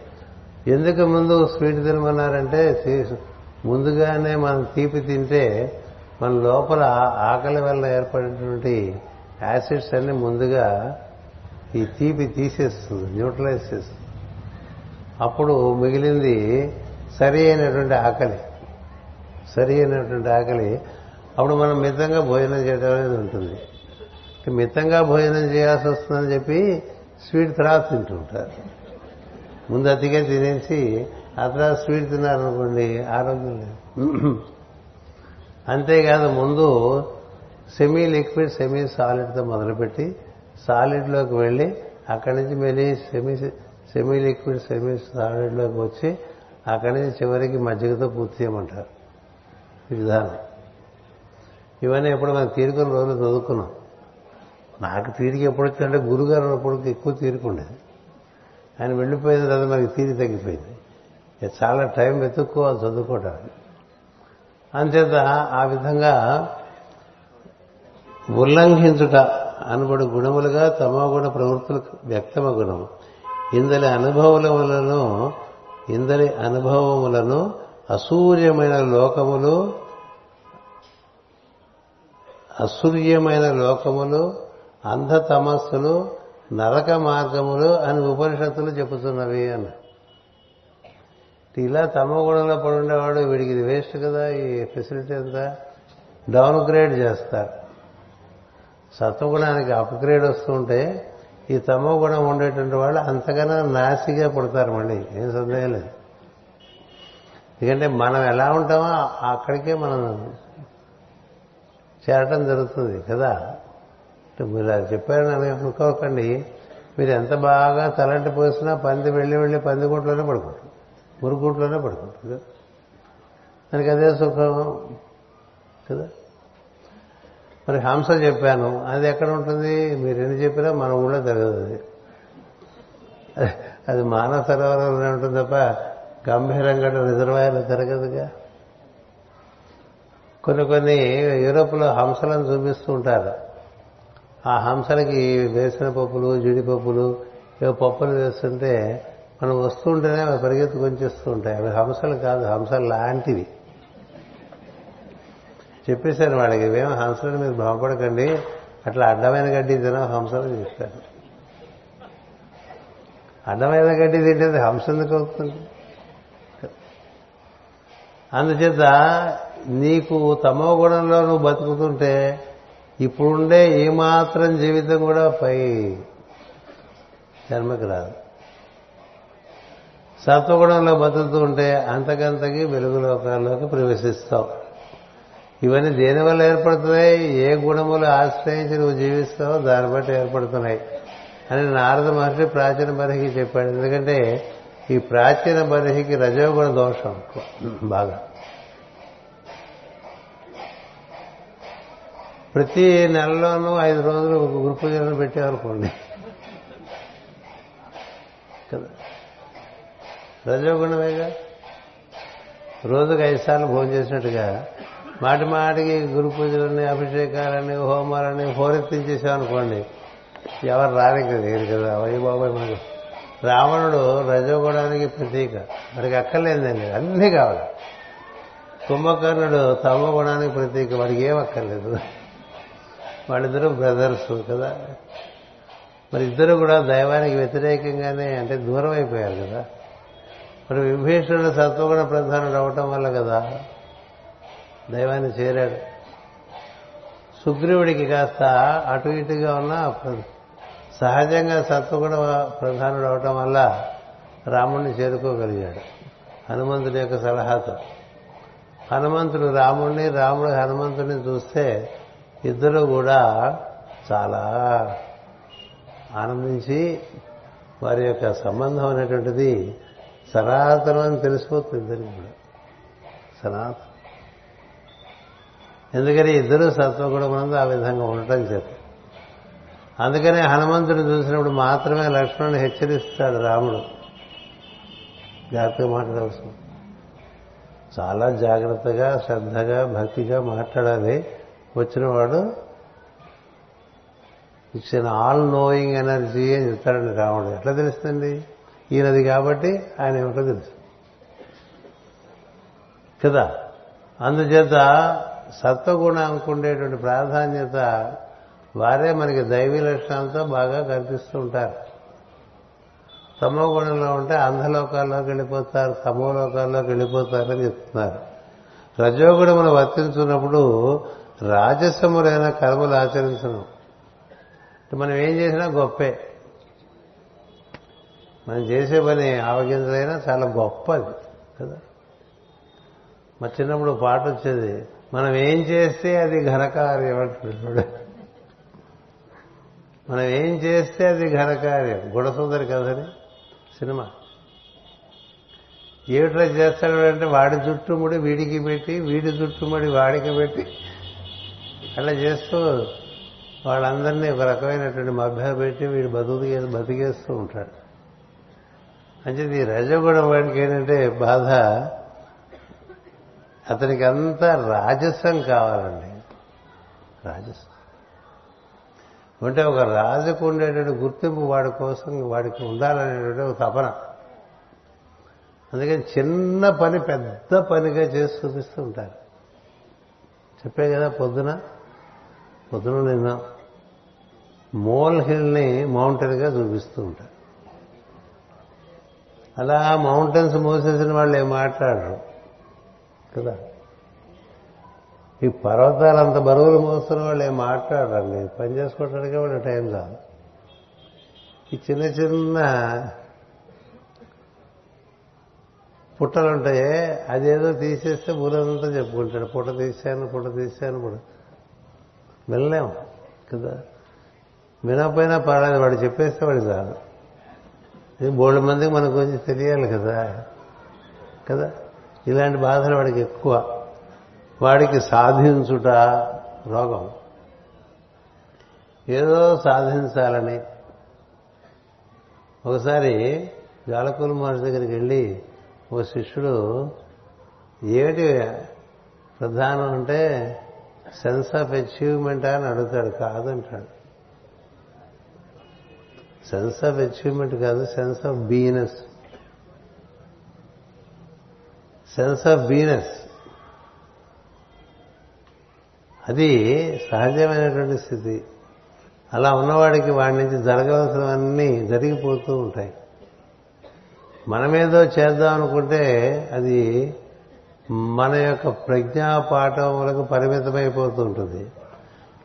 ఎందుకు ముందు స్వీట్ తినమన్నారంటే ముందుగానే మనం తీపి తింటే మన లోపల ఆకలి వల్ల ఏర్పడినటువంటి యాసిడ్స్ అన్ని ముందుగా ఈ తీపి తీసేస్తుంది న్యూట్రలైజ్ చేస్తుంది. అప్పుడు మిగిలింది సరి అయినటువంటి ఆకలి సరి అయినటువంటి ఆకలి. అప్పుడు మనం మితంగా భోజనం చేయడం అనేది ఉంటుంది. మితంగా భోజనం చేయాల్సి వస్తుందని చెప్పి స్వీట్ తర్వాత తింటుంటారు ముందు అతిగా తినేసి ఆ తర్వాత స్వీట్ తిన్నారనుకోండి ఆరోగ్యం లేదు. అంతేకాదు ముందు సెమీ లిక్విడ్ సెమీ సాలిడ్తో మొదలుపెట్టి సాలిడ్లోకి వెళ్ళి అక్కడి నుంచి మళ్ళీ సెమీ సెమీ లిక్విడ్ సెమీ సాలిడ్లోకి వచ్చి అక్కడి నుంచి చివరికి మజ్జిగతో పూర్తి చేయమంటారు. ఈ విధానం. ఇవన్నీ ఎప్పుడు మనం తీరుకున్న రోజులు చదువుకున్నాం. నాకు తీరిక ఎప్పుడు వచ్చిందంటే గురుగారు ఉన్నప్పుడు ఎక్కువ తీరుకుండేది ఆయన వెళ్ళిపోయిన తర్వాత మనకి తీరి తగ్గిపోయింది. చాలా టైం వెతుక్కోవాలి చదువుకోవడానికి అంచేత ఆ విధంగా ఉల్లంఘించుట అనబడు గుణములుగా తమో గుణ ప్రవృత్తులకు వ్యక్తమ గుణము ఇందలి అనుభవములను ఇందలి అనుభవములను అసూర్యమైన లోకములు అసూర్యమైన లోకములు అంధ తమస్సులు నరక మార్గములు అని ఉపనిషత్తులు చెబుతున్నవి అన్న. ఇలా తమ గుణంలో పడుండేవాడు వీడికి ఇది వేస్ట్ కదా ఈ ఫెసిలిటీ అంతా డౌన్ గ్రేడ్ చేస్తారు సత్వగుణానికి అప్గ్రేడ్ వస్తుంటే ఈ తమో గుణం ఉండేటువంటి వాళ్ళు అంతకన్నా నాసిగా పుడతారు మళ్ళీ ఏం సందేహం లేదు. ఎందుకంటే మనం ఎలా ఉంటామో అక్కడికే మనం చేరటం జరుగుతుంది కదా. మీరు అది చెప్పారని అనుకోకండి. మీరు ఎంత బాగా తలంటి పోసినా పంది వెళ్ళి వెళ్ళి పంది గుట్లోనే పడుకుంటారు. మురుగుట్లోనే పడుకుంటుంది దానికి అదే సుఖం కదా? మరి హంస చెప్పాను. అది ఎక్కడ ఉంటుంది? మీరు ఎన్ని చెప్పినా మన ఊళ్ళో జరగదు అది. అది మానవ సరోవరంలోనే ఉంటుంది తప్ప గంభీరంగా రిజర్వాయర్లో జరగదుగా కొన్ని కొన్ని యూరోప్లో హంసలను చూపిస్తూ ఉంటారు. ఆ హంసలకి వేసిన పప్పులు జీడిపప్పులు ఏవో పప్పులు వేస్తుంటే మనం వస్తుంటేనే అవి పరిగెత్తుకు వచ్చేస్తూ ఉంటాయి. అవి హంసలు కాదు హంసలు లాంటివి. చెప్పేశాను వాళ్ళకి ఇవేమో హంసలు మీరు భ్రమపడకండి అట్లా అడ్డమైన గడ్డి తిన హంసలు చేస్తారు అడ్డమైన గడ్డి తింటే హంస ఎందుకు అవుతుంది? అందుచేత నీకు తమో గుణంలో నువ్వు బతుకుతుంటే ఇప్పుడుండే మాత్రం జీవితం కూడా పై జన్మకి రాదు. సత్వగుణంలో బతుకుతూ ఉంటే అంతకంతకి వెలుగు లోకాల్లోకి ప్రవేశిస్తావు. ఇవన్నీ దేనివల్ల ఏర్పడుతున్నాయి? ఏ గుణములు ఆశ్రయించి నువ్వు జీవిస్తావో దాన్ని బట్టి ఏర్పడుతున్నాయి. అని నారద మహర్షి ప్రాచీన బరిహికి చెప్పాడు. ఎందుకంటే ఈ ప్రాచీన బరిహికి రజోగుణ దోషం బాగా. ప్రతి నెలలోనూ ఐదు రోజులు ఒక గురు పూజలను పెట్టామనుకోండి కదా? రజోగుణమేగా? రోజుకు ఐదు సార్లు భోజనం చేసినట్టుగా మాటి మాటికి గురు పూజలని అభిషేకాలని హోమాలని హోరెత్తించేసామనుకోండి ఎవరు రానికి లేదు కదా? అయ్యి బాబాయ్ మనకు. రావణుడు రజోగుణానికి ప్రతీక. వాడికి అక్కర్లేదండి అన్నీ కావాలి. కుంభకర్ణుడు తమ గుణానికి ప్రతీక వాడికి ఏం అక్కర్లేదు. వాళ్ళిద్దరూ బ్రదర్స్ కదా. మరి ఇద్దరు కూడా దైవానికి వ్యతిరేకంగానే అంటే దూరం అయిపోయారు కదా. మరి విభీషణుడు సత్వగుణ ప్రధానుడు అవటం వల్ల కదా దైవాన్ని చేరాడు. సుగ్రీవుడికి కాస్త అటు ఇటుగా ఉన్న సహజంగా సత్వగుణ ప్రధానుడు అవటం వల్ల రాముణ్ణి చేరుకోగలిగాడు. హనుమంతుడి యొక్క సలహాతో. హనుమంతుడు రాముణ్ణి రాముడు హనుమంతుడిని చూస్తే ఇద్దరు కూడా చాలా ఆనందించి వారి యొక్క సంబంధం అనేటువంటిది సనాతనం అని తెలిసిపోతుంది ఇద్దరికి కూడా. సనాతనం. ఎందుకని ఇద్దరు సత్వగుణమునందు ఆ విధంగా ఉండటం చేత. అందుకనే హనుమంతుడు చూసినప్పుడు మాత్రమే లక్ష్మణుని హెచ్చరిస్తాడు రాముడు. జాగ్రత్తగా మాట్లాడవలసింది చాలా జాగ్రత్తగా శ్రద్ధగా భక్తిగా మాట్లాడాలి. వచ్చినవాడు ఇచ్చిన ఆల్ నోయింగ్ ఎనర్జీ అని చెప్తాడండి రాముడు. ఎట్లా తెలుస్తుంది ఈయనది కాబట్టి ఆయన ఏమిటో తెలుసు. కదా? అందుచేత సత్వగుణానికి ఉండేటువంటి ప్రాధాన్యత వారే మనకి దైవీ లక్షణాలతో బాగా కనిపిస్తూ ఉంటారు. తమో గుణంలో ఉంటే అంధలోకాల్లోకి వెళ్ళిపోతారు తమో లోకాల్లోకి వెళ్ళిపోతారని చెప్తున్నారు. రజోగుణమును వర్తించున్నప్పుడు రాజసములైన కర్మలు ఆచరించను. మనం ఏం చేసినా గొప్పే. మనం చేసే పని ఆవగింజలైనా చాలా గొప్పది కదా? మా చిన్నప్పుడు పాట వచ్చేది మనం ఏం చేస్తే అది ఘనకార్యం అంటున్నాడు మనం ఏం చేస్తే అది ఘనకార్యం. గుణసుందరి కదని సినిమా. ఏమిట్లా చేస్తాడు అంటే వాడి చుట్టుముడి వీడికి పెట్టి వీడి చుట్టుముడి వాడికి పెట్టి అలా చేస్తూ వాళ్ళందరినీ ఒక రకమైనటువంటి మభ్య పెట్టి వీడు బతుకు బతికేస్తూ ఉంటాడు. అంటే ఈ రజగుణం వాడికి ఏంటంటే బాధ అతనికి అంతా రాజస్వం కావాలండి. రాజస్వం అంటే ఒక రాజుకు ఉండేటువంటి గుర్తింపు వాడి కోసం వాడికి ఉండాలనేటువంటి ఒక తపన. అందుకని చిన్న పని పెద్ద పనిగా చేసి చూపిస్తూ ఉంటారు. చెప్పే కదా పొద్దున పొద్దున నిన్న మోల్ హిల్ని మౌంటైన్గా చూపిస్తూ ఉంటారు. అలా మౌంటైన్స్ మోసేసిన వాళ్ళు ఏం మాట్లాడరు? కదా? ఈ పర్వతాలు అంత బరువులు మోస్తున్న వాళ్ళు ఏం మాట్లాడరండి పని చేసుకోవడానికి వాళ్ళు టైం కాదు ఈ చిన్న చిన్న పుట్టలు ఉంటాయి అదేదో తీసేస్తే ఊరంతా చెప్పుకుంటాడు. పుట్ట తీశాను పుట్ట తీశాను పుట్ట వెళ్ళలేము కదా. వినకపోయినా పర్వాలేదు వాడు చెప్పేస్తే వాడు చాలు. ఇది మందికి మనకు కొంచెం తెలియాలి కదా. కదా? ఇలాంటి బాధలు వాడికి ఎక్కువ. వాడికి సాధించుట రోగం. ఏదో సాధించాలని. ఒకసారి జాలకూలు మహర్షి దగ్గరికి వెళ్ళి ఓ శిష్యుడు ఏమిటి ప్రధానం అంటే సెన్స్ ఆఫ్ అచీవ్మెంట్ అని అడుగుతాడు కాదంటాడు. సెన్స్ ఆఫ్ అచీవ్మెంట్ కాదు sense of beingness. Sense of beingness. అది సహజమైనటువంటి స్థితి. అలా ఉన్నవాడికి వాడి నుంచి జరగవలసినవన్నీ జరిగిపోతూ ఉంటాయి. మనమేదో చేద్దాం అనుకుంటే అది మన యొక్క ప్రజ్ఞా పాఠములకు పరిమితమైపోతూ ఉంటుంది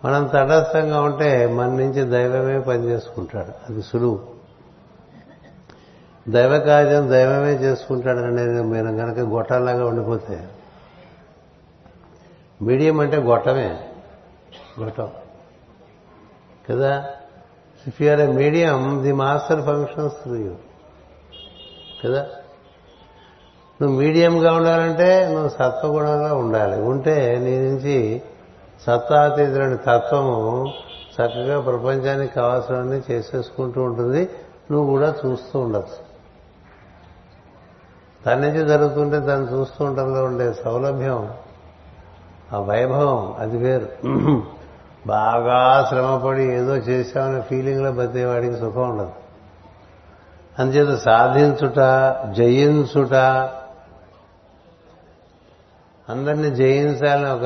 మనం తటస్థంగా ఉంటే మన నుంచి దైవమే పనిచేసుకుంటాడు. అది సులువు. దైవ కార్యం దైవమే చేసుకుంటాడు అనేది మీరు కనుక గొట్టలాగా ఉండిపోతే మీడియం అంటే గొట్టమే. గొట్టం. కదా? If you are a medium the master functions through you కదా? నువ్వు మీడియంగా ఉండాలంటే నువ్వు సత్వగుణంగా ఉండాలి. ఉంటే నీ నుంచి సత్తాతీతులని తత్వము చక్కగా ప్రపంచానికి కావాల్సినవన్నీ చేసేసుకుంటూ ఉంటుంది. నువ్వు కూడా చూస్తూ ఉండొచ్చు. తన నుంచి జరుగుతుంటే తను చూస్తూ ఉండడంలో ఉండే సౌలభ్యం ఆ వైభవం అది వేరు. బాగా శ్రమపడి ఏదో చేశామనే ఫీలింగ్లో బతికేవాడికి సుఖం ఉండదు. అందుచేత సాధించుట జయించుట అందరినీ జయించాలని ఒక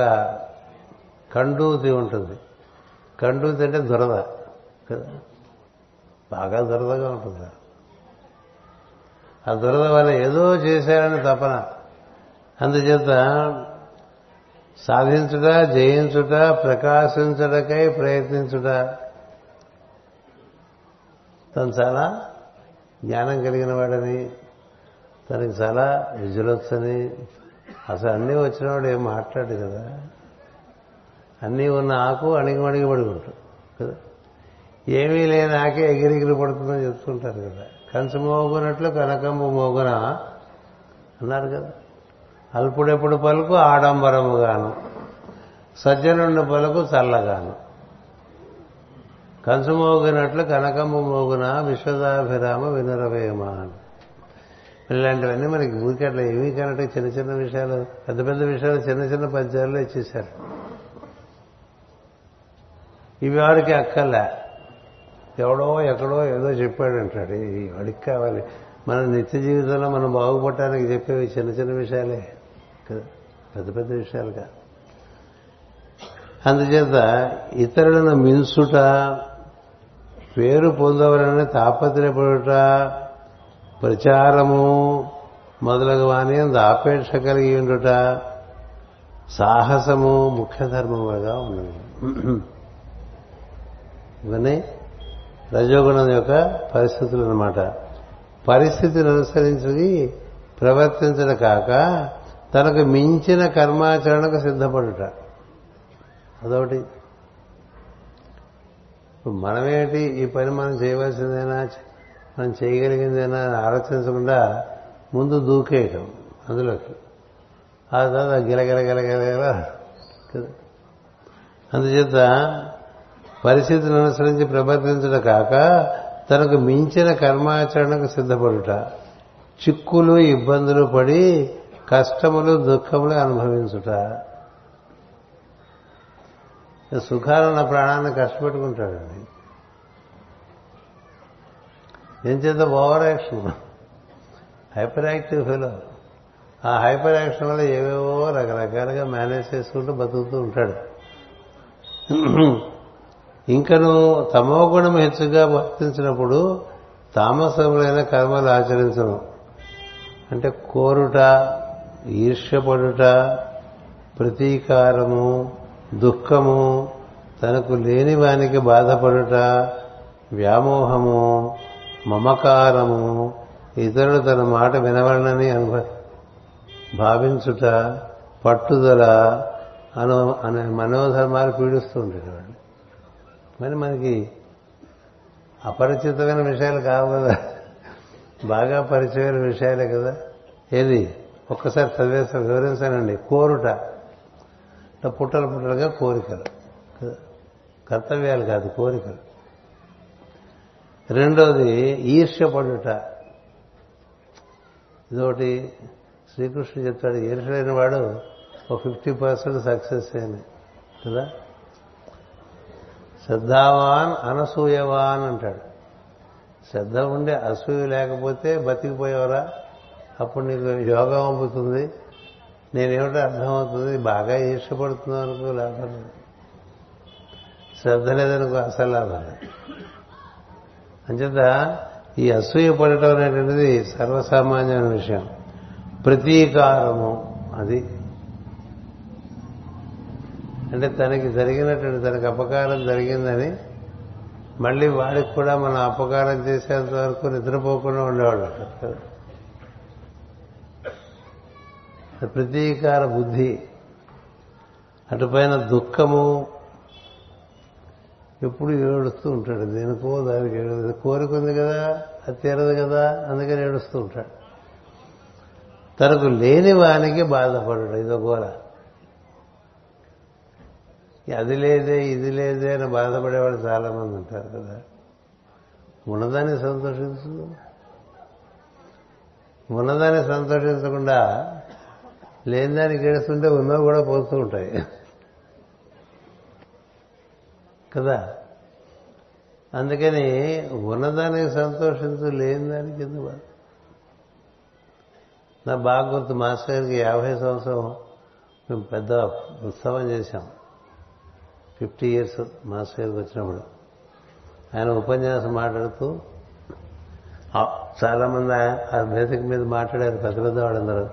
కండూతి ఉంటుంది. కండూతి అంటే దురద. కదా బాగా దురదగా ఉంటుంది. ఆ దురద వల్ల ఏదో చేశారని తపన. అందుచేత సాధించుట జయించుట ప్రకాశించుటకై ప్రయత్నించుట. తను చాలా జ్ఞానం కలిగిన వాడని తనకి చాలా విజులొచ్చని అసలు అన్నీ వచ్చినవాడు ఏం మాట్లాడు కదా. అన్నీ ఉన్న ఆకు అణిగి మణిగి పడి ఉంటుంది కదా. ఏమీ లేని ఆకే ఎగిరిగిరి పడుతుందని చెప్తుంటారు కదా. కంచు మోగునట్లు కనకంబు మోగున అన్నారు కదా. అల్పుడెప్పుడు పలుకు ఆడంబరముగాను సజ్జనుండి పలుకు చల్లగాను. కంచు మోగినట్లు కనకంబు మోగున విశ్వదాభిరామ వినరవేమ అని ఇలాంటివన్నీ మనకి ఊరికట్లా ఏమీ కనట్టు చిన్న చిన్న విషయాలు పెద్ద పెద్ద విషయాలు చిన్న చిన్న పద్యాల్లో ఇచ్చేశారు. ఇవి వాడికి అక్కర్లే. ఎవడో ఎక్కడో ఏదో చెప్పాడంటాడు ఈ వాడికి కావాలి. మన నిత్య జీవితంలో మనం బాగుపడటానికి చెప్పేవి చిన్న చిన్న విషయాలే. కదా? పెద్ద పెద్ద విషయాలు కాదు. అందుచేత ఇతరులను మించుట పేరు పొందవలని తాపత్రయపడుట ప్రచారము మొదలగు వాని ఆపేక్ష కలిగి ఉండుట సాహసము ముఖ్య ధర్మములుగా ఉన్నది. ఇవన్నీ రజోగుణం యొక్క పరిస్థితులు అనమాట పరిస్థితిని అనుసరించి ప్రవర్తించడం కాక తనకు మించిన కర్మాచరణకు సిద్ధపడుట. అదొకటి. మనమేంటి ఈ పని మనం చేయవలసిందేనా? మనం చేయగలిగిందేనా ఆలోచించకుండా ముందు దూకేయటం అందులోకి. ఆ తర్వాత గిలగిలగిలగిలగిల కదా. అందుచేత పరిస్థితులను అనుసరించి ప్రవర్తించడం కాక తనకు మించిన కర్మాచరణకు సిద్ధపడుట. చిక్కులు ఇబ్బందులు పడి కష్టములు దుఃఖములు అనుభవించుట. సుఖాలున్న ప్రాణాన్ని కష్టపెట్టుకుంటాడండి. ఏం చేద్దాం? Over action. Hyper active fellow. ఆ హైపర్ యాక్షన్ వల్ల ఏవేవో రకరకాలుగా మేనేజ్ చేసుకుంటూ బతుకుతూ ఉంటాడు. ఇంకను తమో గుణం హెచ్చుగా వర్తించినప్పుడు తామసములైన కర్మలు ఆచరించను అంటే కోరుట ఈర్ష్యపడుట ప్రతీకారము దుఃఖము తనకు లేని వానికి బాధపడుట వ్యామోహము మమకారము ఇతరులు తన మాట వినవలనని అనుభవ భావించుట పట్టుదల అను అనే మనోధర్మాలు పీడిస్తూ ఉండేవాడు మరి మనకి అపరిచితమైన విషయాలు కావు కదా. బాగా పరిచయమైన విషయాలే కదా. ఏది? ఒక్కసారి చదివేసారి వివరించానండి. కోరుట. పుట్టలు పుట్టలుగా కోరికలు. కర్తవ్యాలు కాదు కోరికలు. రెండోది ఈర్ష్యపడుట. ఇదొకటి శ్రీకృష్ణుడు చెప్తాడు ఈర్షలైన వాడు ఒక ఫిఫ్టీ పర్సెంట్ సక్సెస్ అని కదా? శ్రద్ధావాన్ అనసూయవాన్ అంటాడు. శ్రద్ధ ఉండే అసూయ లేకపోతే బతికిపోయేవరా? అప్పుడు నీకు యోగం అమ్ముతుంది నేనేమిటో అర్థమవుతుంది. బాగా ఈర్షపడుతున్నావు అనుకో లాభం శ్రద్ధ లేదనుకో అసలు లాభం అంచేత ఈ అసూయ పడటం అనేటువంటిది సర్వసామాన్యమైన విషయం. ప్రతీకారము అది. అంటే తనకి జరిగినటువంటి తనకి అపకారం జరిగిందని మళ్ళీ వాడికి కూడా మనం అపకారం చేసేంత వరకు నిద్రపోకుండా ఉండేవాడు ప్రతీకార బుద్ధి. అటుపైన దుఃఖము ఎప్పుడు ఏడుస్తూ ఉంటాడు. దేనికో దానికి ఏడు కోరికుంది కదా అది తీరదు కదా అందుకని ఏడుస్తూ ఉంటాడు. తనకు లేని వానికి బాధపడడు ఇదో గోల అది లేదే ఇది లేదే అని బాధపడేవాళ్ళు చాలామంది ఉంటారు కదా. ఉన్నదాన్ని సంతోషించు. ఉన్నదాన్ని సంతోషించకుండా లేని దానికి ఏడుస్తుంటే ఉన్నవి కూడా పోతూ ఉంటాయి. కదా? అందుకని ఉన్నదానికి సంతోషించు లేని దానికి ఎందుకు నా బాగా గుర్తు మాస్టర్ గారికి యాభై సంవత్సరం మేము పెద్ద ఉత్సవం చేశాం. ఫిఫ్టీ ఇయర్స్ మాస్టర్ గారికి వచ్చినప్పుడు. ఆయన ఉపన్యాసం మాట్లాడుతూ చాలామంది ఆ వేదిక మీద మాట్లాడారు పెద్ద పెద్ద వాళ్ళందరూ.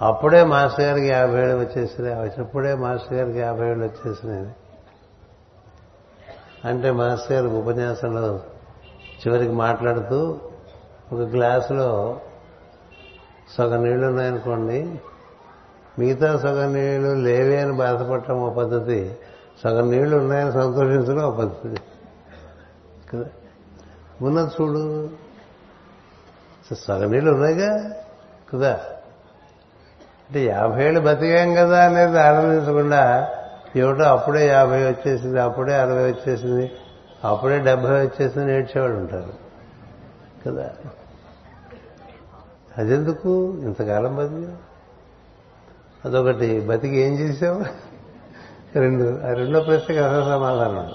అప్పుడే మాస్టర్ గారికి యాభై ఏళ్ళు వచ్చేసినాయి వచ్చినప్పుడే మాస్టర్ గారికి యాభై ఏళ్ళు వచ్చేసినాయి. అంటే మాస్టర్ గారు ఉపన్యాసంలో చివరికి మాట్లాడుతూ ఒక గ్లాసులో సగం నీళ్ళు ఉన్నాయనుకోండి మిగతా సగం నీళ్ళు లేవే అని బాధపడటం ఒక పద్ధతి సగం నీళ్ళు ఉన్నాయని సంతోషించడం ఒక పద్ధతి. కదా? ఉన్నది చూడు. సగం నీళ్ళు ఉన్నాయిగా కదా? అంటే యాభై ఏళ్ళు బతికాం కదా అనేది ఆనందించకుండా ఏమిటో అప్పుడే యాభై వచ్చేసింది అప్పుడే అరవై వచ్చేసింది అప్పుడే డెబ్బై వచ్చేసింది ఏడ్చేవాడు ఉంటారు కదా? అదెందుకు? ఇంతకాలం బతికా? అదొకటి. బతికి ఏం చేసావు? రెండు. ఆ రెండో ప్రశ్నకి అసలు సమాధానం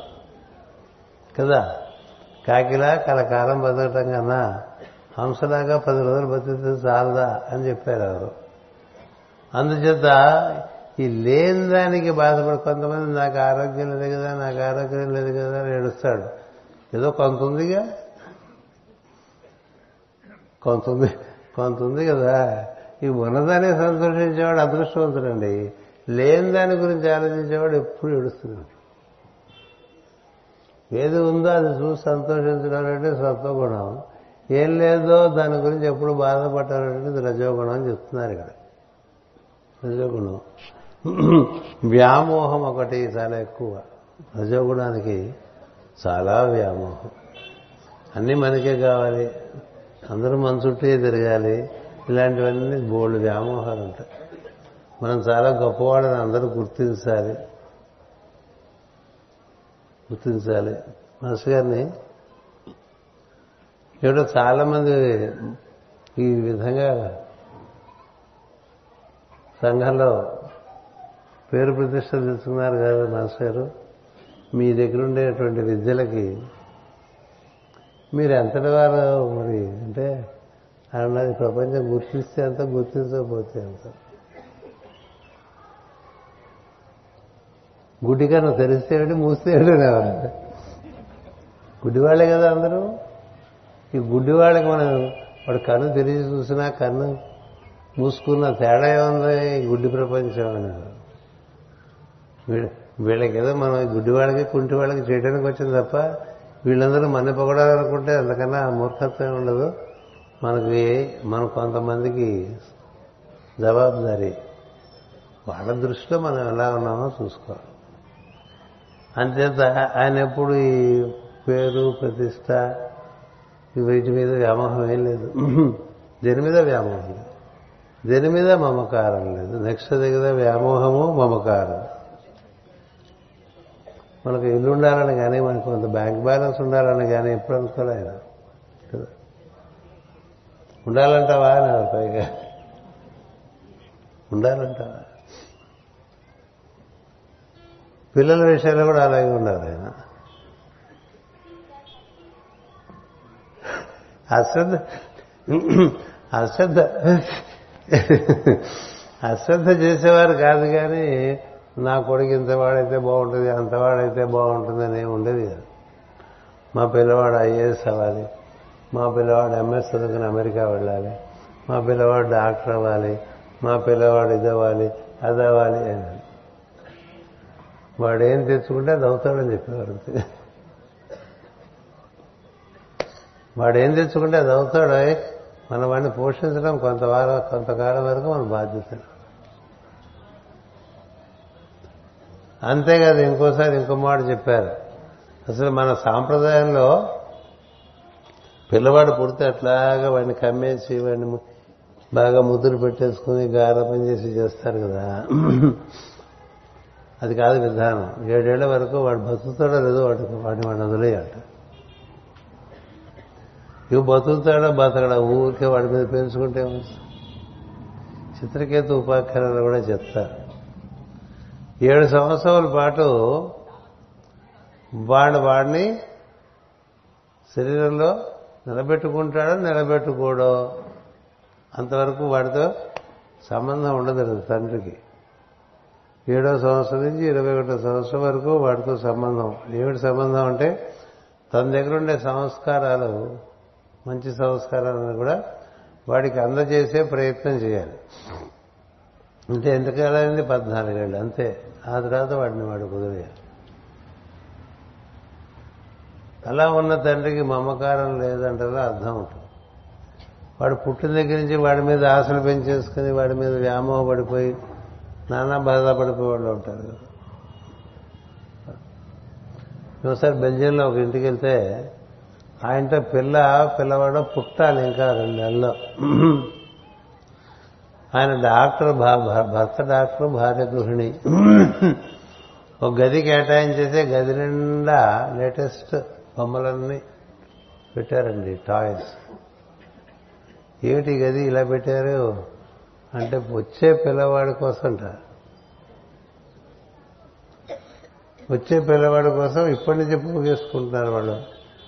కదా? కాకిలా కలకాలం బతకటం కన్నా హంసలాగా పది రోజులు బతికితే చాలదా అని చెప్పారు ఎవరు. అందుచేత ఈ లేని దానికి బాధపడి కొంతమంది నాకు ఆరోగ్యం లేదు కదా నాకు ఆరోగ్యం లేదు కదా అని ఏడుస్తాడు. ఏదో కొంత ఉందిగా? కొంత ఉంది కొంత ఉంది కదా. ఈ ఉన్నదాన్ని సంతోషించేవాడు అదృష్టవంతుడండి. లేని దాని గురించి ఆలోచించేవాడు ఎప్పుడు ఏడుస్తున్నాడు. ఏది ఉందో అది చూసి సంతోషించడం అంటే సత్వగుణం. ఏం లేదో దాని గురించి ఎప్పుడు బాధపడటం రజోగుణం అని చెప్తున్నారు ఇక్కడ. రజోగుణం. వ్యామోహం ఒకటి చాలా ఎక్కువ. రజోగుణానికి చాలా వ్యామోహం. అన్నీ మనకే కావాలి. అందరూ మన చుట్టూ తిరగాలి. ఇలాంటివన్నీ బోల్డ్ వ్యామోహాలు ఉంటాయి. మనం చాలా గొప్పవాళ్ళని అందరూ గుర్తించాలి. గుర్తించాలి. మనసు గారిని ఏడో చాలామంది ఈ విధంగా సంఘంలో పేరు ప్రతిష్ట తెచ్చుకున్నారు కదా మాస్టర్ గారు? మీ దగ్గర ఉండేటువంటి విద్యలకి మీరు ఎంతటి వారు మరి? అంటే అన్నది ప్రపంచం గుర్తిస్తే అంత గుర్తించకపోతే అంత గుడ్డి కన్నా తెరిస్తే ఏమిటి మూస్తే ఏమిటి గుడ్డివాళ్ళే కదా అందరూ? ఈ గుడ్డివాళ్ళకి మనం వాడు కన్ను తెరిచి చూసినా కన్ను మూసుకున్న తేడా ఏముంది గుడ్డి ప్రపంచం అనేది? వీళ్ళకి ఏదో మనం గుడ్డివాళ్ళకి కుంటి వాళ్ళకి చేయడానికి వచ్చింది తప్ప వీళ్ళందరూ మన పొగడాలనుకుంటే అంతకన్నా మూర్ఖత్వం ఉండదు. మనకి మనం కొంతమందికి జవాబుదారీ. వాళ్ళ దృష్టిలో మనం ఎలా ఉన్నామో చూసుకోవాలి. అంతేత ఆయన ఎప్పుడు ఈ పేరు ప్రతిష్ట వీటి మీద వ్యామోహం ఏం లేదు. దేని మీద వ్యామోహం లేదు. దేని మీద మమకారం లేదు. నెక్స్ట్ దగ్గర వ్యామోహము మమకారం. మనకు ఇల్లు ఉండాలని కానీ మనకు కొంత బ్యాంక్ బ్యాలెన్స్ ఉండాలని కానీ ఎప్పుడు అనుకోలే ఆయన. కదా? ఉండాలంటావా అని పైగా. ఉండాలంటావా? పిల్లల విషయంలో కూడా అలాగే ఉండాలి ఆయన. అశ్రద్ధ అశ్రద్ధ అశ్రద్ధ చేసేవారు కాదు కానీ నా కొడుకు ఇంతవాడైతే బాగుంటుంది అంతవాడైతే బాగుంటుంది అని ఉండేది కదా. మా పిల్లవాడు ఐఏఎస్ అవ్వాలి మా పిల్లవాడు ఎంఎస్ చదువుకుని అమెరికా వెళ్ళాలి మా పిల్లవాడు డాక్టర్ అవ్వాలి మా పిల్లవాడు ఇది అవ్వాలి అది అవ్వాలి అని. వాడు ఏం తెచ్చుకుంటే అది అవుతాడని చెప్పేవారు వాడు ఏం తెచ్చుకుంటే అది అవుతాడు మన వాడిని పోషించడం కొంతవారం కొంతకాలం వరకు మన బాధ్యత. అంతేకాదు ఇంకోసారి ఇంకో మాట చెప్పారు. అసలు మన సాంప్రదాయంలో పిల్లవాడు పుడితే అట్లాగా వాడిని కమ్మేసి వాడిని బాగా ముద్దులు పెట్టేసుకుని గారపం చేసి చేస్తారు కదా. అది కాదు విధానం. ఏడేళ్ళ వరకు వాడు బతుకుతాడో లేదో వాడికి వాడిని వాడిని వదిలేయట ఇవి బతుకుతాడో బతకడా ఊరికే వాడి మీద పెంచుకుంటే చిత్రకేతు ఉపాఖ్యానాలు కూడా చెప్తారు. ఏడు సంవత్సరాల పాటు వాడు వాడిని శరీరంలో నిలబెట్టుకుంటాడో నిలబెట్టుకోడో అంతవరకు వాడితో సంబంధం ఉండదు తండ్రికి. ఏడో సంవత్సరం నుంచి ఇరవై ఒకటో సంవత్సరం వరకు వాడితో సంబంధం. ఏమిటి సంబంధం అంటే తన దగ్గర ఉండే సంస్కారాలు మంచి సంస్కారాలను కూడా వాడికి అందజేసే ప్రయత్నం చేయాలి. అంటే ఎంతకాలైంది పద్నాలుగేళ్ళు. అంతే. ఆ తర్వాత వాడిని వాడు కుదిరేయాలి. అలా ఉన్న తండ్రికి మమకారం లేదంటే అర్థం ఉంటుంది. వాడు పుట్టిన దగ్గర నుంచి వాడి మీద ఆశలు పెంచేసుకుని వాడి మీద వ్యామోహపడిపోయి నానా బాధపడిపోయి వాళ్ళు ఉంటారు కదా. ఒకసారి బెల్జియంలో ఒక ఇంటికి వెళ్తే ఆ ఇంట పిల్ల పిల్లవాడు పుట్టాలి ఇంకా రెండు నెలల్లో. ఆయన డాక్టర్ భా- భర్త డాక్టర్ భార్య గృహిణి. ఒక గది కేటాయించేసే గది నిండా లేటెస్ట్ బొమ్మలన్నీ పెట్టారండి టాయ్స్. ఏమిటి గది ఇలా పెట్టారు? అంటే వచ్చే పిల్లవాడి కోసంట. వచ్చే పిల్లవాడి కోసం ఇప్పటి నుంచి పోగేసుకుంటున్నారు వాళ్ళు.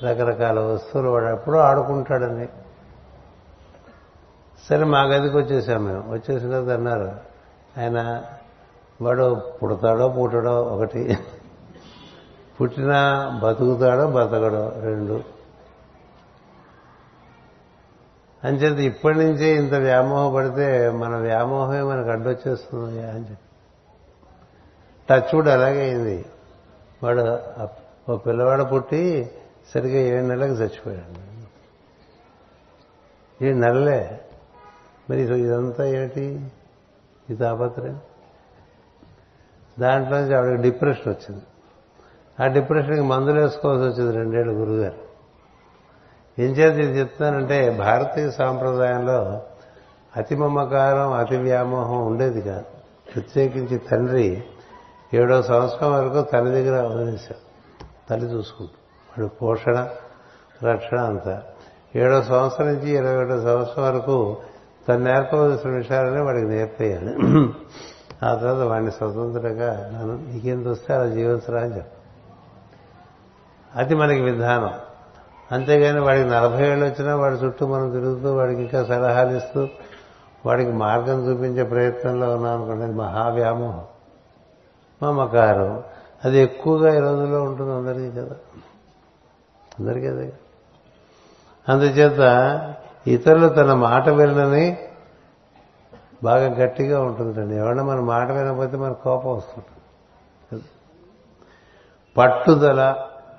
రకరకాల వస్తువులు వాడు ఎప్పుడూ ఆడుకుంటాడని. సరే మా గదికి వచ్చేసాం మేము. వచ్చేసిన తర్వాత అన్నారు ఆయన వాడు పుడతాడో పుట్టడో ఒకటి. పుట్టినా బతుకుతాడో బతకడో రెండు. అంచేత ఇప్పటి నుంచే ఇంత వ్యామోహం పడితే మన వ్యామోహమే మనకు అడ్డొచ్చేస్తుంది అని చెప్పి. టచ్ కూడా అలాగే అయింది. వాడు ఓ పిల్లవాడు పుట్టి సరిగ్గా ఏడు నెలలకు చచ్చిపోయాడు. ఏడు నెలలే. మరి ఇదంతా ఏంటి? ఈ తాపత్రయం? దాంట్లో నుంచి ఆవిడకి డిప్రెషన్ వచ్చింది. ఆ డిప్రెషన్కి మందులు వేసుకోవాల్సి వచ్చింది రెండేళ్ళు గురుగారు ఏం చేత ఇది చెప్తానంటే భారతీయ సాంప్రదాయంలో అతి మమకారం అతి వ్యామోహం ఉండేది కాదు. ప్రత్యేకించి తండ్రి ఏడో సంవత్సరం వరకు తల్లి దగ్గర వదిలేశాడు తల్లి చూసుకుంటూ. వాడు పోషణ రక్షణ అంతా. ఏడో సంవత్సరం నుంచి ఇరవై ఒకటో సంవత్సరం వరకు తను నేర్పవలసిన విషయాలనే వాడికి నేర్పేయాలి. ఆ తర్వాత వాడిని స్వతంత్రంగా నన్ను నీకేం వస్తే అలా జీవించరా అని చెప్ప. అది మనకి విధానం. అంతేగాని వాడికి నలభై ఏళ్ళు వచ్చినా వాడి చుట్టూ మనం తిరుగుతూ వాడికి ఇంకా సలహాలు ఇస్తూ వాడికి మార్గం చూపించే ప్రయత్నంలో ఉన్నాం అనుకోండి అది మహావ్యామోహం. మమకారం అది ఎక్కువగా ఈ రోజుల్లో ఉంటుంది అందరికీ కదా. అందరికీ అదే. అందుచేత ఇతరులు తన మాట వినని బాగా గట్టిగా ఉంటుందండి. ఎవరన్నా మన మాట వినకపోతే మన కోపం వస్తుంది పట్టుదల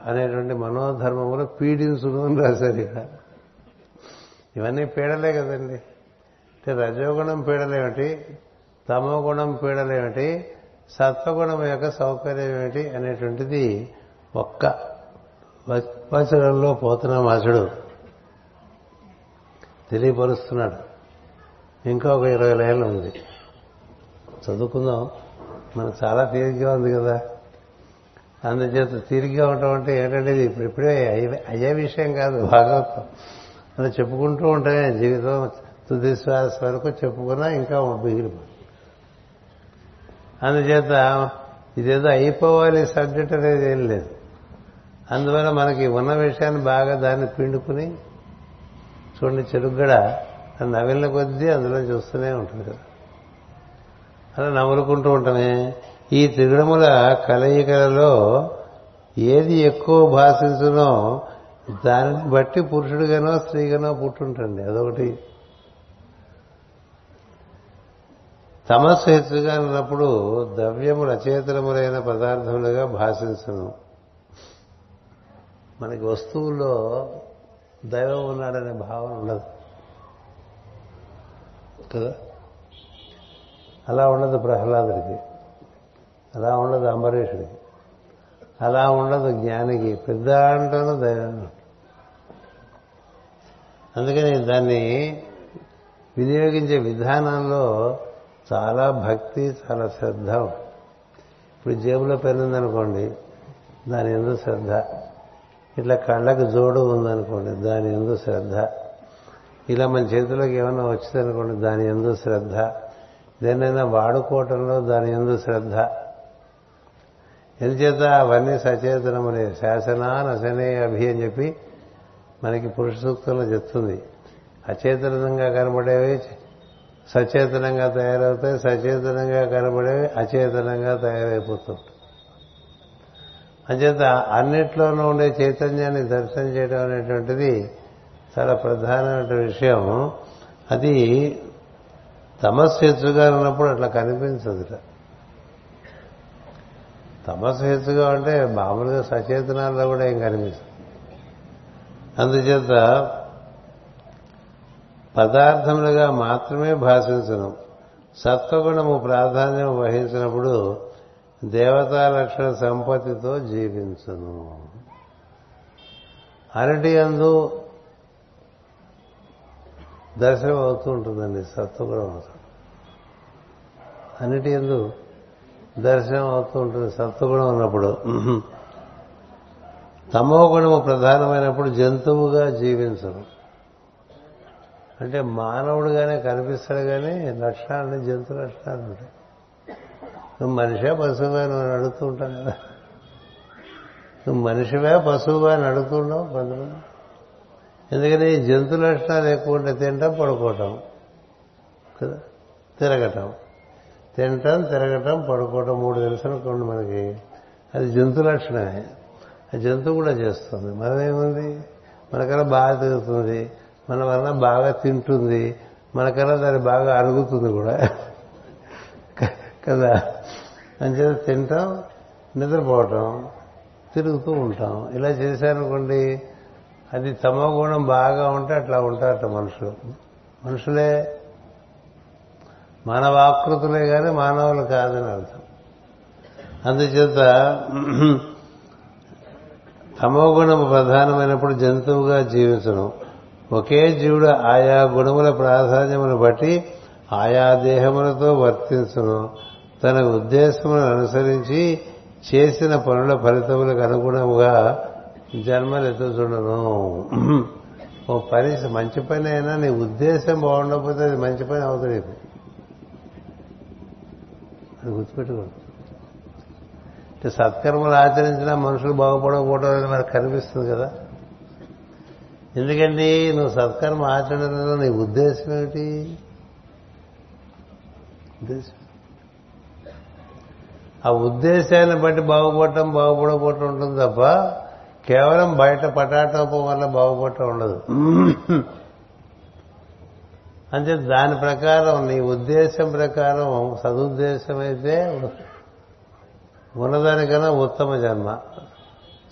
అనేటువంటి మనోధర్మములు పీడించును అని రాశారు ఇక్కడ. ఇవన్నీ పీడలే కదండి. అంటే రజోగుణం పీడలేమిటి తమోగుణం పీడలేమిటి సత్వగుణం యొక్క సౌకర్యం ఏమిటి? అనేటువంటిది ఒక్క వచనంలో పోతున్న మాసుడు తెలియపరుస్తున్నాడు. ఇంకా ఒక ఇరవై లైన్లు ఉంది. చదువుకుందాం. మనకు చాలా తీరిగ్గా ఉంది కదా. అందుచేత తీరిగ్గా ఉండటం అంటే ఏంటంటే ఇది ఇప్పుడు ఇప్పుడే అయ్యే విషయం కాదు భాగవతం. అని చెప్పుకుంటూ ఉంటామే జీవితం తుది శ్వాస వరకు చెప్పుకున్నా ఇంకా మిగిలిపోతుంది. అందుచేత ఇదేదో అయిపోవాలి సబ్జెక్ట్ అనేది ఏం లేదు. అందువల్ల మనకి ఉన్న విషయాన్ని బాగా దాన్ని పిండుకుని చూడండి చెరుగ్గడ నవ్విన కొద్దీ అందులో చూస్తూనే ఉంటుంది కదా. అలా నవ్వులుకుంటూ ఉంటామే. ఈ త్రిగుణముల కలయికలలో ఏది ఎక్కువ భాషించునో దానిని బట్టి పురుషుడిగానో స్త్రీగానో పుట్టుంటండి. అదొకటి. తమస్సు హెచ్చుగా ఉన్నప్పుడు ద్రవ్యములు అచేతనములైన పదార్థములుగా భాషించను. మనకి వస్తువుల్లో దైవం ఉన్నాడనే భావన ఉండదు. కదా? అలా ఉండదు ప్రహ్లాదుడికి. అలా ఉండదు అంబరీషుడికి. అలా ఉండదు జ్ఞానికి. పెద్ద అంటూనే దైవం. అందుకని దాన్ని వినియోగించే విధానంలో చాలా భక్తి చాలా శ్రద్ధ. ఇప్పుడు జేబులో పెరిగిందనుకోండి దాని ఎందుకు శ్రద్ధ? ఇట్లా కళ్ళకు జోడు ఉందనుకోండి దాని ఎందు శ్రద్ధ. ఇలా మన చేతిలోకి ఏమైనా వచ్చిందనుకోండి దాని ఎందు శ్రద్ధ. దేన్నైనా వాడుకోవటంలో దాని ఎందు శ్రద్ధ. ఎందుచేత అవన్నీ సచేతనములే శాసనా నశనే అభి అని చెప్పి మనకి పురుష సూక్తంలో చెప్తుంది. అచేతనంగా కనబడేవి సచేతనంగా తయారవుతాయి సచేతనంగా కనబడేవి అచేతనంగా తయారైపోతుంటాయి. అంచేత అన్నిట్లోనూ ఉండే చైతన్యాన్ని దర్శనం చేయడం అనేటువంటిది చాలా ప్రధానమైన విషయం. అది తమస్సు హెచ్చుగా ఉన్నప్పుడు అట్లా కనిపించదుట. తమస్సు హెచ్చుగా అంటే మామూలుగా సచేతనాల్లో కూడా ఏం కనిపిస్తుంది? అందుచేత పదార్థములుగా మాత్రమే భాషించను. సత్వగుణము ప్రాధాన్యం వహించినప్పుడు దేవతా లక్షణ సంపత్తితో జీవించను. అరటి అందు దర్శనం అవుతూ ఉంటుందండి సత్వగుణం అన్నిటి ఎందు దర్శనం అవుతూ ఉంటుంది సత్వగుణం ఉన్నప్పుడు. తమో గుణము ప్రధానమైనప్పుడు జంతువుగా జీవించరు అంటే మానవుడుగానే కనిపిస్తాడు కానీ లక్షణాలని జంతు లక్షణాలు ఉంటాయి. నువ్వు మనిషే పశువుగా నువ్వు అడుగుతూ ఉంటావు కదా. నువ్వు మనిషివే పశువుగా అని అడుగుతుండవు కొంతమంది. ఎందుకని జంతు లక్షణాలు ఎక్కువ ఉంటే తింటాం పడుకోవటం కదా. తిరగటం. తినటం తిరగటం పడుకోవటం మూడు తెలుసు అనుకోండి మనకి. అది జంతు లక్షణమే. ఆ జంతువు కూడా చేస్తుంది. మనమేముంది మనకన్నా బాగా తిరుగుతుంది. మన వలన బాగా తింటుంది. మనకన్నా దాన్ని బాగా అరుగుతుంది కూడా. కదా? అంచేత తింటాం నిద్రపోవటం తిరుగుతూ ఉంటాం. ఇలా చేశారనుకోండి అది తమో గుణం బాగా ఉంటే అట్లా ఉంటారట మనుషులు. మనుషులే మానవాకృతులే కానీ మానవులు కాదని అర్థం. అందుచేత తమో గుణము ప్రధానమైనప్పుడు జంతువుగా జీవించడం. ఒకే జీవుడు ఆయా గుణముల ప్రాధాన్యమును బట్టి ఆయా దేహములతో వర్తించను తన ఉద్దేశమును అనుసరించి చేసిన పనుల ఫలితములకు అనుగుణముగా జన్మలు ఎత్తుచుండను ఓ పని మంచి పని అయినా నీ ఉద్దేశం బాగుండకపోతే అది మంచి పని అవుతుంది అది గుర్తుపెట్టుకోండి. అంటే సత్కర్మలు ఆచరించినా మనుషులు బాగుపడకపోవడం అనేది మనకు కనిపిస్తుంది కదా. ఎందుకండి నువ్వు సత్కర్మ ఆచరణలో నీ ఉద్దేశం ఏమిటి? ఉద్దేశం. ఆ ఉద్దేశాన్ని బట్టి బాగుపడటం బాగుపడకపోవటం ఉంటుంది తప్ప కేవలం బయట పటాటోపం వల్ల బాగుపడటం ఉండదు. అంటే దాని ప్రకారం నీ ఉద్దేశం ప్రకారం సదుద్దేశం అయితే ఉన్నదానికన్నా ఉత్తమ జన్మ.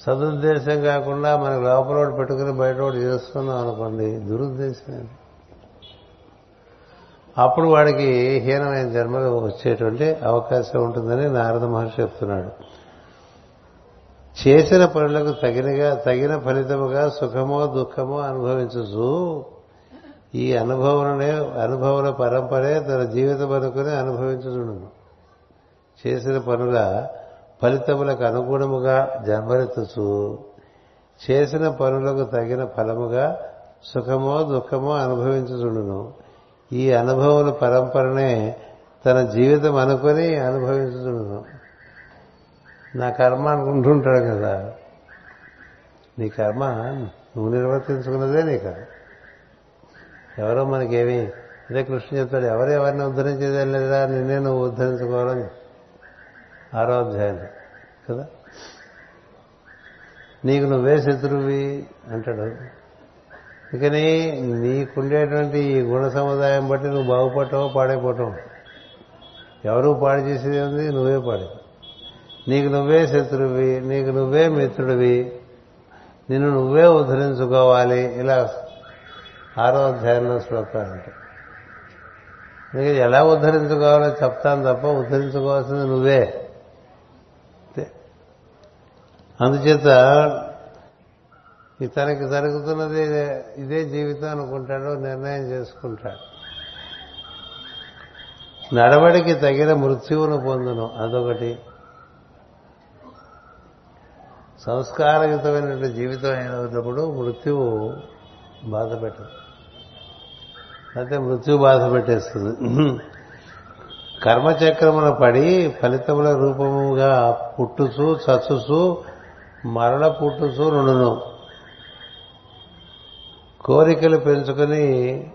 సదుద్దేశం కాకుండా మనకు లోపల పెట్టుకుని బయట ఒకటి చేస్తున్నాం అనుకోండి దురుద్దేశం అప్పుడు వాడికి హీనమైన జన్మలు వచ్చేటువంటి అవకాశం ఉంటుందని నారద మహర్షి చెప్తున్నాడు. చేసిన పనులకు తగినగా తగిన ఫలితముగా సుఖమో దుఃఖమో అనుభవించు. ఈ అనుభవనే అనుభవన పరంపరే తన జీవితం అనుకుని అనుభవించుచుండును. చేసిన పనుల ఫలితములకు అనుగుణముగా జన్మరెత్తుచు చేసిన పనులకు తగిన ఫలముగా సుఖమో దుఃఖమో అనుభవించుచుండును. ఈ అనుభవముల పరంపరనే తన జీవితం అనుకొని అనుభవించుచుండును నా కర్మ అనుకుంటుంటాడు కదా. నీ కర్మ నువ్వు నిర్వర్తించుకున్నదే నీ కర్మ. ఎవరో మనకేమి అదే కృష్ణ చెప్తాడు ఎవరు ఎవరిని ఉద్ధరించేదే లేదా నిన్నే నువ్వు ఉద్ధరించుకోవాలని. ఆరో అధ్యాయం. కదా? నీకు నువ్వే శత్రువి అంటాడు. ఇకని నీకుండేటువంటి ఈ గుణ సముదాయం బట్టి నువ్వు బాగుపడటమో పాడైపోవటం ఎవరు పాడు చేసేది ఉంది నువ్వే పాడే. నీకు నువ్వే శత్రువి నీకు నువ్వే మిత్రుడివి నిన్ను నువ్వే ఉద్ధరించుకోవాలి. ఇలా ఆరో అధ్యాయంలో శ్లోకాలు ఉంటాయి. నీకు ఎలా ఉద్ధరించుకోవాలో చెప్తాను తప్ప ఉద్ధరించుకోవాల్సింది నువ్వే. అందుచేత ఇతనికి జరుగుతున్నది ఇదే జీవితం అనుకుంటాడు నిర్ణయం చేసుకుంటాడు. నడవడికి తగిన మృత్యువును పొందును అదొకటి. సంస్కారయుతమైనటువంటి జీవితం అయినప్పుడు మృత్యువు బాధ పెట్టదు అయితే మృత్యు బాధ పెట్టేస్తుంది. కర్మచక్రమున పడి ఫలితముల రూపముగా పుట్టుచు చచ్చుచు మరల పుట్టుచు నుండును. కోరికలు పెంచుకొని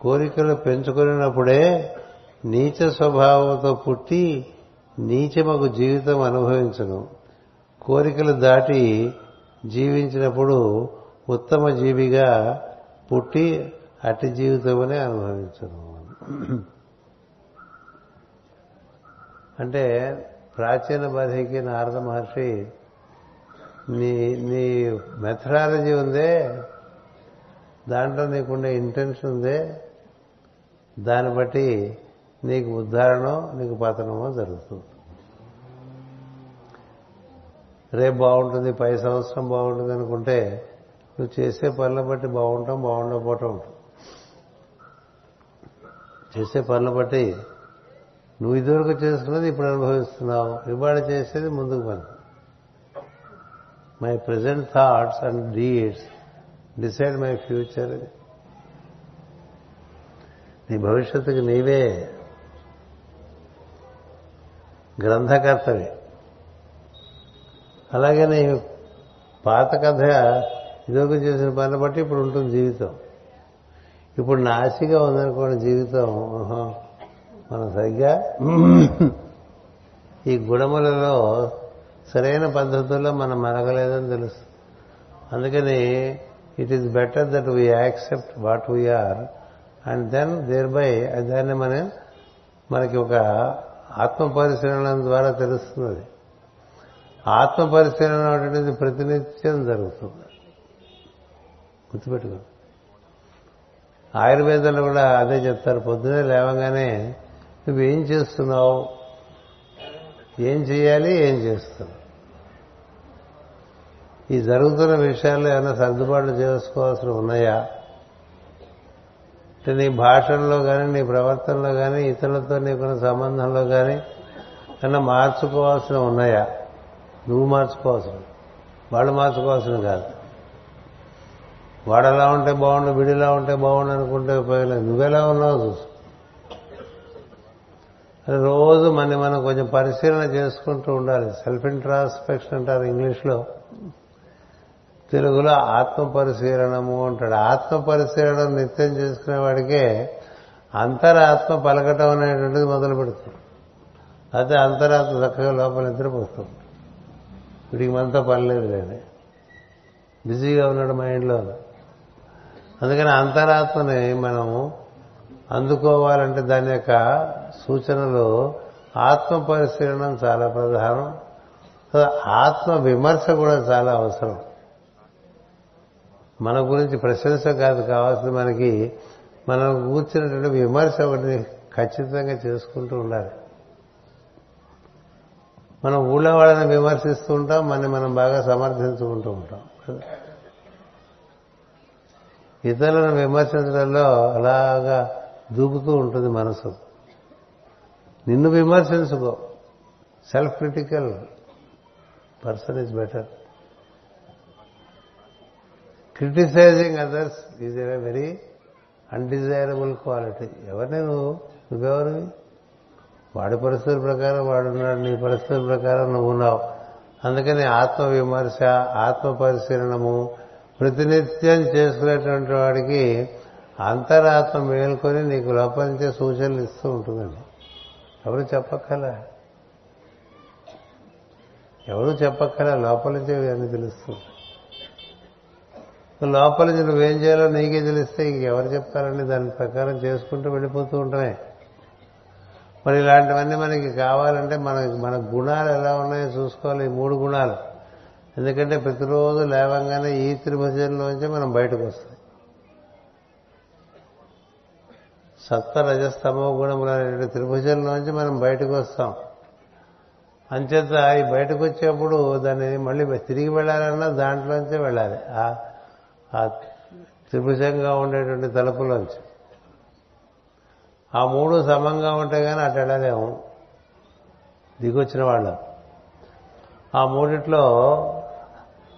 కోరికలు పెంచుకున్నప్పుడే నీచ స్వభావంతో పుట్టి నీచమకు జీవితం అనుభవించను. కోరికలు దాటి జీవించినప్పుడు ఉత్తమ జీవిగా పుట్టి అట్టి జీవితమనే అనుభవించను. అంటే ప్రాచీన బధికి నారద మహర్షి నీ నీ మెథడాలజీ ఉందే దాంట్లో నీకుండే ఇంటెన్షన్ ఉందే దాన్ని బట్టి నీకు ఉద్ధారణం నీకు పతనమో జరుగుతుంది. రేపు బాగుంటుంది పై సంవత్సరం బాగుంటుంది అనుకుంటే నువ్వు చేసే పనుల బట్టి బాగుంటాం బాగుండకపోవటం చేసే పనుల బట్టి నువ్వు ఇదివరకు చేసుకున్నది ఇప్పుడు అనుభవిస్తున్నావు ఇవాళ చేసేది ముందుకు పని. My present thoughts and deeds decide my future నీ భవిష్యత్తుకి నీవే గ్రంథకర్తవి. అలాగే నీ పాత కథ ఇదొక చేసిన పని బట్టి ఇప్పుడు ఉంటుంది జీవితం. ఇప్పుడు నాసిగా ఉందనుకోండి జీవితం. మనం సరిగ్గా ఈ గుణములలో సరైన పద్ధతుల్లో మనం మెరగలేదని తెలుసు. అందుకని it is better that we accept what we are and then thereby దాన్ని మనం మనకి ఒక ఆత్మ పరిశీలన ద్వారా తెలుస్తున్నది. ఆత్మ పరిశీలన అనేది ప్రతినిత్యం జరుగుతుంది. గుర్తుపెట్టుకో. ఆయుర్వేదంలో కూడా అదే చెప్తారు. పొద్దునే లేవగానే నువ్వేం చేస్తున్నావు? ఏం చేయాలి ఏం చేస్తున్నావు ఈ జరుగుతున్న విషయాల్లో ఏమైనా సర్దుబాట్లు చేసుకోవాల్సి ఉన్నాయా? అంటే నీ భాషల్లో కానీ నీ ప్రవర్తనలో కానీ ఇతరులతో నీకున్న సంబంధంలో కానీ ఏమైనా మార్చుకోవాల్సిన ఉన్నాయా? నువ్వు మార్చుకోవాల్సిన. వాళ్ళు మార్చుకోవాల్సిన కాదు. వాడలా ఉంటే బాగుండు విడిలా ఉంటే బాగుండు అనుకుంటే ఉపయోగలేదు నువ్వెలా ఉన్నావు చూసు రోజు మన మనం కొంచెం పరిశీలన చేసుకుంటూ ఉండాలి. సెల్ఫ్ ఇంట్రాస్పెక్షన్ అంటారు ఇంగ్లీష్లో. తెలుగులో ఆత్మ పరిశీలనము అంటాడు. ఆత్మ పరిశీలనం నిత్యం చేసుకునే వాడికే అంతరాత్మ పలకటం అనేటువంటిది మొదలు పెడుతుంది. అయితే అంతరాత్మ చక్కగా లోపల నిద్రపోతుంది. వీడికి మనతో పని లేదు బిజీగా ఉన్నాడు మైండ్లో అందుకని అంతరాత్మని మనము అందుకోవాలంటే దాని యొక్క సూచనలు ఆత్మ పరిశీలనం చాలా ప్రధానం. ఆత్మ విమర్శ కూడా చాలా అవసరం. మన గురించి ప్రశంస కాదు కావాల్సింది మనకి మనం కూర్చున్నటువంటి విమర్శ ఒకటి ఖచ్చితంగా చేసుకుంటూ ఉండాలి. మనం ఊళ్ళో వాళ్ళని విమర్శిస్తూ ఉంటాం మన మనం బాగా సమర్థించుకుంటూ ఉంటాం. ఇతరులను విమర్శించడంలో అలాగా దూకుతూ ఉంటుంది మనసు. నిన్ను విమర్శించుకో. Self critical person is better criticising others is a very undesirable quality ఎవరిని నువ్వు నువ్వెవరు వాడి పరిస్థితుల ప్రకారం వాడున్నాడు నీ పరిస్థితుల ప్రకారం నువ్వు ఉన్నావు. అందుకని ఆత్మ విమర్శ ఆత్మ పరిశీలనము ప్రతినిత్యం చేసుకునేటువంటి వాడికి అంతరాత్మ మేల్కొని నీకు లోపలించే సూచనలు ఇస్తూ ఉంటుందండి. ఎవరు చెప్పక్కల? ఎవరు చెప్పక్కల లోపలించే అని తెలుస్తుంది లోపల నువ్వేం చేయాలో నీకే తెలిస్తే ఇంకెవరు చెప్తారని దాని ప్రకారం చేసుకుంటూ వెళ్ళిపోతూ ఉంటామే. మరి ఇలాంటివన్నీ మనకి కావాలంటే మన మన గుణాలు ఎలా ఉన్నాయో చూసుకోవాలి ఈ మూడు గుణాలు. ఎందుకంటే ప్రతిరోజు లేవంగానే ఈ త్రిభుజంలోంచి మనం బయటకు వస్తాం. సత్వ రజస్తమో గుణములు త్రిభుజంలోంచి మనం బయటకు వస్తాం. అంచేత ఈ బయటకు వచ్చేప్పుడు దాన్ని మళ్ళీ తిరిగి వెళ్ళాలన్నా దాంట్లోంచే వెళ్ళాలి. ఆ త్రిభుజంగా ఉండేటువంటి తలుపులోంచి. ఆ మూడు సమంగా ఉంటే కానీ అటు వెళ్ళలేము. దిగొచ్చిన వాళ్ళు. ఆ మూడిట్లో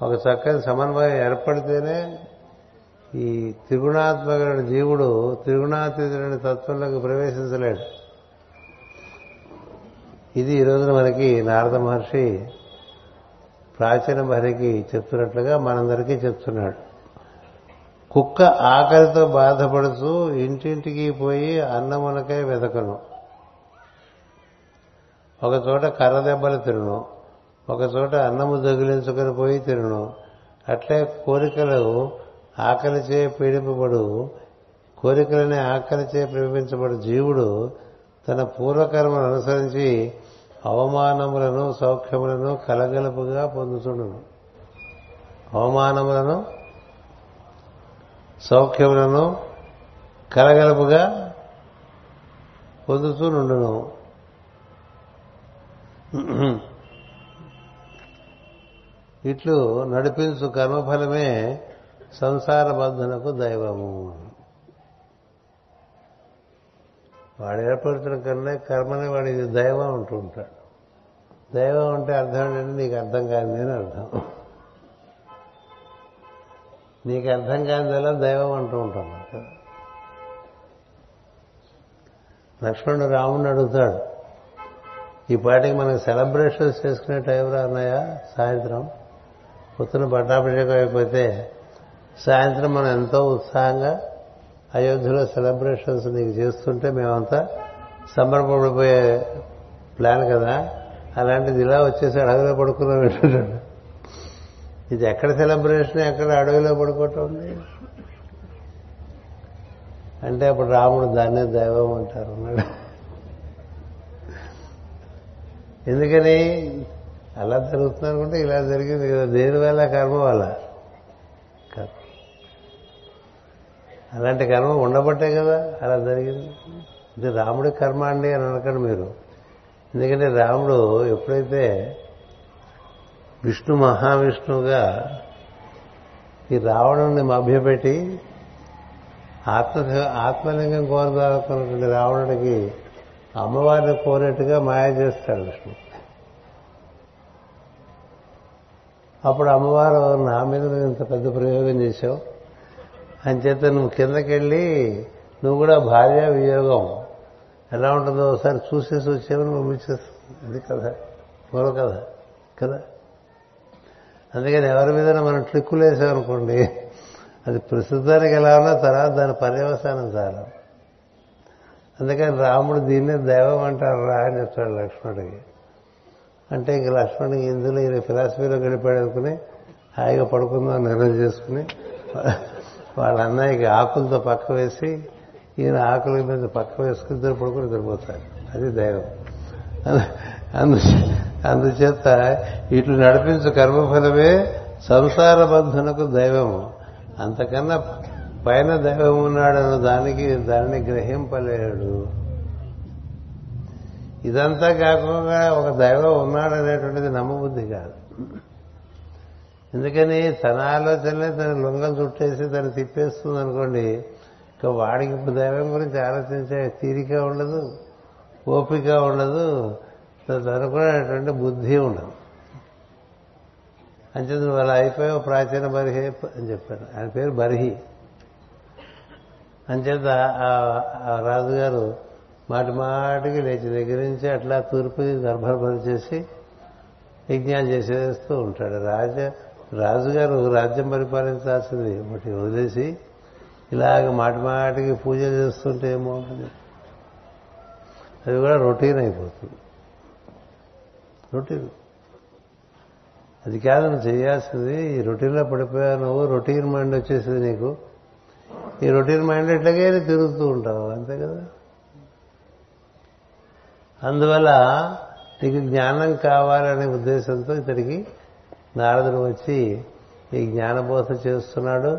ఒక చక్కని సమన్వయం ఏర్పడితేనే ఈ త్రిగుణాత్మక జీవుడు త్రిగుణాతీతుడైన తత్వంలోకి ప్రవేశించలేడు. ఇది ఈ రోజున మనకి నారద మహర్షి ప్రాచీన భరికి చెప్తున్నట్లుగా మనందరికీ చెప్తున్నాడు. కుక్క ఆకలితో బాధపడుతూ ఇంటింటికి పోయి అన్నమునకై వెతకను ఒక చోట కర్ర దెబ్బలు తిరును ఒక చోట అన్నము దగిలించుకొని పోయి తిరును అట్లే కోరికలు ఆకలిచే పీడింపబడు కోరికలనే ఆకలిచే ప్రేమించబడు జీవుడు తన పూర్వకర్మను అనుసరించి అవమానములను సౌఖ్యములను కలగలుపుగా పొందుతుండను అవమానములను సౌఖ్యములను కలగలుపుగా పొందుతూ నుండును ఇట్లు నడిపించు కర్మఫలమే సంసార బంధనకు దైవము. వాడు ఏర్పడుతున్న కన్నా కర్మనే వాడి దైవం అంటూ ఉంటాడు. దైవం అంటే అర్థం ఏంటంటే నీకు అర్థం కాదు అని అర్థం. నీకు అర్థం కానిదల్లా దైవం అంటూ ఉంటాం లక్ష్మణుడు రాముడిని అడుగుతాడు ఈ పాటికి మనకి సెలబ్రేషన్స్ చేసుకునే టైం రాన్నాయా సాయంత్రం పొద్దున పట్టాభిషేకం అయిపోతే సాయంత్రం మనం ఎంతో ఉత్సాహంగా అయోధ్యలో సెలబ్రేషన్స్ నీకు చేస్తుంటే మేమంతా సంబరపడిపోయే ప్లాన్ కదా. అలాంటిది ఇలా వచ్చేసి అడవిలో పడుకున్నాం ఏంటంటే. ఇది ఎక్కడ సెలబ్రేషన్ ఎక్కడ అడవిలో పడుకోవటం ఉంది అంటే అప్పుడు రాముడు దాన్నే దైవం అంటారు అన్నాడు. ఎందుకని? అలా జరుగుతుంది అనుకుంటే ఇలా జరిగింది కదా. దేని వల్ల కర్మ వల్ల అలాంటి కర్మ ఉండబట్టే కదా అలా జరిగింది. ఇది రాముడి కర్మ అండి అని అనకండి మీరు. ఎందుకంటే రాముడు ఎప్పుడైతే విష్ణు మహావిష్ణువుగా ఈ రావణుని మభ్యపెట్టి ఆత్మ ఆత్మలింగం కోరదాలనుకున్నటువంటి రావణుడికి అమ్మవారిని కోరేట్టుగా మాయ చేస్తాడు విష్ణు. అప్పుడు అమ్మవారు నా మీద ఇంత పెద్ద ప్రయోగం చేశావు? అంచేత నువ్వు కిందకెళ్ళి నువ్వు కూడా భార్య వియోగం. ఎలా ఉంటుందో ఒకసారి చూసేసి వచ్చేవని పంపించేస్తుంది అది కథ. పూర్వ కథ. కదా? అందుకని ఎవరి మీద మనం ట్రిక్కులు వేసామనుకోండి అది ప్రస్తుతానికి ఎలా ఉన్నా తర్వాత దాని పర్యవసానం చాలా. అందుకని రాముడు దీన్నే దైవం అంటారు రా అని చెప్తాడు లక్ష్మణుడికి. అంటే ఇంక లక్ష్మణుడికి ఇందులో ఈయన ఫిలాసఫీలో గడిపాడు అనుకుని హాయిగా పడుకుందాం నిర్ణయం చేసుకుని వాళ్ళ అన్నయ్యకి ఆకులతో పక్క వేసి ఈయన ఆకుల మీద పక్క వేసుకుని ఇద్దరు పడుకుని నిద్రపోతారు. అది దైవం. అందు అందుచేత ఇట్లు నడిపించు కర్మఫలమే సంసార బంధనకు దైవము. అంతకన్నా పైన దైవం ఉన్నాడన్న దానికి దానిని గ్రహింపలేడు. ఇదంతా కాకుండా ఒక దైవం ఉన్నాడనేటువంటిది నమ్మబుద్ధి కాదు. ఎందుకని తన ఆలోచనలే తన లొంగలు చుట్టేసి తను తిప్పేస్తుంది అనుకోండి ఇంకా వాడికి ఇప్పుడు దైవం గురించి ఆలోచించే తీరిక ఉండదు ఓపిక ఉండదు అనుకునేటువంటి బుద్ధి ఉండదు. అంచేది నువ్వు అలా అయిపోయావు ప్రాచీన బర్హి అని చెప్పాను ఆయన పేరు బర్హి. అంచేత ఆ రాజుగారు మాటి మాటికి లేచి దగ్గర నుంచి అట్లా తూర్పుకి గర్భపరి చేసి యజ్ఞాలు చేసేస్తూ ఉంటాడు. రాజ రాజుగారు రాజ్యం పరిపాలించాల్సింది. ఒకటి వదిలేసి ఇలాగ మాటి మాటికి పూజ చేస్తుంటే ఏమో అది కూడా రొటీన్ అయిపోతుంది. రొటీన్. అది కాదు నువ్వు చేయాల్సింది ఈ రొటీన్లో పడిపోయావు నువ్వు రొటీన్ మైండ్ వచ్చేసింది నీకు. ఈ రొటీన్ మైండ్ ఎట్లాగే తిరుగుతూ ఉంటావు అంతే కదా? అందువల్ల నీకు జ్ఞానం కావాలనే ఉద్దేశంతో ఇతడికి నారదుడు వచ్చి ఈ జ్ఞానబోధ చేస్తున్నాడు.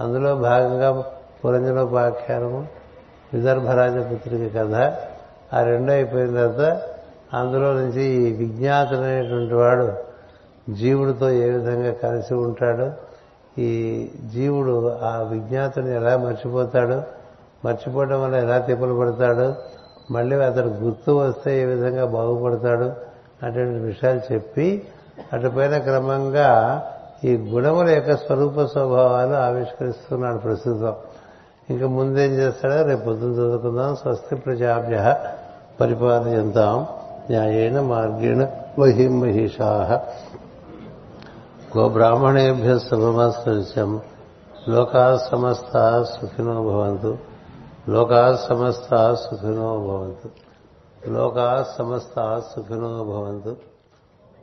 అందులో భాగంగా పురంజనోపాఖ్యానము విదర్భరాజపుత్రిక కథ ఆ రెండు అయిపోయిన తర్వాత అందులో నుంచి ఈ విజ్ఞాతుడైనటువంటి వాడు జీవుడితో ఏ విధంగా కలిసి ఉంటాడు ఈ జీవుడు ఆ విజ్ఞాతుని ఎలా మర్చిపోతాడు మర్చిపోవడం వల్ల ఎలా తిప్పలు పడతాడు మళ్ళీ అతడు గుర్తు వస్తే ఏ విధంగా బాగుపడతాడు అటువంటి విషయాలు చెప్పి అటుపైన క్రమంగా ఈ గుణముల యొక్క స్వరూప స్వభావాలు ఆవిష్కరిస్తున్నాడు ప్రస్తుతం. ఇంకా ముందేం చేస్తాడో? రేపు పొద్దున చదువుకుందాం. స్వస్తి ప్రజాభ్య పరిపాలయంతాం. న్యాయేన మార్గేణ మహిం మహిషా. గోబ్రాహ్మణేభ్య శుభమస్తం లోకా సమస్త సుఖినో భవంతు. లోకా సమస్త సుఖినో భవంతు. లోకా సమస్త సుఖినో భవంతు.